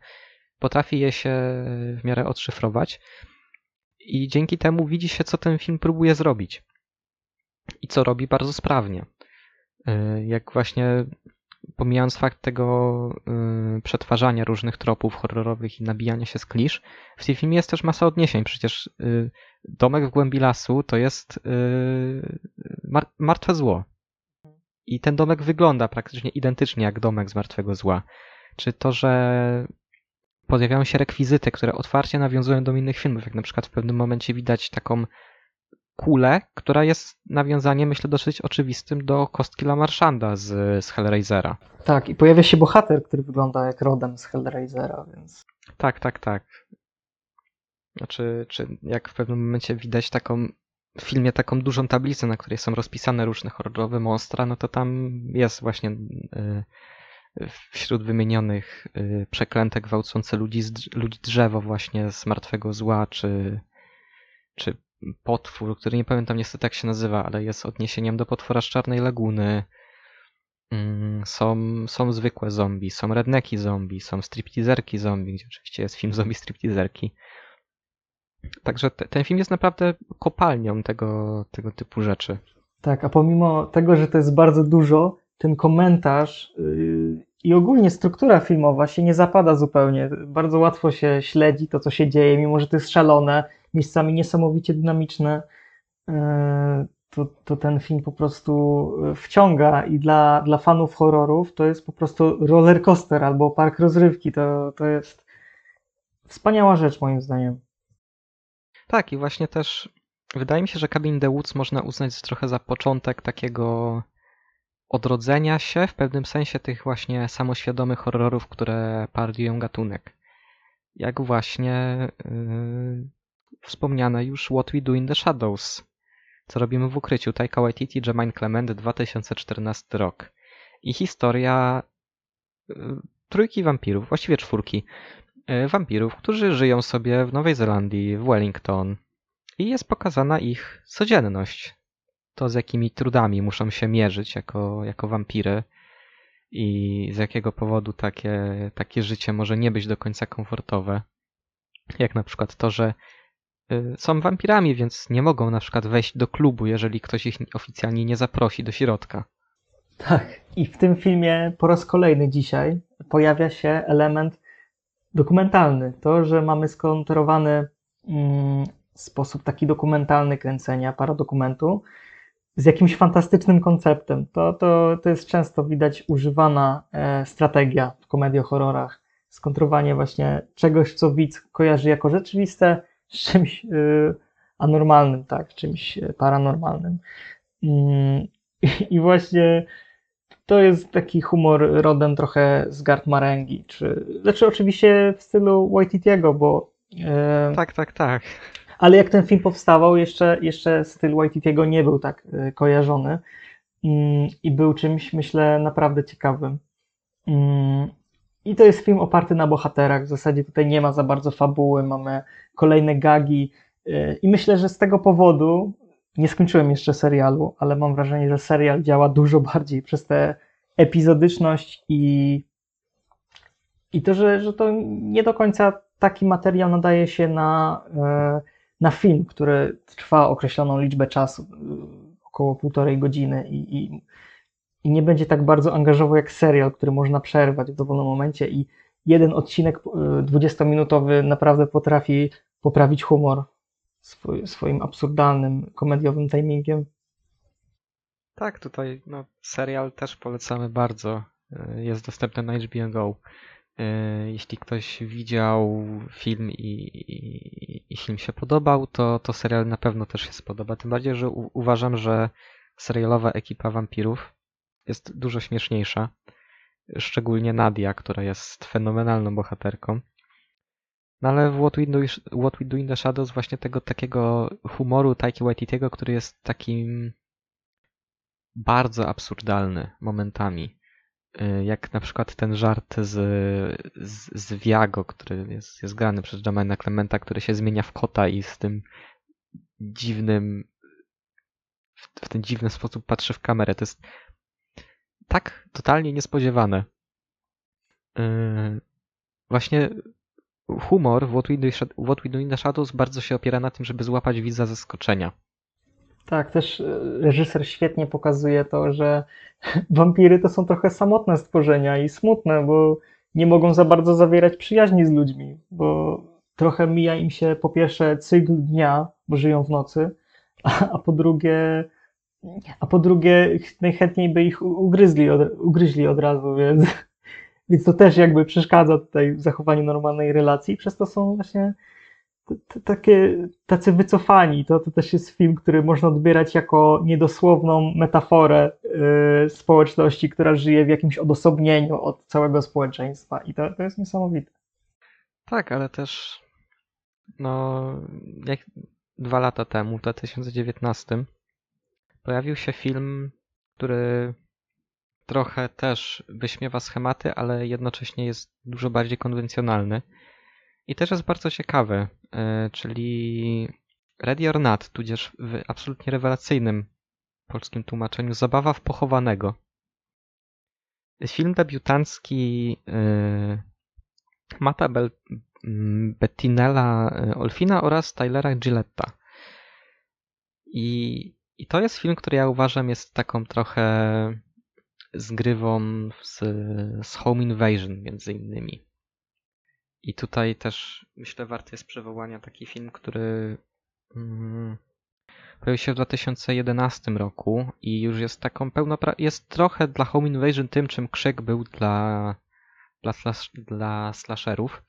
Speaker 2: potrafi je się w miarę odszyfrować i dzięki temu widzi się, co ten film próbuje zrobić. I co robi bardzo sprawnie. Yy, Jak właśnie pomijając fakt tego yy, przetwarzania różnych tropów horrorowych i nabijania się z klisz, w tym filmie jest też masa odniesień. Przecież yy, domek w głębi lasu to jest yy, mar martwe zło. I ten domek wygląda praktycznie identycznie jak domek z martwego zła. Czy to, że pojawiają się rekwizyty, które otwarcie nawiązują do innych filmów, jak na przykład w pewnym momencie widać taką kulę, która jest nawiązaniem, myślę, dosyć oczywistym do kostki Lamarszanda z, z Hellraisera.
Speaker 1: Tak, i pojawia się bohater, który wygląda jak rodem z Hellraisera, więc
Speaker 2: Tak, tak, tak. Znaczy, czy jak w pewnym momencie widać taką w filmie taką dużą tablicę, na której są rozpisane różne horrorowe monstra, no to tam jest właśnie y, wśród wymienionych y, przeklęte, gwałcące ludzi, ludzi drzewo właśnie z martwego zła, czy, czy potwór, który nie pamiętam niestety jak się nazywa, ale jest odniesieniem do potwora z Czarnej Laguny. Mm, Są, są zwykłe zombie, są redneki zombie, są stripteaserki zombie, gdzie oczywiście jest film zombie stripteaserki. Także te, ten film jest naprawdę kopalnią tego, tego typu rzeczy.
Speaker 1: tak, a pomimo tego, że to jest bardzo dużo, ten komentarz yy, i ogólnie struktura filmowa się nie zapada zupełnie. Bardzo łatwo się śledzi to, co się dzieje, mimo że to jest szalone, miejscami niesamowicie dynamiczne. Yy, to, to ten film po prostu yy, wciąga i dla, dla fanów horrorów to jest po prostu roller coaster albo park rozrywki. To, to jest wspaniała rzecz moim zdaniem.
Speaker 2: Tak, i właśnie też wydaje mi się, że Cabin in the Woods można uznać trochę za początek takiego odrodzenia się w pewnym sensie tych właśnie samoświadomych horrorów, które parodiują gatunek. Jak właśnie yy, wspomniane już What We Do in the Shadows, co robimy w ukryciu, Taika Waititi, Jermaine Clement, 2014 rok. I historia yy, trójki wampirów, właściwie czwórki, yy, wampirów, którzy żyją sobie w Nowej Zelandii, w Wellington. I jest pokazana ich codzienność. To, z jakimi trudami muszą się mierzyć jako, jako wampiry i z jakiego powodu takie, takie życie może nie być do końca komfortowe. Jak na przykład to, że y, są wampirami, więc nie mogą na przykład wejść do klubu, jeżeli ktoś ich oficjalnie nie zaprosi do środka.
Speaker 1: Tak, i w tym filmie po raz kolejny dzisiaj pojawia się element dokumentalny. To, że mamy skonstruowany mm, sposób taki dokumentalny kręcenia paradokumentu z jakimś fantastycznym konceptem. To, to, to jest często widać używana e, strategia w komedii-horrorach. Skontrowanie właśnie czegoś, co widz kojarzy jako rzeczywiste czymś e, anormalnym, tak, czymś e, paranormalnym. Mm, i, właśnie to jest taki humor rodem trochę z Gart Marenghi, czy, znaczy oczywiście w stylu Waititiego, bo e,
Speaker 2: Tak, tak, tak.
Speaker 1: ale jak ten film powstawał, jeszcze, jeszcze styl Waititiego nie był tak kojarzony Mm, i był czymś, myślę, naprawdę ciekawym. I to jest film oparty na bohaterach. W zasadzie tutaj nie ma za bardzo fabuły, mamy kolejne gagi e, i myślę, że z tego powodu nie skończyłem jeszcze serialu, ale mam wrażenie, że serial działa dużo [LAUGHS] bardziej przez tę epizodyczność i, i to, że, że to nie do końca taki materiał nadaje się na, e, na film, który trwa określoną liczbę czasu, e, około półtorej godziny i, i, i nie będzie tak bardzo angażował jak serial, który można przerwać w dowolnym momencie i jeden odcinek e, 20-minutowy naprawdę potrafi poprawić humor swoim absurdalnym, komediowym timingiem.
Speaker 2: Tak, tutaj no, serial też polecamy bardzo. Y, Jest dostępny na HBO Go. Y, Jeśli ktoś widział film i, i, i film się podobał, to, to serial na pewno też się spodoba. Tym bardziej, że u, uważam, że serialowa ekipa wampirów jest dużo śmieszniejsza. Szczególnie Nadia, która jest fenomenalną bohaterką. No ale w What We, Do, What We Do in the Shadows właśnie tego takiego humoru Taiki Waititiego, który jest takim bardzo absurdalny momentami. Y, Jak na przykład ten żart z, z, z Viago, który jest, jest grany przez Jermaina Clementa, który się zmienia w kota i z tym dziwnym w ten dziwny sposób patrzy w kamerę. To jest tak totalnie niespodziewane. Yy, właśnie humor w What We, Do, in the Shadows bardzo się opiera na tym, żeby złapać widza zaskoczenia.
Speaker 1: Tak, też e, reżyser świetnie pokazuje to, że [LAUGHS] wampiry to są trochę samotne stworzenia i smutne, bo nie mogą za bardzo zawierać przyjaźni z ludźmi, bo trochę mija im się po pierwsze cykl dnia, bo żyją w nocy, a, [LAUGHS] a po drugie a po drugie najchętniej by ich ugryzli od, ugryźli od razu, więc, [LAUGHS] więc to też jakby przeszkadza tutaj w zachowaniu normalnej relacji, przez to są właśnie takie, tacy wycofani. To, to też jest film, który można odbierać jako niedosłowną metaforę y, społeczności, która żyje w jakimś odosobnieniu od całego społeczeństwa. I to, to jest niesamowite.
Speaker 2: Tak, ale też no jak dwa lata temu, w 2019, pojawił się film, który trochę też wyśmiewa schematy, ale jednocześnie jest dużo bardziej konwencjonalny. I też jest bardzo ciekawy, e, czyli Ready or Not, tudzież w absolutnie rewelacyjnym polskim tłumaczeniu Zabawa w pochowanego. Film debiutancki e, Mata Bel mm, Bettinella e, Olfina oraz Tylera Gilletta. I, I to jest film, który ja uważam jest taką trochę zgrywą z, z Home Invasion między innymi. I tutaj też myślę warty jest przywołania taki film, który mm, pojawił się w 2011 roku i już jest taką pełnopra- jest trochę dla Home Invasion tym, czym Krzyk był dla, dla, dla slasherów.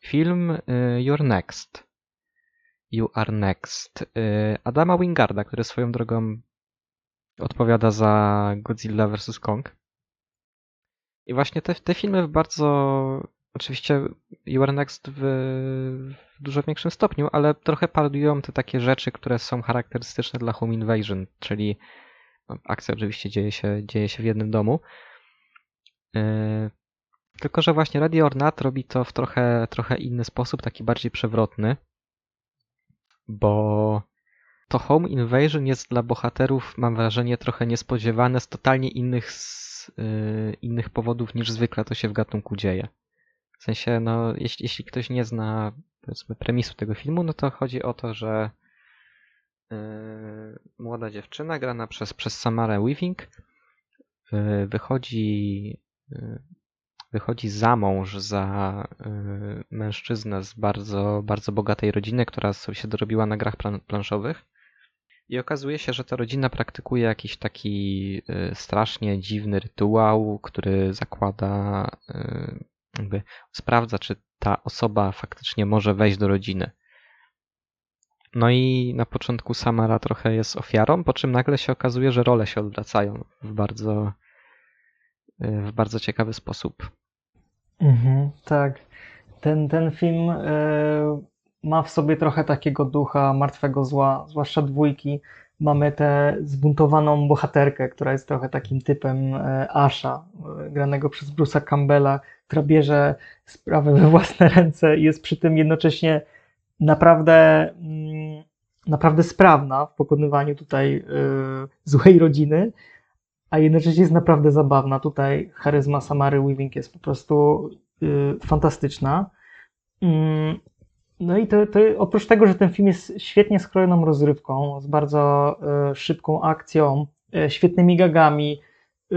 Speaker 2: Film y, You're Next. You Are Next. Y, Adama Wingarda, który swoją drogą odpowiada za Godzilla vs. Kong. I właśnie te, te filmy w bardzo. Oczywiście You Are Next w, w dużo większym stopniu, ale trochę parodiują te takie rzeczy, które są charakterystyczne dla Home Invasion, czyli no, akcja oczywiście dzieje się, dzieje się w jednym domu. Yy, tylko, że właśnie Radio or Not robi to w trochę, trochę inny sposób, taki bardziej przewrotny, bo to Home Invasion jest dla bohaterów, mam wrażenie, trochę niespodziewane z totalnie innych, z, yy, innych powodów niż zwykle to się w gatunku dzieje. W sensie, no, jeśli, jeśli ktoś nie zna, powiedzmy, premisu tego filmu, no to chodzi o to, że yy, młoda dziewczyna grana przez, przez Samarę Weaving yy, wychodzi, yy, wychodzi za mąż za yy, mężczyznę z bardzo, bardzo bogatej rodziny, która sobie się dorobiła na grach plan- planszowych. I okazuje się, że ta rodzina praktykuje jakiś taki y, strasznie dziwny rytuał, który zakłada, y, jakby sprawdza, czy ta osoba faktycznie może wejść do rodziny. No i na początku Samara trochę jest ofiarą, po czym nagle się okazuje, że role się odwracają w bardzo, y, w bardzo ciekawy sposób.
Speaker 1: Mhm, tak. Ten, ten film e, ma w sobie trochę takiego ducha martwego zła, zwłaszcza dwójki. Mamy tę zbuntowaną bohaterkę, która jest trochę takim typem e, Asha, e, granego przez Bruce'a Campbella, która bierze sprawę we własne ręce i jest przy tym jednocześnie naprawdę, mm, naprawdę sprawna w pokonywaniu tutaj e, złej rodziny, a jednocześnie jest naprawdę zabawna. Tutaj charyzma Samary Weaving jest po prostu y, fantastyczna. Mm, No i to, to oprócz tego, że ten film jest świetnie skrojoną rozrywką, z bardzo y, szybką akcją, y, świetnymi gagami, y,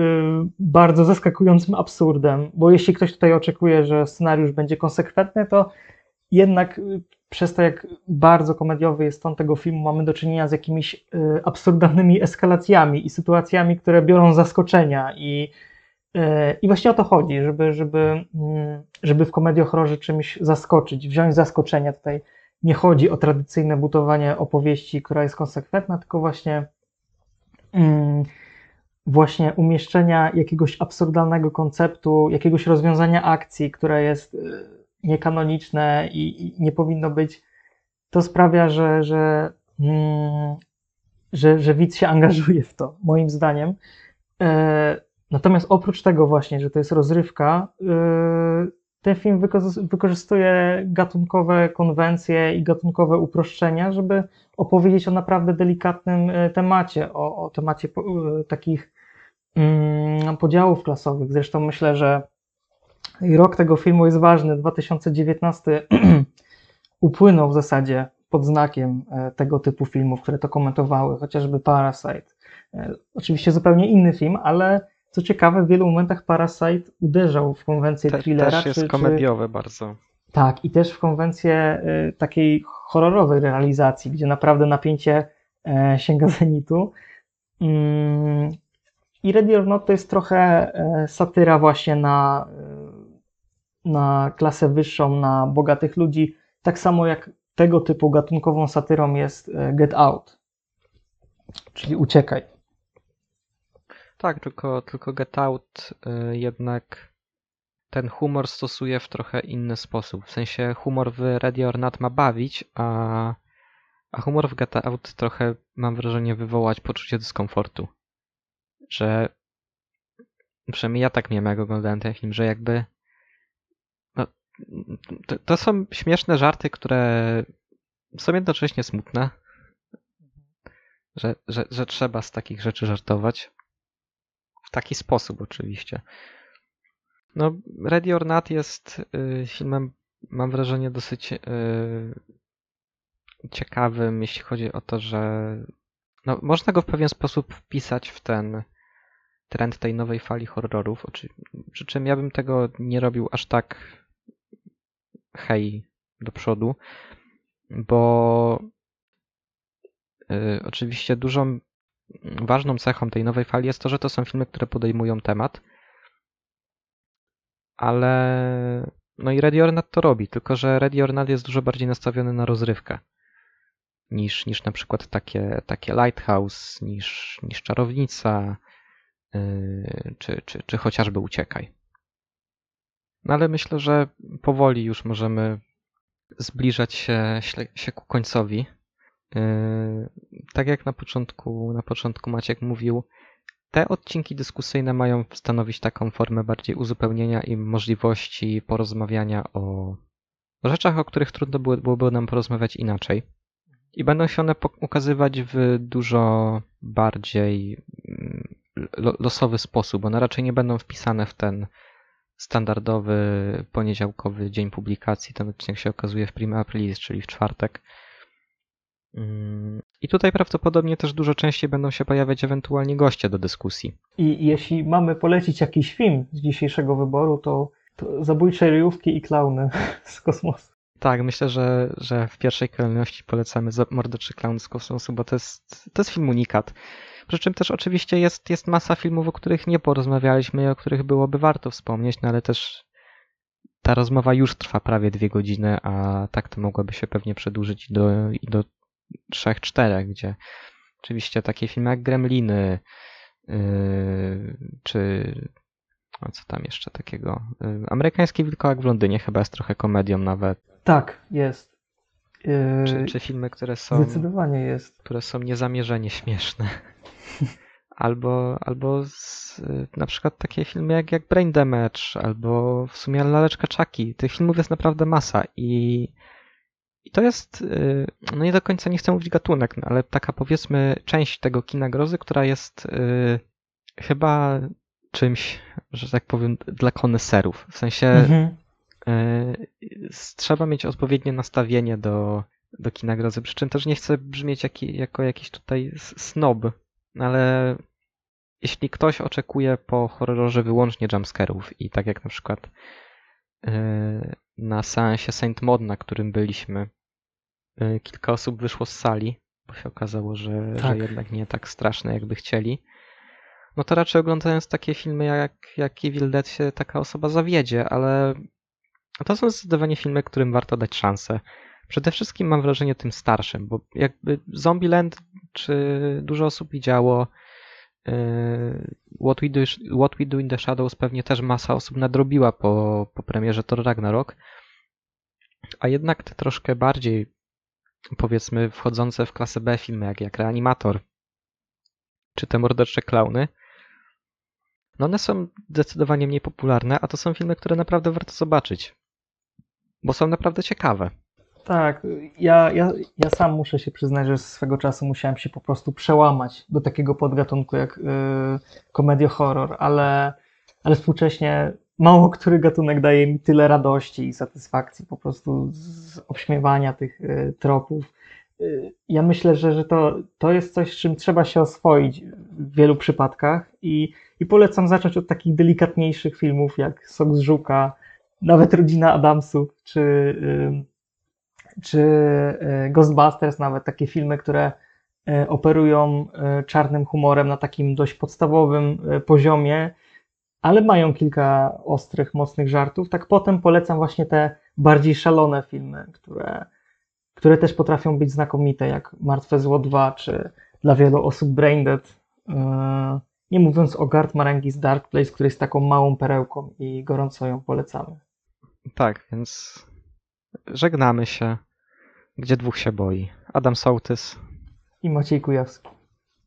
Speaker 1: bardzo zaskakującym absurdem, bo jeśli ktoś tutaj oczekuje, że scenariusz będzie konsekwentny, to jednak y, przez to, jak bardzo komediowy jest ton tego filmu, mamy do czynienia z jakimiś y, absurdalnymi eskalacjami i sytuacjami, które biorą zaskoczenia i, y, i właśnie o to chodzi, żeby, żeby, mm, żeby w komedii horrorze czymś zaskoczyć, wziąć zaskoczenia. Tutaj nie chodzi o tradycyjne budowanie opowieści, która jest konsekwentna, tylko właśnie mm, właśnie umieszczenia jakiegoś absurdalnego konceptu, jakiegoś rozwiązania akcji, które jest y, niekanoniczne i, i nie powinno być, to sprawia, że, że, mm, że, że widz się angażuje w to, moim zdaniem. E, natomiast oprócz tego właśnie, że to jest rozrywka, e, ten film wyko- wykorzystuje gatunkowe konwencje i gatunkowe uproszczenia, żeby opowiedzieć o naprawdę delikatnym e, temacie, o, o temacie po, e, takich mm, podziałów klasowych. Zresztą myślę, że i rok tego filmu jest ważny. 2019 [CLEARS THROAT] upłynął w zasadzie pod znakiem e, tego typu filmów, które to komentowały, chociażby Parasite. E, Oczywiście zupełnie inny film, ale co ciekawe, w wielu momentach Parasite uderzał w konwencję
Speaker 2: Te,
Speaker 1: thrillera.
Speaker 2: też jest
Speaker 1: czy,
Speaker 2: komediowy bardzo.
Speaker 1: Czy, tak, i też w konwencję y, takiej horrorowej realizacji, gdzie naprawdę napięcie e, [LAUGHS] sięga zenitu. Mm, I Ready or Not to jest trochę e, satyra właśnie na, na klasę wyższą, na bogatych ludzi, tak samo jak tego typu gatunkową satyrą jest e, Get Out, czyli Uciekaj.
Speaker 2: Tak, tylko, tylko Get Out y, jednak ten humor stosuje w trochę inny sposób. W sensie humor w Ready or Not ma bawić, a, a humor w Get Out trochę mam wrażenie wywołać poczucie dyskomfortu. Że przynajmniej ja tak miałem jak oglądałem ten film, że jakby to, to są śmieszne żarty, które są jednocześnie smutne. Że, że, że trzeba z takich rzeczy żartować. W taki sposób oczywiście. No, Ready or Not jest y, filmem, mam wrażenie, dosyć y, ciekawym, jeśli chodzi o to, że no, można go w pewien sposób wpisać w ten trend tej nowej fali horrorów. Przy czym ja bym tego nie robił aż tak hej do przodu, bo y, oczywiście dużą ważną cechą tej nowej fali jest to, że to są filmy, które podejmują temat, ale no i Ready to robi, tylko że Ready jest dużo bardziej nastawiony na rozrywkę niż, niż na przykład takie, takie Lighthouse, niż, niż Czarownica, yy, czy, czy, czy chociażby Uciekaj. No ale myślę, że powoli już możemy zbliżać się, się ku końcowi. Yy, tak jak na początku, na początku Maciek mówił, te odcinki dyskusyjne mają stanowić taką formę bardziej uzupełnienia i możliwości porozmawiania o, rzeczach, o których trudno było, byłoby nam porozmawiać inaczej. I będą się one ukazywać w dużo bardziej mm, lo- losowy sposób. One raczej nie będą wpisane w ten standardowy poniedziałkowy dzień publikacji. Ten odcinek się okazuje w prima aprilis, czyli w czwartek. Mm, I tutaj prawdopodobnie też dużo częściej będą się pojawiać ewentualnie goście do dyskusji.
Speaker 1: I jeśli mamy polecić jakiś film z dzisiejszego wyboru, to, to Zabójcze ryjówki i klauny [LAUGHS] z kosmosu.
Speaker 2: Tak, myślę, że, że w pierwszej kolejności polecamy Morderczy Clown z kosmosu, bo to jest, to jest film unikat. Przy czym też oczywiście jest, jest masa filmów, o których nie porozmawialiśmy i o których byłoby warto wspomnieć, no ale też ta rozmowa już trwa prawie dwie godziny, a tak to mogłaby się pewnie przedłużyć do, i do trzech, czterech, gdzie oczywiście takie filmy jak Gremliny, yy, czy a co tam jeszcze takiego? Yy, Amerykański Wilkołak w Londynie chyba jest trochę komedią nawet.
Speaker 1: Tak, jest. Yy,
Speaker 2: Czy, czy filmy, które są,
Speaker 1: Zdecydowanie jest.
Speaker 2: które są niezamierzenie śmieszne. [LAUGHS] Albo, albo z, na przykład takie filmy jak, jak Brain Damage, albo w sumie Laleczka Czaki. Tych filmów jest naprawdę masa i, i to jest, yy, no nie do końca nie chcę mówić gatunek, no ale taka powiedzmy część tego kina grozy, która jest yy, chyba czymś, że tak powiem, dla koneserów. W sensie
Speaker 1: Mhm.
Speaker 2: Yy, trzeba mieć odpowiednie nastawienie do, do kina grozy. Przy czym też nie chcę brzmieć jaki, jako jakiś tutaj snob, ale jeśli ktoś oczekuje po horrorze wyłącznie jumpscarów i tak jak na przykład yy, na seansie Saint Maud, na którym byliśmy, yy, kilka osób wyszło z sali, bo się okazało, że, że
Speaker 1: Tak.
Speaker 2: jednak nie tak straszne, jakby chcieli. No to raczej oglądając takie filmy jak, jak Evil Dead się taka osoba zawiedzie, ale to są zdecydowanie filmy, którym warto dać szansę. Przede wszystkim mam wrażenie tym starszym, bo jakby Zombieland czy dużo osób widziało yy, What We, Do, What We Do in the Shadows pewnie też masa osób nadrobiła po, po premierze Thor Ragnarok, a jednak te troszkę bardziej powiedzmy wchodzące w klasę B filmy jak, jak Reanimator czy te Mordercze Klauny no one są zdecydowanie mniej popularne, a to są filmy, które naprawdę warto zobaczyć. Bo są naprawdę ciekawe.
Speaker 1: Tak, ja, ja, ja sam muszę się przyznać, że swego czasu musiałem się po prostu przełamać do takiego podgatunku jak y, komedio-horror, ale, ale współcześnie mało [LAUGHS] który gatunek daje mi tyle radości i satysfakcji po prostu z obśmiewania tych y, tropów. Y, ja myślę, że, że to, to jest coś, z czym trzeba się oswoić w wielu przypadkach i, i polecam zacząć od takich delikatniejszych filmów jak Sok z Żuka, nawet rodzina Adamsów, czy, czy e, Ghostbusters, nawet takie filmy, które e, operują e, czarnym humorem na takim dość podstawowym poziomie, ale mają kilka ostrych, mocnych żartów. Tak potem polecam właśnie te bardziej szalone filmy, które, które też potrafią być znakomite, jak Martwe Zło 2, czy dla wielu osób Braindead. Nie mówiąc o Gart z Dark Place, który jest taką małą perełką i gorąco ją polecamy.
Speaker 2: Tak, więc żegnamy się. Gdzie dwóch się boi. Adam Sołtys
Speaker 1: i Maciej Kujawski.